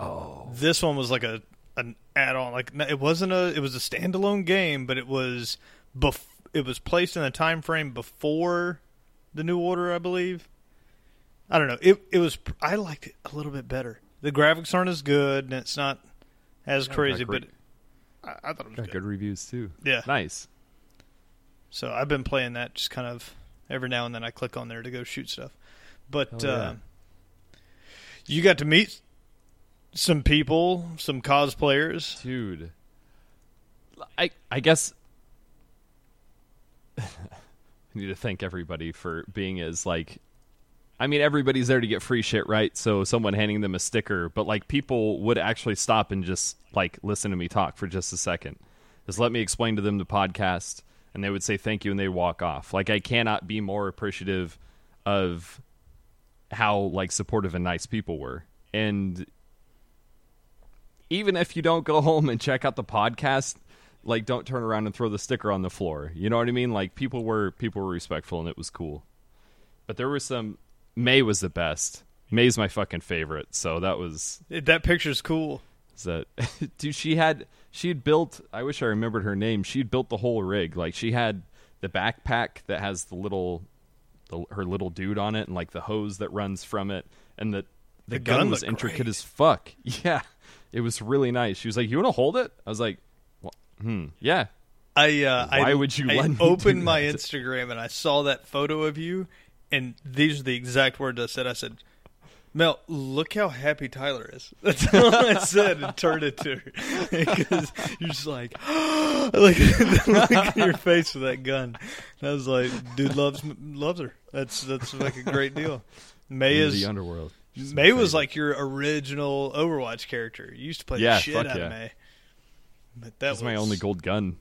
Oh. this one was like a an add on. Like it wasn't a it was a standalone game, but it was bef- it was placed in a time frame before the New Order, I believe. I don't know. It it was I liked it a little bit better. The graphics aren't as good, and it's not as Yeah, crazy, but I, I thought it was Got good. good reviews too. Yeah. Nice. So I've been playing that just kind of every now and then. I click on there to go shoot stuff. But yeah. uh, you got to meet some people, some cosplayers. Dude. I I guess I [LAUGHS] need to thank everybody for being as like I mean everybody's there to get free shit, right? So someone handing them a sticker, but like people would actually stop and just like listen to me talk for just a second. Just let me explain to them the podcast and they would say thank you and they walk off. Like I cannot be more appreciative of how like supportive and nice people were. And even if you don't go home and check out the podcast, like don't turn around and throw the sticker on the floor. You know what I mean? Like people were people were respectful and it was cool. But there was some Mei was the best. Mei's my fucking favorite. So that was That picture's cool. is that [LAUGHS] dude she had she'd built I wish I remembered her name. She'd built the whole rig. Like she had the backpack that has the little the, her little dude on it and like the hose that runs from it and the the, The gun, gun was intricate great. as fuck. [LAUGHS] Yeah. It was really nice. She was like, "You want to hold it?" I was like, "Hmm, yeah." I uh, Why I, would you I opened my that? Instagram and I saw that photo of you, and these are the exact words I said. I said, "Mel, look how happy Tyler is." [LAUGHS] That's all I said and turned it to her [LAUGHS] because you're just like, [GASPS] look, at- [LAUGHS] look at your face with that gun. And I was like, "Dude loves loves her. That's that's like a great deal." Mei In is the underworld. She's Mei was like your original Overwatch character. You used to play Yeah, the shit out yeah. of Mei. But that was my only gold gun.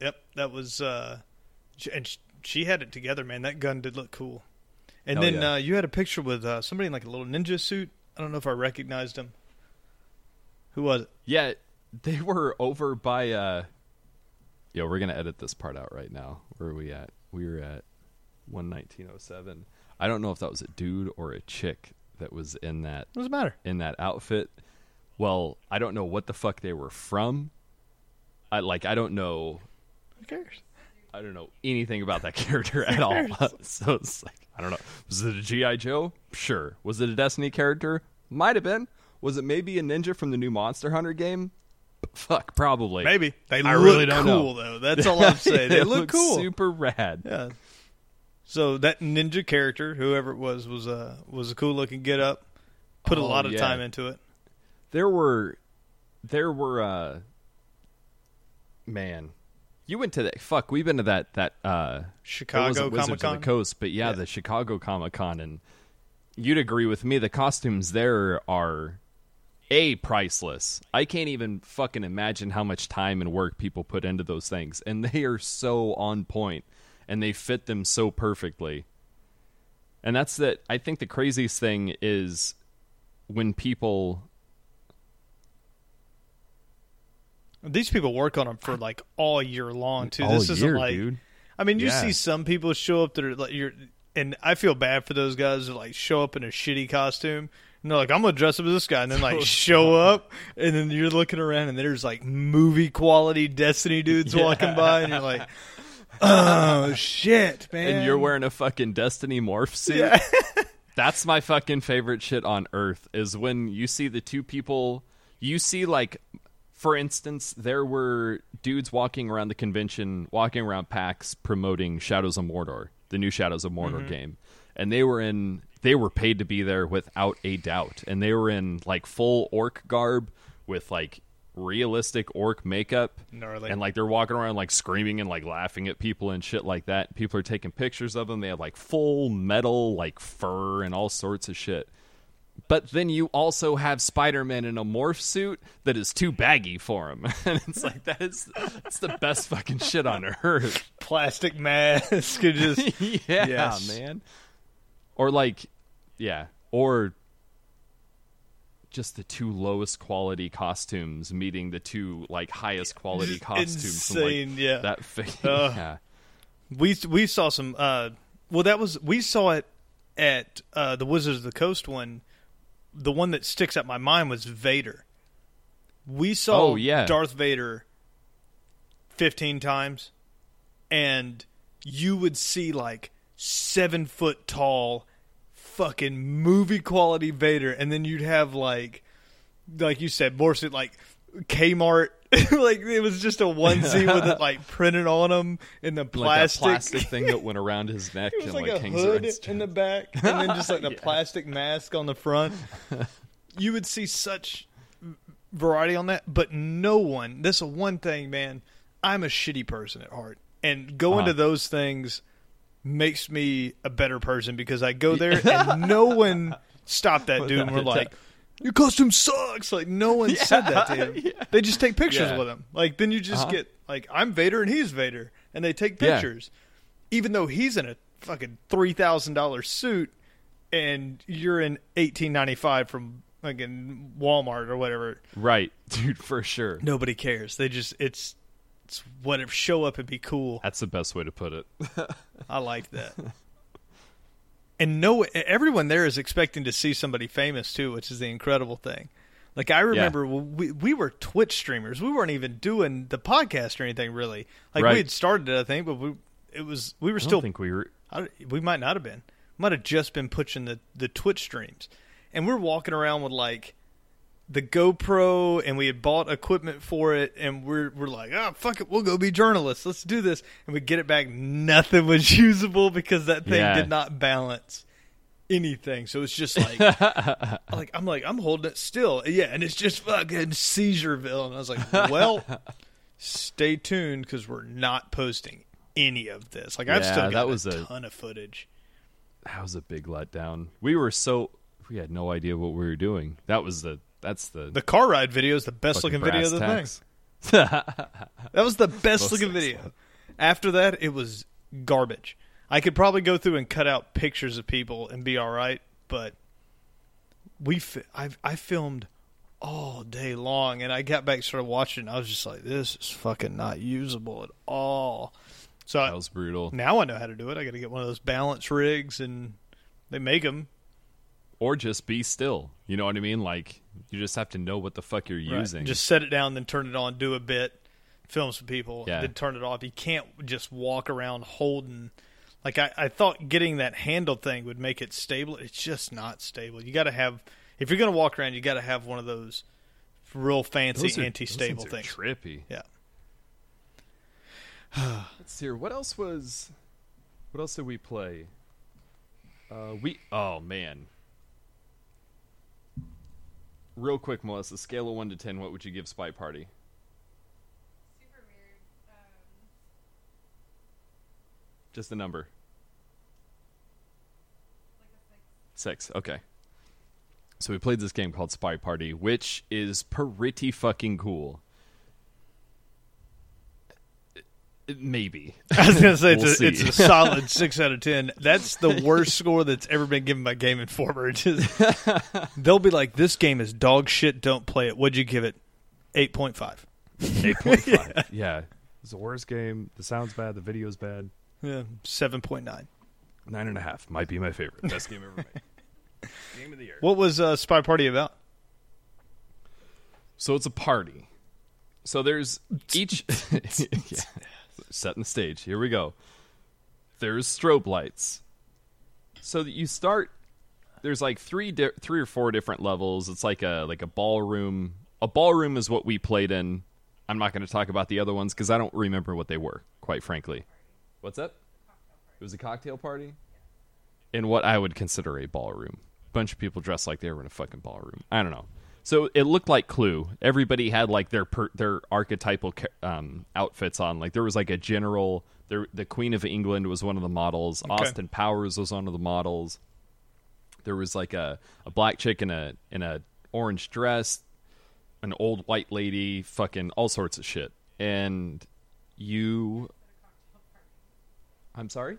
Yep, that was. uh And she had it together, man. That gun did look cool. And Hell then yeah. uh, you had a picture with uh, somebody in like a little ninja suit. I don't know if I recognized him. Who was it? Yeah, they were over by uh Yo, we're gonna edit this part out right now. Where are we at? We were at one nineteen oh seven. I don't know if that was a dude or a chick that was in that What does it matter? in that outfit. Well, I don't know what the fuck they were from. I like I don't know Who cares? I don't know anything about that [LAUGHS] character at all. [LAUGHS] so it's like I don't know. Was it a GI Joe? Sure. Was it a Destiny character? Might have been. Was it maybe a ninja from the new Monster Hunter game? Fuck, probably. Maybe they I look really don't cool know. though. That's [LAUGHS] all I'm saying. They look looks cool. super rad. Yeah. So that ninja character, whoever it was, was a was a cool looking get up. Put a Oh, lot of yeah. time into it. There were, there were. uh Man, you went to that. Fuck, we've been to that that. uh Chicago Comic Con. of the Coast, but yeah, Yeah. the Chicago Comic Con, and you'd agree with me. The costumes there are a priceless. I can't even fucking imagine how much time and work people put into those things, and they are so on point, and they fit them so perfectly. And that's that. I think the craziest thing is when people These people work on them for like all year long too. All this isn't year, like dude. I mean, you Yeah. see some people show up that are like you're, and I feel bad for those guys who like show up in a shitty costume. And they're like, I'm gonna dress up as this guy, and then like [LAUGHS] oh, show up, and then you're looking around, and there's like movie quality Destiny dudes [LAUGHS] walking by, and you're like, oh shit, man! [LAUGHS] and you're wearing a fucking Destiny morph suit. Yeah. That's my fucking favorite shit on earth is when you see the two people you see like for instance there were dudes walking around the convention walking around PAX promoting Shadows of Mordor, the new Shadows of Mordor Mm-hmm. game. And they were in they were paid to be there without a doubt and they were in like full orc garb with like realistic orc makeup Gnarly. and like they're walking around like screaming and like laughing at people and shit like that. People are taking pictures of them. They have like full metal like fur and all sorts of shit. But then you also have Spider-Man in a morph suit that is too baggy for him, [LAUGHS] and it's like that is it's the best fucking shit on earth. plastic mask, [LAUGHS] and just [LAUGHS] yeah, Yes. man. Or like, yeah, or just the two lowest quality costumes meeting the two like highest quality Just costumes. from, like, insane, yeah. that fi- Ugh. yeah. we we saw some. Uh, well, that was we saw it at uh, the Wizards of the Coast one. The one that sticks out my mind was Vader. We saw Oh, yeah. Darth Vader fifteen times, and you would see like seven foot tall, fucking movie quality Vader, and then you'd have like, like you said, more so like Kmart. [LAUGHS] like it was just a onesie [LAUGHS] with it like printed on them in the Like plastic. that plastic thing that went [LAUGHS] around his neck and like, like, a hangs hood in the back, and then just like the Yeah. plastic mask on the front. You would see such variety on that, but no one. This is one thing, man. I'm a shitty person at heart, and going Uh-huh. to those things makes me a better person because I go there and no one stopped that dude and we're like, "Your costume sucks." Like no one [LAUGHS] said that to him. [LAUGHS] They just take pictures Yeah. with him. Like then you just Uh-huh. get like, "I'm Vader and he's Vader," and they take Yeah. pictures even though he's in a fucking three thousand dollar suit and you're in eighteen ninety five from like in Walmart or whatever, Right, [LAUGHS] dude, for sure. nobody cares. They just it's it's whatever. Show up and be cool. That's the best way to put it. I like that. And no, everyone there is expecting to see somebody famous too, which is the incredible thing. Like I remember we we were Twitch streamers. We weren't even doing the podcast or anything really. Like Right. we had started it, I think, but we it was we were still think we were. I, we might not have been. Might have just been pushing the the Twitch streams, and we're walking around with like the GoPro, and we had bought equipment for it, and we're we're like, oh fuck it, we'll go be journalists. Let's do this, and we get it back. Nothing was [LAUGHS] usable because that thing Yeah. did not balance anything. So it's just like, [LAUGHS] like I'm like I'm holding it still, yeah, and it's just fucking seizureville, and I was like, well. Stay tuned because we're not posting any of this. Like I've still got that a was a- ton of footage. That was a big letdown. We were so we had no idea what we were doing. That was the that's the The car ride video is the best looking video of the brass thing. [LAUGHS] That was the best looking excellent. video. After that, it was garbage. I could probably go through and cut out pictures of people and be all right, but we fi- I I filmed all day long, and I got back started watching. And I was just like, this is fucking not usable at all. So That was brutal. now I know how to do it. I got to get one of those balance rigs, and they make them. Or just be still. You know what I mean? Like you just have to know what the fuck you're Right. using. Just set it down, then turn it on, do a bit, film some people, Yeah. then turn it off. You can't just walk around holding. Like I, I thought, getting that handle thing would make it stable. It's just not stable. You got to have if you're going to walk around, you got to have one of those real fancy are- anti-stable things. trippy. Yeah. [SIGHS] Let's see here. What else was? What else did we play? Uh, we. Oh man. Real quick, Melissa. Scale of one to ten. What would you give Spy Party? Super weird. Um, Just the number. like a six. Six. Okay. So we played this game called Spy Party, which is pretty fucking cool. Maybe. [LAUGHS] I was gonna say it's, We'll a, it's a solid six out of ten. That's the worst [LAUGHS] score that's ever been given by Game Informer. [LAUGHS] Just- they'll be like, "This game is dog shit. Don't play it." What'd you give it? Eight point five. Eight point five. yeah. It's the worst game. The sound's bad. The video's bad. Yeah, seven point nine. Nine and a half might be my favorite. Best game ever made. game of the year. What was uh, Spy Party about? So it's a party. So there's each yeah. Setting the stage. Here we go. There's strobe lights. So that you start there's like three di- three or four different levels. It's like a like a ballroom. A ballroom is what we played in. I'm not going to talk about the other ones cuz I don't remember what they were, quite frankly. What's that? It was a cocktail party in what I would consider a ballroom. Bunch of people dressed like they were in a fucking ballroom. I don't know. So it looked like Clue. Everybody had like their per, their archetypal um, outfits on. Like there was like a general. There, the Queen of England was one of the models. Austin Powers was one of the models. There was like a, a black chick in a in a orange dress, an old white lady, fucking all sorts of shit. And you, I'm sorry.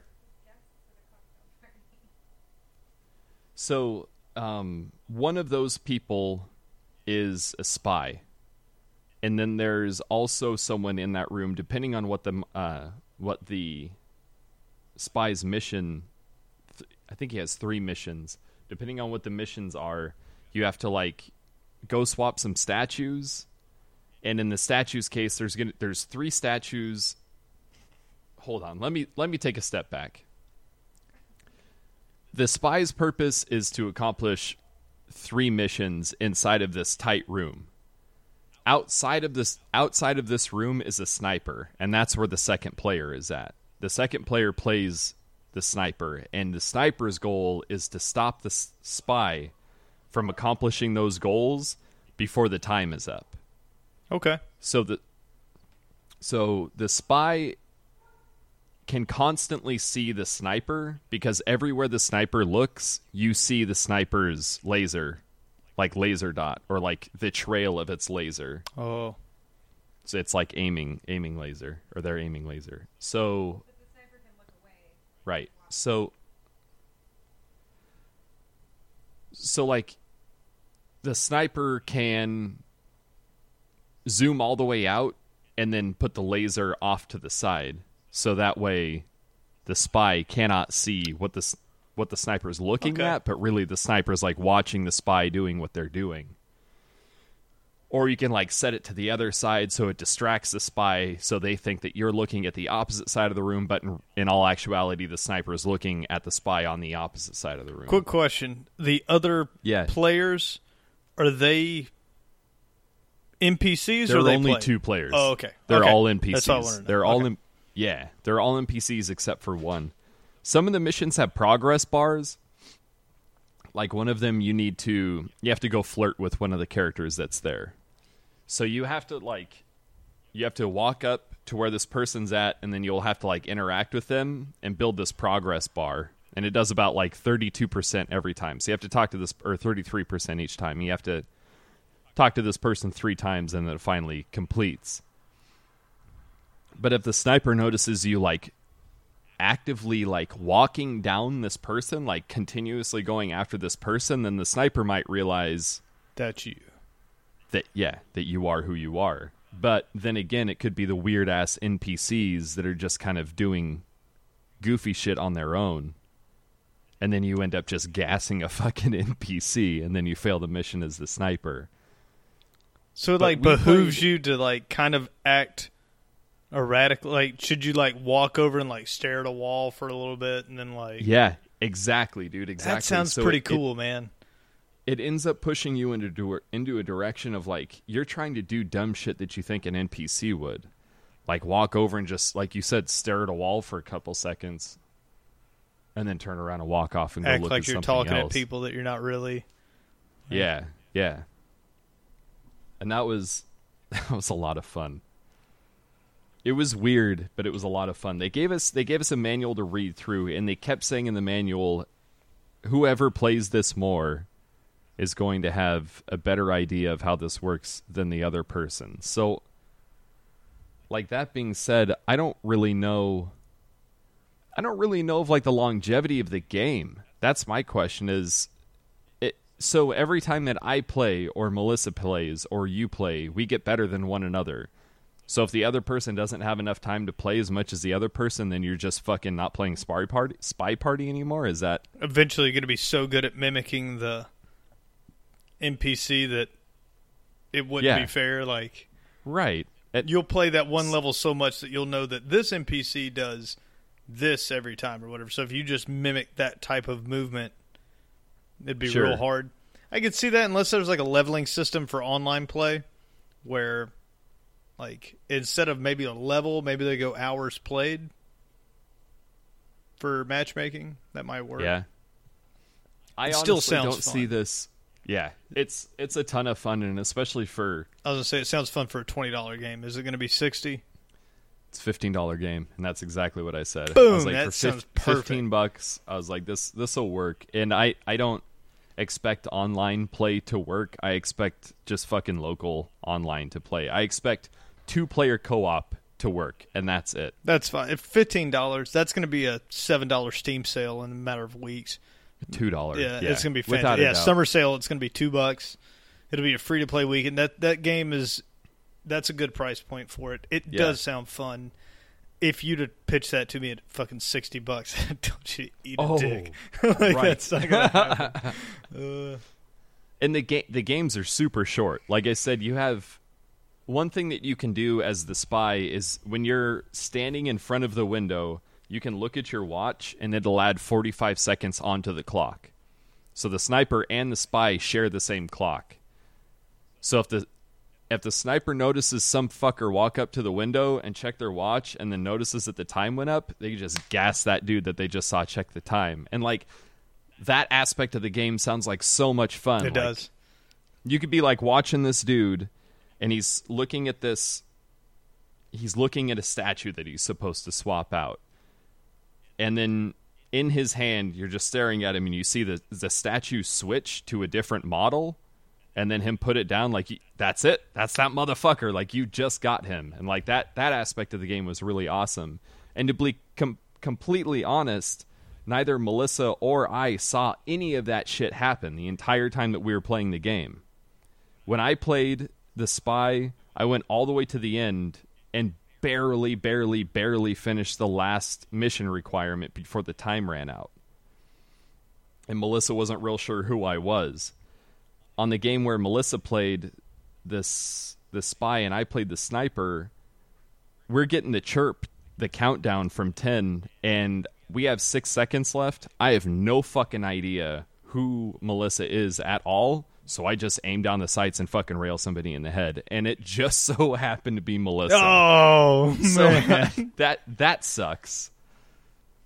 So, um, one of those people is a spy, and then there's also someone in that room. Depending on what the uh, what the spy's mission, th- I think he has three missions. Depending on what the missions are, you have to like go swap some statues. And in the statues case, there's gonna there's three statues. Hold on, let me let me take a step back the spy's purpose is to accomplish three missions inside of this tight room. Outside of this outside of this room is a sniper, and that's where the second player is at. The second player plays the sniper, and the sniper's goal is to stop the s- spy from accomplishing those goals before the time is up. Okay. So the so the spy can constantly see the sniper because everywhere the sniper looks, you see the sniper's laser, like laser dot or like the trail of its laser. Oh, So it's like aiming aiming laser or their aiming laser. So But the sniper can look away. Right. So so like the sniper can zoom all the way out and then put the laser off to the side so that way the spy cannot see what the what the sniper is looking Okay. at but really the sniper is like watching the spy doing what they're doing or you can like set it to the other side so it distracts the spy so they think that you're looking at the opposite side of the room but in, in all actuality the sniper is looking at the spy on the opposite side of the room quick question: the other Yeah. players are they NPCs there or are they only play? two players Oh, okay. they're Okay. all npcs That's all I wanted to know. they're all Okay. in, yeah they're all npcs except for one. Some of the missions have progress bars. Like one of them you need to you have to go flirt with one of the characters that's there. So you have to like you have to walk up to where this person's at and then you'll have to like interact with them and build this progress bar. And it does about like 32% every time. So you have to talk to this or 33% each time. You have to talk to this person three times and then it finally completes but if the sniper notices you like actively like walking down this person like continuously going after this person then the sniper might realize that you. that yeah that you are who you are. But then again it could be the weird ass npcs that are just kind of doing goofy shit on their own. And then you end up just gassing a [LAUGHS] fucking npc and then you fail the mission as the sniper. So it But like behooves played- you to like kind of act erratic. Like, should you like walk over and like stare at a wall for a little bit and then like? yeah exactly dude exactly that sounds So pretty it- cool, man. it ends up pushing you into into a direction of like you're trying to do dumb shit that you think an NPC would, like walk over and just like you said, stare at a wall for a couple seconds, and then turn around and walk off and go Act look like at you're talking else. at people that you're not really. Yeah, yeah. And that was [LAUGHS] that was a lot of fun. It was weird, but it was a lot of fun. They gave us they gave us a manual to read through and they kept saying in the manual whoever plays this more is going to have a better idea of how this works than the other person. So like that being said, I don't really know I don't really know of like the longevity of the game. That's my question is it so every time that I play or Melissa plays or you play, we get better than one another. So if the other person doesn't have enough time to play as much as the other person, then you're just fucking not playing spy party spy party anymore. Is that Eventually, you're going to be so good at mimicking the NPC that it wouldn't Yeah. be fair. Like right? It- you'll play that one level so much that you'll know that this NPC does this every time or whatever. So if you just mimic that type of movement, it'd be Sure. real hard. I could see that unless there's like a leveling system for online play where like instead of maybe a level, maybe they go hours played for matchmaking. That might work. Yeah. I still honestly sounds don't see this. Yeah, it's it's a ton of fun, and especially for I was gonna say it sounds fun for a twenty dollar game. Is it gonna be sixty? it's a fifteen dollar game, and that's exactly what I said. I Boom, was like, that for sounds fif- perfect. fifteen bucks, I was like, this this will work, and I I don't expect online play to work. I expect just fucking local online to play. I expect two player co op to work, and that's it. That's fine. If fifteen dollars, that's gonna be a seven dollar Steam sale in a matter of weeks. Two dollars. Yeah, it's gonna be Without fantastic. Yeah, doubt. summer sale. It's gonna be two bucks. It'll be a free to play weekend. That that game is that's a good price point for it. It Yeah. does sound fun. If you'd have pitched that to me at fucking sixty bucks, [LAUGHS] don't you eat a Oh, dick? [LAUGHS] like, right. That's not gonna happen. [LAUGHS] uh, and the game the games are super short. Like I said, you have one thing that you can do as the spy is when you're standing in front of the window, you can look at your watch and it'll add 45 seconds onto the clock. So the sniper and the spy share the same clock. So if the if the sniper notices some fucker walk up to the window and check their watch and then notices that the time went up, they just gas that dude that they just saw check the time. And like that aspect of the game sounds like so much fun. it Like, does. you could be like watching this dude and he's looking at this he's looking at a statue that he's supposed to swap out. And then in his hand you're just staring at him and you see the the statue switch to a different model and then him put it down like that's it. That's that motherfucker. Like you just got him. And like that that aspect of the game was really awesome. And to be com- completely honest neither melissa or i saw any of that shit happen the entire time that we were playing the game. When I played the spy, I went all the way to the end and barely, barely, barely finished the last mission requirement before the time ran out. And Melissa wasn't real sure who I was. On the game where Melissa played this the spy and I played the sniper, we're getting the chirp, the countdown from 10 and we have 6 seconds left. I have no fucking idea who Melissa is at all. So I just aim down the sights and fucking rail somebody in the head, and it just [LAUGHS] so happened to be Melissa. Oh [LAUGHS] so man! that that sucks.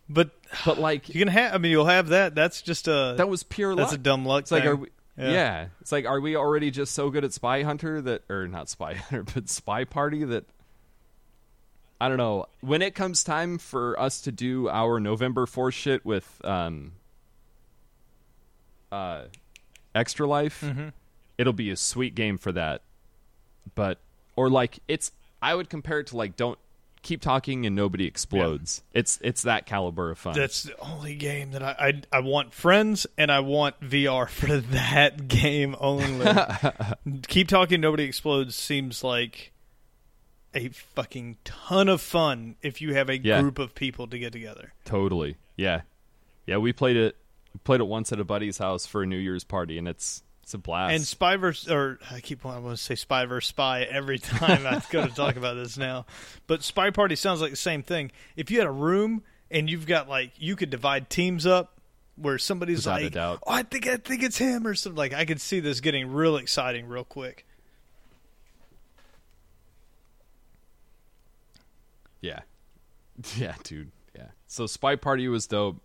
but But like you can have. I mean, you'll have that. That's just a. that was pure that's luck. a dumb luck. It's like are we? Yeah. Yeah. it's like are we already just so good at Spy Hunter that, or not Spy [LAUGHS] Hunter, but Spy Party that. I don't know. When it comes time for us to do our November 4th shit with um, uh, Extra Life, Mm-hmm. it'll be a sweet game for that. But or like it's I would compare it to like don't keep talking and nobody explodes. It's it's that caliber of fun. That's the only game that I, I I want friends and I want VR [LAUGHS] for that game only. [LAUGHS] Keep talking, nobody explodes seems like a fucking ton of fun if you have a Yeah. group of people to get together. Totally. Yeah. Yeah, we played it played it once at a buddy's house for a New Year's party and it's it's a blast. And Spy versus, or I keep wanting to say Spy versus Spy every [LAUGHS] time I go to talk about this now. But Spy Party sounds like the same thing. If you had a room and you've got like, you could divide teams up where somebody's Without like, oh, I think I think it's him or something. Like I could see this getting real exciting real quick. yeah. [LAUGHS] Yeah, dude. Yeah. So Spy Party was dope.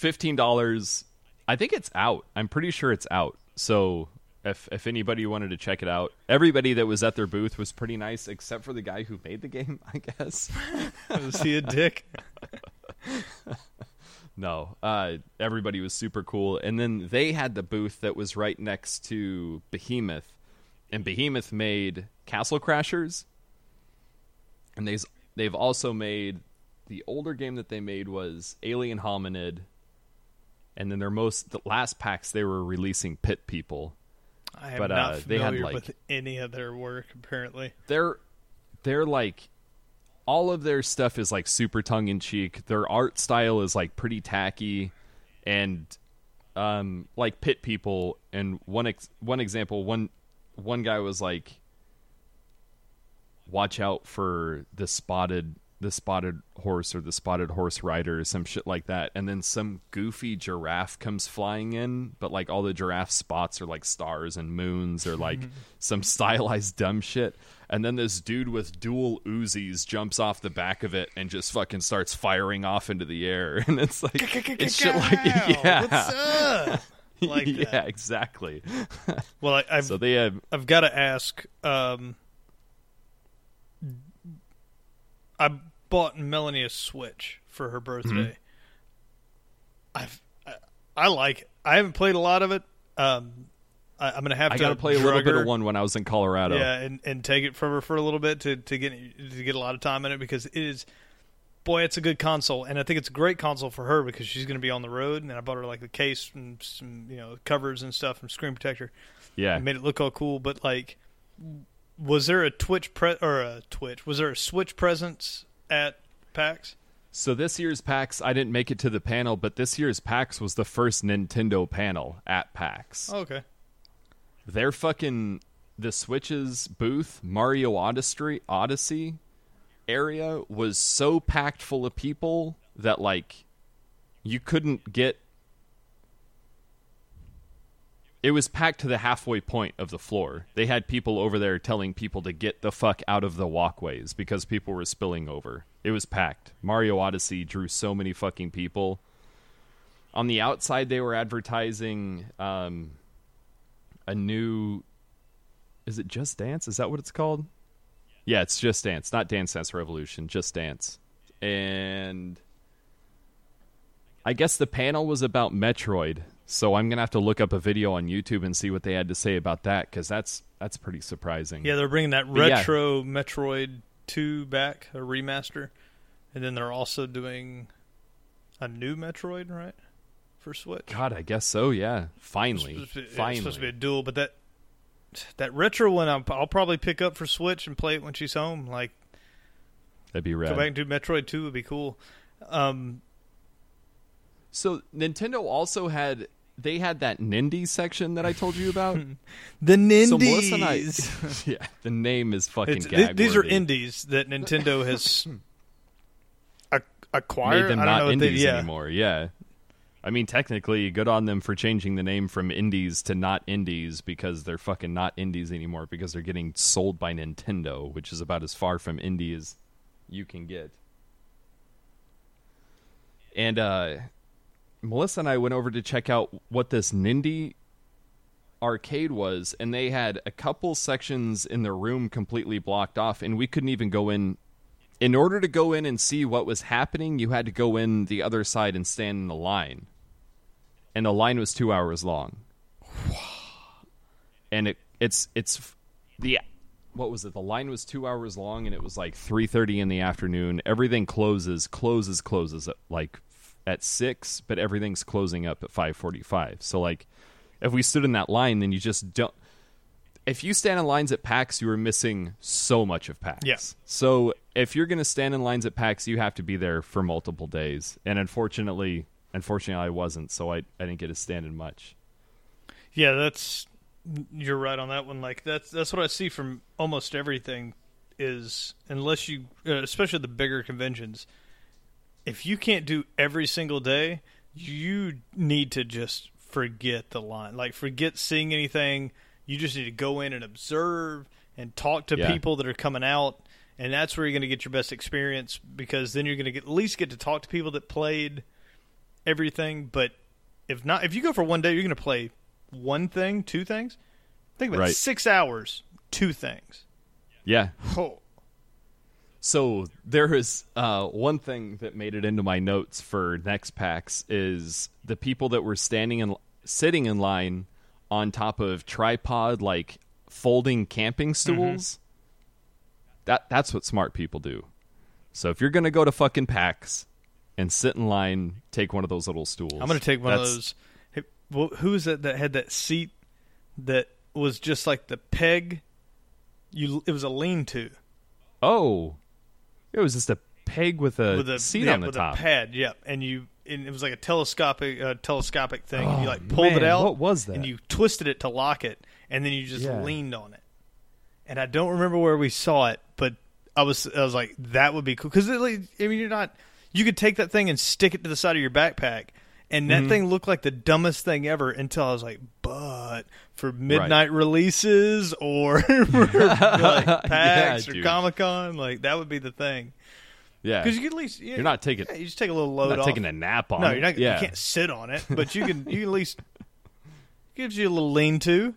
$15. I think it's out. I'm pretty sure it's out. So if if anybody wanted to check it out, everybody that was at their booth was pretty nice except for the guy who made the game, [LAUGHS] I guess. [LAUGHS] Was he a dick? [LAUGHS] no. Uh, everybody was super cool, and then they had the booth that was right next to Behemoth, and Behemoth made Castle Crashers, and they've they've also made the older game that they made was Alien Hominid, and then their most the last packs they were releasing Pit People. I am But, not uh, they had, familiar like- with any of their work. Apparently, they're they're like all of their stuff is like super tongue in cheek. Their art style is like pretty tacky and um like pit people and one ex- one example one one guy was like watch out for the spotted the spotted horse or the spotted horse rider or some shit like that and then some goofy giraffe comes flying in but like all the giraffe spots are like stars and moons or like [LAUGHS] some stylized dumb shit and then this dude with dual uzis jumps off the back of it and just fucking starts firing off into the air [LAUGHS] and it's like it's shit like yeah Like yeah that. exactly Well, I, I've so they have I've got to ask. Um, I bought Melanie a Switch for her birthday. Mm-hmm. I've I, I like it. I haven't played a lot of it. Um, I, I'm gonna have I to got to play a little bit of one when I was in Colorado. Yeah, and, and take it from her for a little bit to, to get to get a lot of time in it because it is, boy, it's a good console, and I think it's a great console for her because she's going to be on the road. And I bought her like the case and some you know covers and stuff and screen protector. Yeah. Made it look all cool. But like, was there a Twitch pre or a Twitch? Was there a Switch presence at PAX? So this year's PAX, I didn't make it to the panel, but this year's PAX was the first Nintendo panel at PAX. Oh, okay. Their fucking the Switch's booth, Mario Odyssey Odyssey area was so packed full of people that like you couldn't get it was packed to the halfway point of the floor. They had people over there telling people to get the fuck out of the walkways because people were spilling over. It was packed. Mario Odyssey drew so many fucking people. On the outside, they were advertising um, a new. Is it Just Dance? Is that what it's called? Yeah, it's Just Dance, not Dance Dance Revolution, Just Dance. And I guess the panel was about Metroid, so I'm gonna have to look up a video on YouTube and see what they had to say about that because that's that's pretty surprising. Yeah, they're bringing that But yeah. retro Metroid Two back, a remaster, and then they're also doing a new Metroid, right, for Switch. God, I guess so. Yeah, finally, It's supposed to be- finally. It's supposed to be a duel, but that that retro one I'll, I'll probably pick up for Switch and play it when she's home. Like That'd be go rad. back and do Metroid Two would be cool. Um, So Nintendo also had they had that Nindy section that I told you about. [LAUGHS] the Nindies. so Melissa and I, [LAUGHS] yeah, the name is fucking th- these are indies that Nintendo has [LAUGHS] ac- acquired. Made them I don't not know what they- indies yeah. anymore. Yeah. I mean, technically, good on them for changing the name from indies to not indies because they're fucking not indies anymore because they're getting sold by Nintendo, which is about as far from indie as you can get. And uh, Melissa and I went over to check out what this Nindy arcade was, and they had a couple sections in the room completely blocked off, and we couldn't even go in in order to go in and see what was happening, you had to go in the other side and stand in the line. And the line was two hours long. And it it's it's the what was it? The line was two hours long, and it was like three thirty in the afternoon. Everything closes, closes, closes at like at six, but everything's closing up at five forty five. So like, if we stood in that line, then you just don't if you stand in lines at PAX, you are missing so much of PAX. Yeah. So if you're going to stand in lines at PAX, you have to be there for multiple days. And unfortunately, unfortunately, I wasn't, so I, I didn't get to stand in much. Yeah, that's you're right on that one. Like that's that's what I see from almost everything is unless you, uh, especially the bigger conventions, if you can't do every single day, you need to just forget the line. Like forget seeing anything. You just need to go in and observe and talk to Yeah. people that are coming out. And that's where you're going to get your best experience because then you're going to get at least get to talk to people that played everything. But if not, if you go for one day, you're going to play one thing, two things. Think about it, Right. six hours, two things. Yeah. Oh, So there is uh, one thing that made it into my notes for next packs is the people that were standing and sitting in line on top of tripod like folding camping stools. That that's what smart people do. So if you're gonna go to fucking packs and sit in line, take one of those little stools. I'm going to take one of those. Hey, well, who is it that had that seat that was just like the peg? You, it was a lean-to Oh, it was just a peg with a, with a seat yeah, on the with top. a pad. Yep, and you, and it was like a telescopic, uh, telescopic thing. and you Oh, like pulled it out. what was that? And you twisted it to lock it, and then you just Yeah. leaned on it. And I don't remember where we saw it, but I was, I was like, that would be cool because I mean, you're not. You could take that thing and stick it to the side of your backpack, and Mm-hmm. that thing looked like the dumbest thing ever until I was like, but for midnight releases or [LAUGHS] [LAUGHS] like PAX or. Comic Con, like that would be the thing. yeah, Because you can at least you You're not taking- yeah, you just take a little load not off. taking a nap on no, it. you're not. Yeah, You can't sit on it, but you can. You can at [LAUGHS] least gives you a little lean to,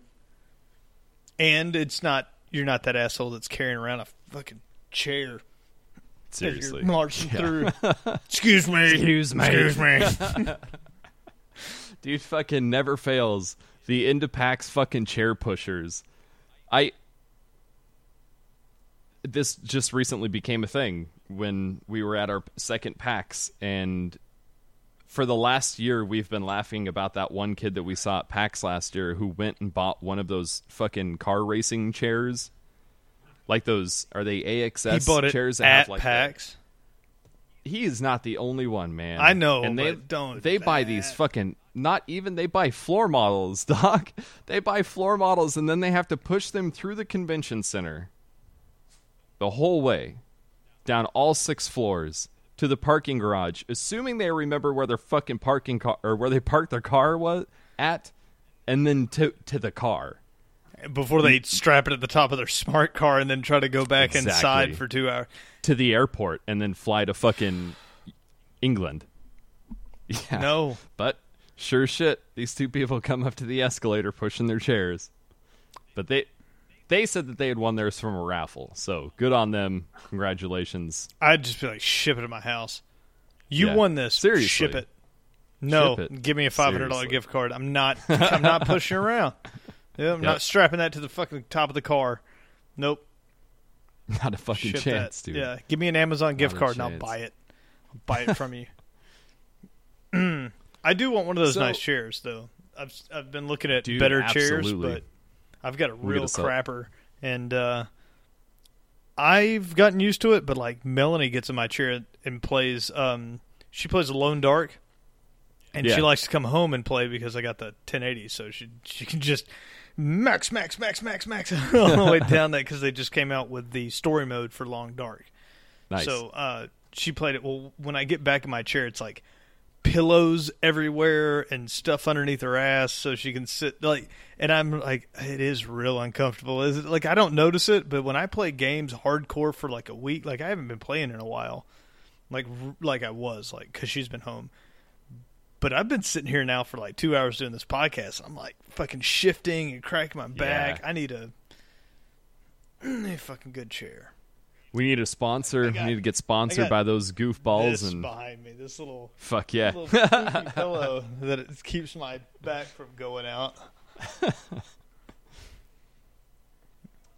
and it's not. You're not that asshole that's carrying around a fucking chair seriously. you're marching through. [LAUGHS] Excuse me. Excuse me. Excuse me. [LAUGHS] Dude fucking never fails. The into packs fucking chair pushers. I this just recently became a thing when we were at our second PAX and for the last year we've been laughing about that one kid that we saw at PAX last year who went and bought one of those fucking car racing chairs. Like those are they he AXS bought it chairs that at have like PAX. he is not the only one, man. I know, and they but don't they buy that. these fucking not even they buy floor models, [LAUGHS] doc. They buy floor models and then they have to push them through the convention center, the whole way, down all six floors to the parking garage, assuming they remember where their fucking parking car or where they parked their car was at, and then to to the car. Before they strap it at the top of their smart car and then try to go back Exactly. inside for two hours. to the airport and then fly to fucking England. [LAUGHS] Yeah. No, But sure shit, these two people come up to the escalator pushing their chairs. But they they said that they had won theirs from a raffle. So good on them. Congratulations. I'd just be like, ship it to my house. You Yeah. won this. Seriously. ship it. No, Ship it. give me a five hundred dollar gift card. I'm not. I'm not pushing around. [LAUGHS] Yeah, I'm Yep. not strapping that to the fucking top of the car. Nope. [LAUGHS] Not a fucking Ship chance, that. dude. Yeah, give me an Amazon gift card and I'll buy it. I'll buy it from you. [LAUGHS] [CLEARS THROAT] I do want one of those So- nice chairs, though. I've I've been looking at Dude, better chairs, but I've got a real crapper, and uh, I've gotten used to it. But like Melanie gets in my chair and plays. Um, she plays Alone Dark, and she likes to come home and play because I got the 1080, so she she can just max max max max max [LAUGHS] all the way [LAUGHS] down that because they just came out with the story mode for Long Dark. Nice. So uh, she played it. Well, when I get back in my chair, it's like pillows everywhere and stuff underneath her ass, so she can sit like. And I'm like, it is real uncomfortable. Is it like I don't notice it, but when I play games hardcore for like a week, like I haven't been playing in a while, like like I was, like because she's been home. But I've been sitting here now for like two hours doing this podcast. I'm like fucking shifting and cracking my back. Yeah. I need a, [CLEARS THROAT] a fucking good chair. we need a sponsor. We need to get sponsored by those goofballs this and behind me, this little fuck yeah. little [LAUGHS] pillow that it keeps my back from going out. [LAUGHS]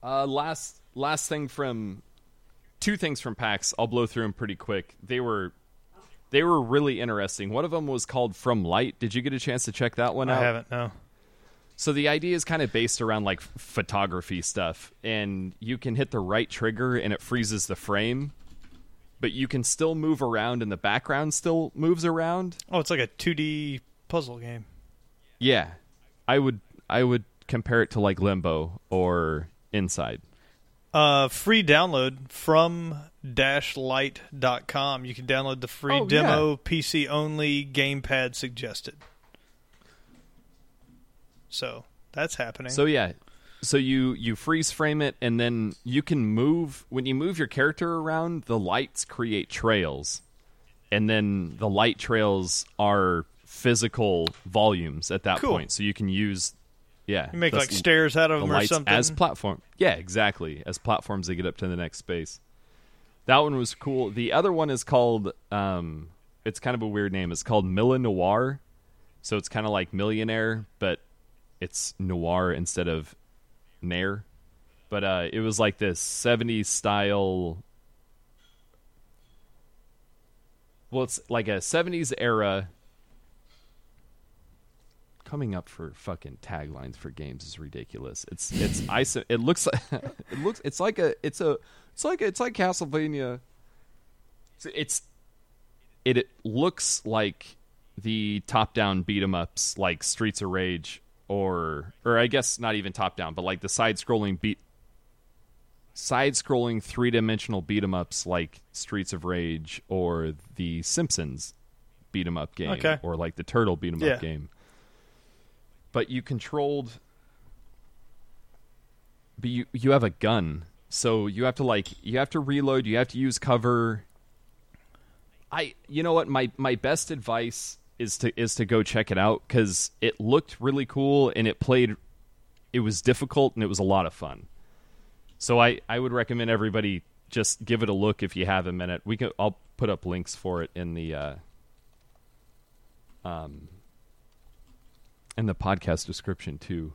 Uh, last last thing from two things from PAX. I'll blow through them pretty quick. They were they were really interesting. One of them was called From Light. Did you get a chance to check that one out? I haven't. No. So the idea is kind of based around like photography stuff, and you can hit the right trigger and it freezes the frame, but you can still move around and the background still moves around. Oh, it's like a 2D puzzle game. Yeah, I would I would compare it to like Limbo or Inside. Uh, free download from dashlight.com. You can download the free Oh, demo, PC only, gamepad suggested. So that's happening. So yeah, so you you freeze frame it, and then you can move when you move your character around. The lights create trails, and then the light trails are physical volumes at that Cool. point. So you can use yeah, you make like stairs out of the them or something. as platform. Yeah, exactly as platforms they get up to the next space. That one was cool. The other one is called um it's kind of a weird name. It's called Milanoir. So it's kind of like millionaire, but it's noir instead of nair. But uh it was like this 70s style Well, it's like a 70s era coming up for fucking taglines for games is ridiculous. It's it's iso- it looks like [LAUGHS] it looks it's like a it's a it's like it's like Castlevania. It's, it's it, it looks like the top-down beat 'em ups like Streets of Rage or or I guess not even top-down, but like the side-scrolling beat side-scrolling three-dimensional beat 'em ups like Streets of Rage or the Simpsons beat 'em up game Okay. or like the Turtle beat 'em Yeah. up game. But you controlled but you you have a gun. So you have to like you have to reload, you have to use cover. I you know what my my best advice is to is to go check it out cuz it looked really cool and it played it was difficult and it was a lot of fun. So I I would recommend everybody just give it a look if you have a minute. We can I'll put up links for it in the uh um in the podcast description too.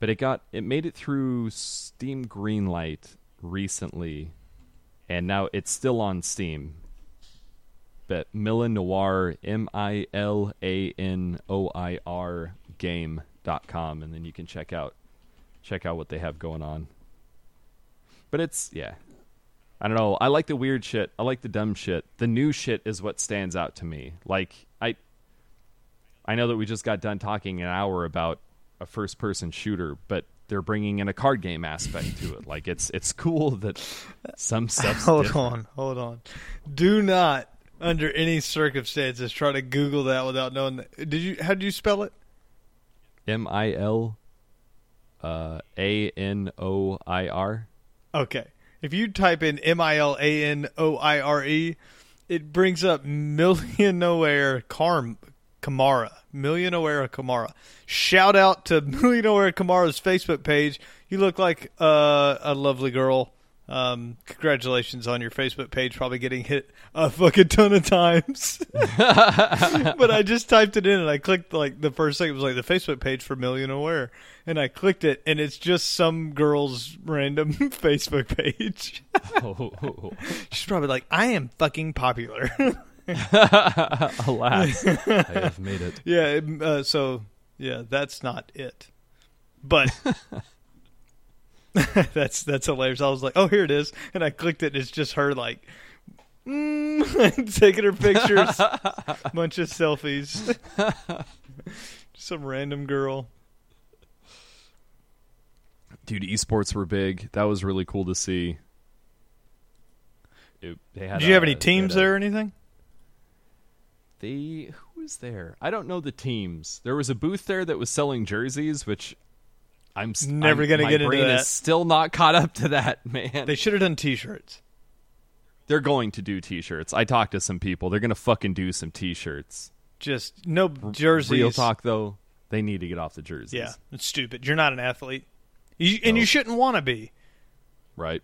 But it got it made it through Steam Greenlight recently and now it's still on Steam. But Milanoir M I L A N O I R game dot com, and then you can check out check out what they have going on. But it's yeah. I don't know. I like the weird shit. I like the dumb shit. The new shit is what stands out to me. Like I I know that we just got done talking an hour about a first person shooter, but they're bringing in a card game aspect to it. Like it's it's cool that some [LAUGHS] stuff. hold on, hold on. Do not, under any circumstances, try to Google that without knowing. That. Did you? How do you spell it? M I L uh, A N O I R. Okay. If you type in M I L A N O I R E, it brings up [LAUGHS] Million Nowhere Carm Kamara. Million Nowhere Kamara. Shout out to [LAUGHS] Million Nowhere Kamara's Facebook page. You look like uh, a lovely girl. Um, congratulations on your Facebook page, probably getting hit a fucking ton of times. [LAUGHS] but I just typed it in and I clicked like the first thing it was like the Facebook page for Million Aware, and I clicked it and it's just some girl's random [LAUGHS] Facebook page. Oh, She's probably like, I am fucking popular. [LAUGHS] alas, I have made it. [LAUGHS] yeah. Uh, so yeah, that's not it. But [LAUGHS] that's that's hilarious. I was like, oh, here it is, and I clicked it. and It's just her like. Mm, taking her pictures, bunch of selfies, some random girl. Dude, esports were big. That was really cool to see. It- they had Did you have a- any teams a- there or anything? They who was there? I don't know the teams. There was a booth there that was selling jerseys, which I'm Never gonna my get into that. Is still not caught up to that, [LAUGHS] man. They should have done T-shirts. They're going to do t-shirts. I talked to some people. They're gonna fucking do some t-shirts. Just no jerseys. Real talk though, they need to get off the jerseys. Yeah, it's stupid. You're not an athlete, you, and you shouldn't want to be. Right.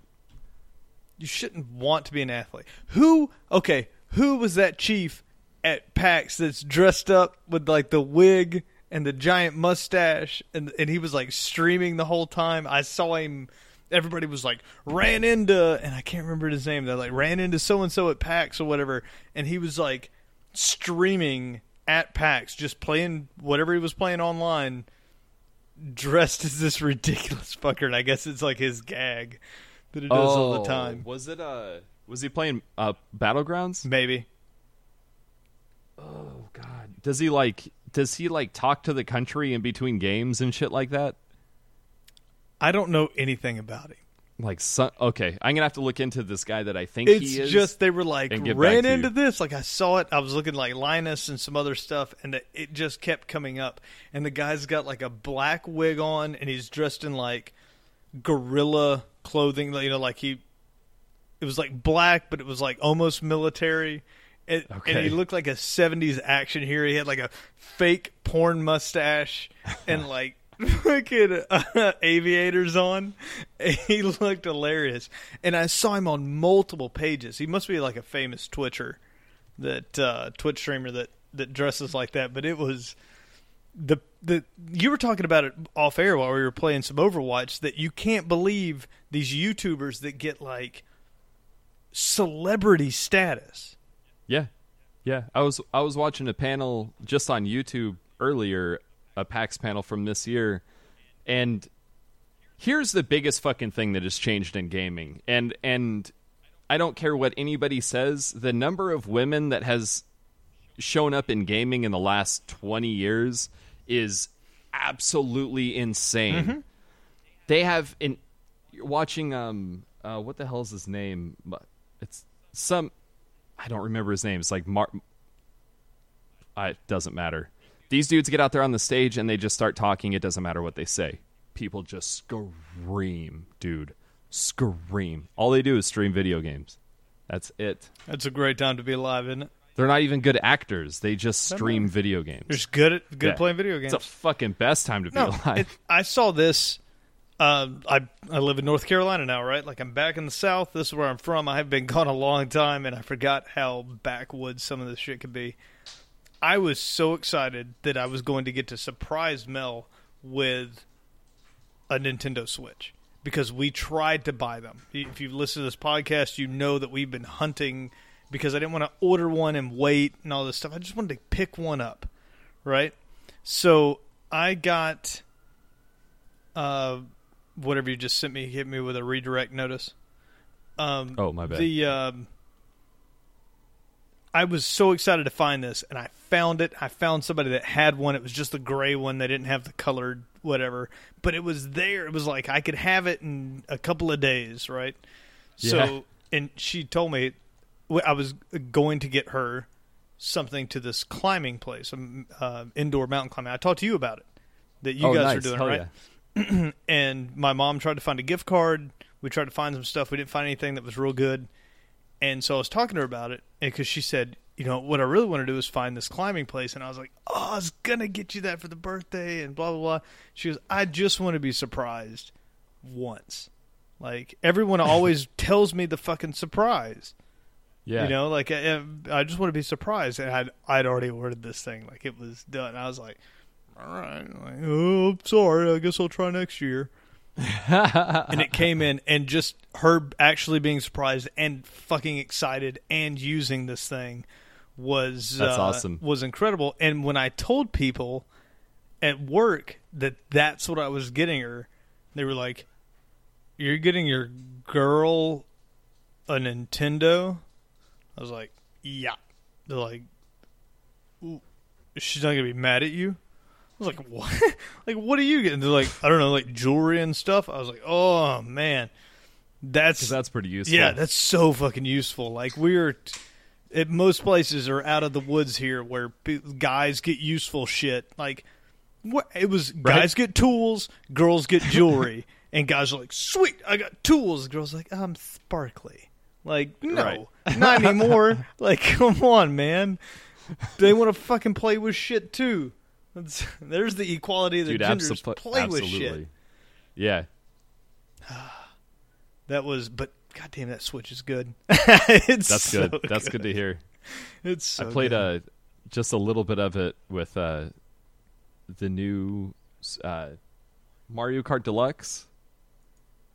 You shouldn't want to be an athlete. Who? Okay, who was that chief at PAX that's dressed up with like the wig and the giant mustache, and and he was like streaming the whole time. I saw him. Everybody was like ran into, and I can't remember his name. They like ran into so and so at PAX or whatever, and he was like streaming at PAX, just playing whatever he was playing online, dressed as this ridiculous fucker. And I guess it's like his gag that he does all the time. Oh, Was it uh was he playing uh Battlegrounds? Maybe. Oh god. Does he like does he like talk to the country in between games and shit like that? I don't know anything about him. Like so, okay, I'm going to have to look into this guy that I think It's he is. just they were like ran into this. Like I saw it. I was looking like Linus and some other stuff, and it just kept coming up. And the guy's got like a black wig on, and he's dressed in like guerrilla clothing. You know, like he. It was like black, but it was like almost military. And, and he looked like a '70s action hero. He had like a fake porn mustache and [LAUGHS] like fucking uh, aviators on. He looked hilarious, and I saw him on multiple pages. He must be like a famous Twitcher, that uh, Twitch streamer that that dresses like that. But it was the the you were talking about it off air while we were playing some Overwatch that you can't believe these YouTubers that get like celebrity status. Yeah, yeah. I was I was watching a panel just on YouTube earlier, a PAX panel from this year, and here's the biggest fucking thing that has changed in gaming, and and I don't care what anybody says, the number of women that has shown up in gaming in the last twenty years is absolutely insane. They have in you're watching um uh, what the hell is his name? It's some I don't remember his name. It's like Mark. I, it doesn't matter. These dudes get out there on the stage and they just start talking. It doesn't matter what they say. People just scream, dude. Scream. All they do is stream video games. That's it. That's a great time to be alive, isn't it? They're not even good actors. They just stream video games. They're just good at good Yeah. playing video games. It's a fucking best time to be No, alive. it, I saw this. Um, I I live in North Carolina now, right? Like I'm back in the South. This is where I'm from. I have been gone a long time, and I forgot how backwoods some of this shit could be. I was so excited that I was going to get to surprise Mel with a Nintendo Switch because we tried to buy them. If you've listened to this podcast, you know that we've been hunting because I didn't want to order one and wait and all this stuff. I just wanted to pick one up, right? So I got uh, whatever you just sent me hit me with a redirect notice. Um, oh my bad. the um, I was so excited to find this, and I found it. I found somebody that had one. It was just the gray one. They didn't have the colored whatever, but it was there. It was like I could have it in a couple of days, right? Yeah. So, and she told me I was going to get her something to this climbing place, um, uh, indoor mountain climbing. I talked to you about it that you oh, guys nice. are doing, Hell right? yeah. [CLEARS THROAT] and my mom tried to find a gift card. We tried to find some stuff. We didn't find anything that was real good. And so I was talking to her about it, and because she said, you know, what I really want to do is find this climbing place. And I was like, oh, I was gonna get you that for the birthday, and blah blah blah. She goes, I just want to be surprised once. Like everyone [LAUGHS] always tells me the fucking surprise. Yeah. You know, like I, I just want to be surprised, and I'd I'd already ordered this thing, like it was done. I was like, all right, like, oh, sorry, I guess I'll try next year. [LAUGHS] and it came in, and just her actually being surprised and fucking excited and using this thing was That's uh, awesome. Was incredible. And when I told people at work that that's what I was getting her, they were like, "You're getting your girl a Nintendo." I was like, "Yeah." They're like, "Ooh, "She's not gonna be mad at you." I was like, "What? [LAUGHS] like, what are you getting?" They're like, "I don't know, like jewelry and stuff." I was like, "Oh man, that's that's pretty useful. yeah, that's so fucking useful. Like we're t- at most places are out of the woods here where pe- guys get useful shit. Like what it was guys get tools, girls get jewelry, [LAUGHS] and guys are like, "Sweet, I got tools." Girls are like, "I'm sparkly." Like, no, [LAUGHS] not anymore. like, come on, man. They want to fucking play with shit too. That's, [LAUGHS] there's the equality of the Dude, genders. absolu- play with shit. Yeah. [SIGHS] That was, but goddamn, that Switch is good. [LAUGHS] it's That's so good. That's good to hear. It's so I played good. uh, just a little bit of it with uh, the new uh, Mario Kart Deluxe,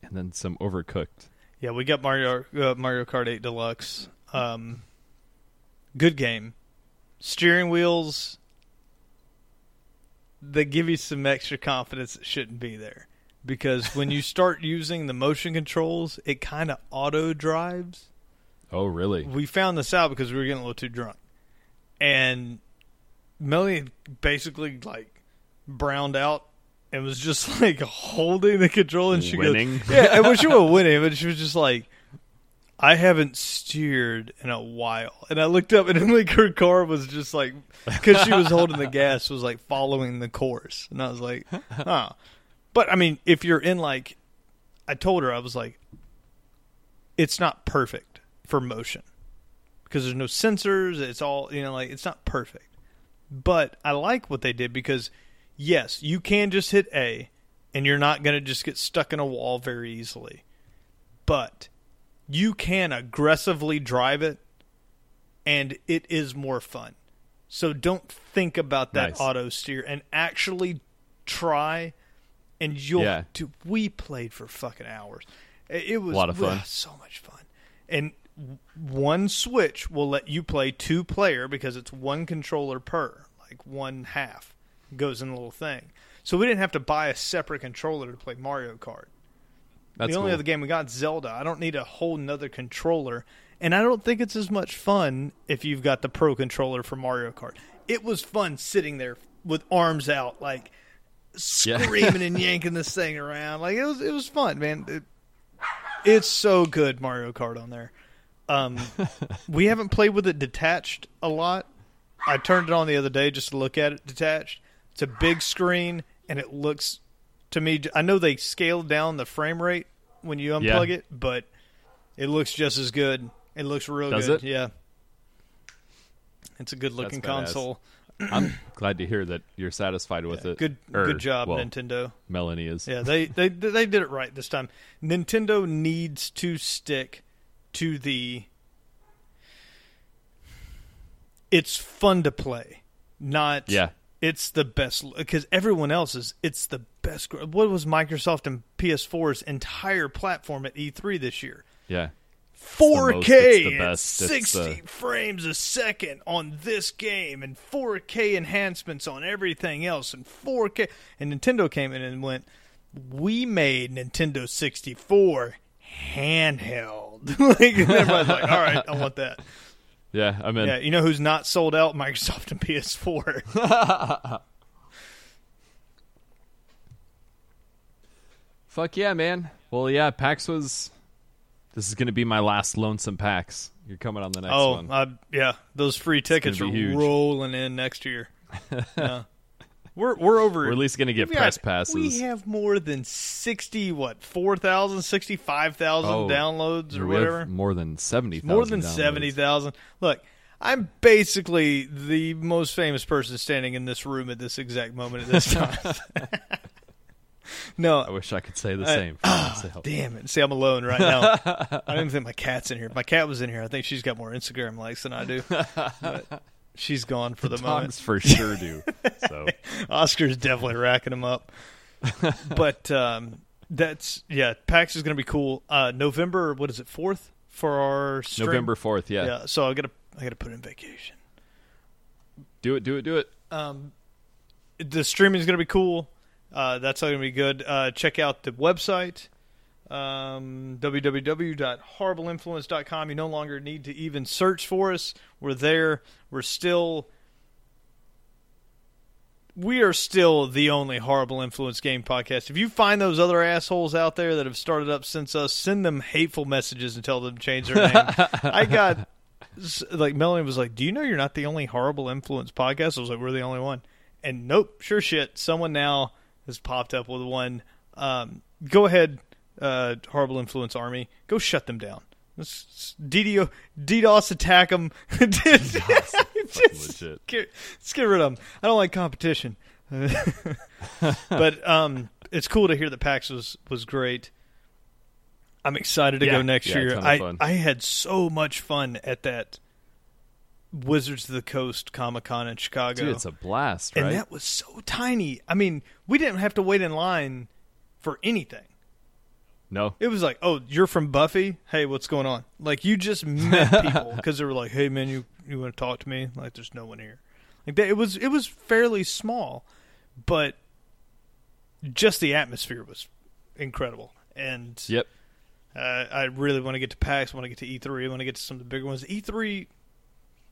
and then some Overcooked. Yeah, we got Mario uh, Mario Kart 8 Deluxe. Um, good game. Steering wheels. They give you some extra confidence that shouldn't be there because when you start [LAUGHS] using the motion controls, it kind of auto drives. Oh, really? We found this out because we were getting a little too drunk, and Melanie basically like browned out and was just [LAUGHS] like holding the control, and she Winning? goes, "Yeah." And well, she was [LAUGHS] winning, but she was just like, "I haven't steered in a while." And I looked up, and [LAUGHS] like her car was just like, because she was holding the gas, was like following the course, and I was like, [LAUGHS] "Huh." But I mean, if you're in like, I told her I was like, it's not perfect for motion because there's no sensors. It's all you know, like it's not perfect. But I like what they did because yes, you can just hit A, and you're not going to just get stuck in a wall very easily. But you can aggressively drive it, and it is more fun. So don't think about that Nice. auto steer and actually try. And you'll. Yeah. Dude, we played for fucking hours. It was a lot of fun. ugh, so much fun. And one switch will let you play two player because it's one controller per, like one half goes in the little thing. So we didn't have to buy a separate controller to play Mario Kart. That's the only cool. other game we got Zelda. I don't need a whole nother controller, and I don't think it's as much fun if you've got the Pro controller for Mario Kart. It was fun sitting there with arms out, like Yeah. [LAUGHS] screaming and yanking this thing around. Like it was, it was fun, man. It, it's so good, Mario Kart on there. Um, [LAUGHS] we haven't played with it detached a lot. I turned it on the other day just to look at it detached. It's a big screen, and it looks to me. I know they scaled down the frame rate when you unplug Yeah. it, but it looks just as good. It looks real Does good. it? Yeah, it's a good looking console. [CLEARS THROAT] I'm glad to hear that you're satisfied with it. Good, Or, good job, well, Nintendo. Melanie is. Yeah, they, they they did it right this time. Nintendo needs to stick to the it's fun to play, not Yeah. It's the best because everyone else is. It's the best. What was Microsoft and PS4's entire platform at E3 this year? Yeah. 4K most, and uh, 60 the- frames a second on this game and 4K enhancements on everything else and 4K and Nintendo came in and went we made Nintendo 64 handheld [LAUGHS] like everybody's like all right I want that [LAUGHS] Yeah, I'm in. yeah you know who's not sold out Microsoft and PS4 [LAUGHS] Fuck yeah, man. Well, yeah, PAX was. This is going to be my last lonesome PAX. You're coming on the next oh one. uh, yeah those free tickets are huge. rolling in next year [LAUGHS] yeah. we're we're over We're at least going to get We've press got- passes. We have more than 60, what, 4,000, 65,000 Oh, downloads or whatever? more than 70,000. More than downloads. 70,000. Look, I'm basically the most famous person standing in this room at this exact moment at this [LAUGHS] time. [LAUGHS] [LAUGHS] no. I wish I could say the I- same. [CLEARS THROAT] for myself. Damn it. See, I'm alone right now. I don't even think my cat's in here. If my cat was in here, I think she's got more Instagram likes than I do. But [LAUGHS] she's gone for the, moment. Dogs for sure do. [LAUGHS] So Oscar's definitely racking them up. but um, that's yeah. PAX is going to be cool. Uh, November, what is it, fourth for our stream? November 4th, yeah. Yeah. So I got to I got to put in vacation. Do it, do it, do it. Um, the streaming is going to be cool. Uh, that's all going to be good. Uh, check out the website. Um, www.horribleinfluence.com. You no longer need to even search for us. We're there. We're still we are still the only horrible influence game podcast. If you find those other assholes out there that have started up since us, send them hateful messages and tell them to change their name. [LAUGHS] I got like Melanie was like, "Do you know you're not the only horrible influence podcast?" I was like, "We're the only one." And nope, sure shit, someone now has popped up with one. Um, go ahead, uh, horrible influence army, go shut them down. Let's DDO, DDoS attack them. [LAUGHS] Just. [LAUGHS] Get, let's get rid of them. I don't like competition. [LAUGHS] but um, it's cool to hear that PAX was, was great. I'm excited to Yeah. go next Yeah, year. I. I had so much fun at that Wizards of the Coast Comic Con in Chicago. Dude, it's a blast, and that was so tiny. I mean, we didn't have to wait in line for anything. no. It was like, oh, you're from Buffy. Hey, what's going on? Like you just met [LAUGHS] people because they were like, hey man, you you want to talk to me? Like there's no one here. Like that, it was it was fairly small, but just the atmosphere was incredible. And Yep. uh, I really want to get to PAX. I want to get to E3. I want to get to some of the bigger ones. E3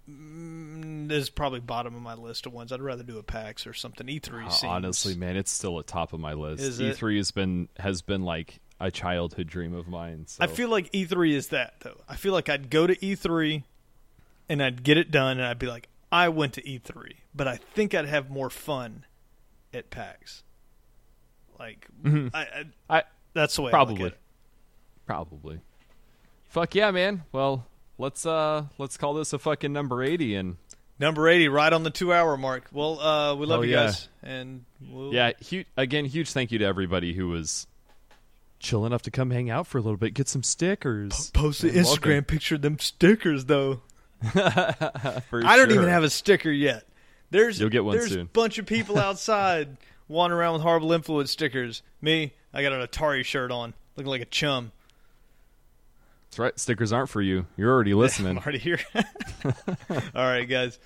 mm, is probably bottom of my list of ones. I'd rather do a PAX or something. E3 Uh, seems honestly, man, it's still at top of my list. Is? E3 has been has been like a childhood dream of mine. So. I feel like E3 is that though. I feel like I'd go to E3 and I'd get it done and I'd be like, I went to E3, but I think I'd have more fun at PAX. Like, Mhm. I, I, I that's the way probably, probably. Fuck yeah, man. Well, let's uh let's call this a fucking number eighty and Number eighty, right on the two-hour mark. Well, uh, we love Oh, you yeah. guys, and we'll, Yeah, hu- again, huge thank you to everybody who was chill enough to come hang out for a little bit, get some stickers. Post the Instagram welcome. picture of them stickers, though. [LAUGHS] I don't sure. even have a sticker yet. There's You'll get one there's a soon. bunch of people [LAUGHS] outside wandering around with horrible influence stickers. Me, I got an Atari shirt on, looking like a chum. That's right. Stickers aren't for you. You're already [LAUGHS] listening. I'm already here. [LAUGHS] All right, guys.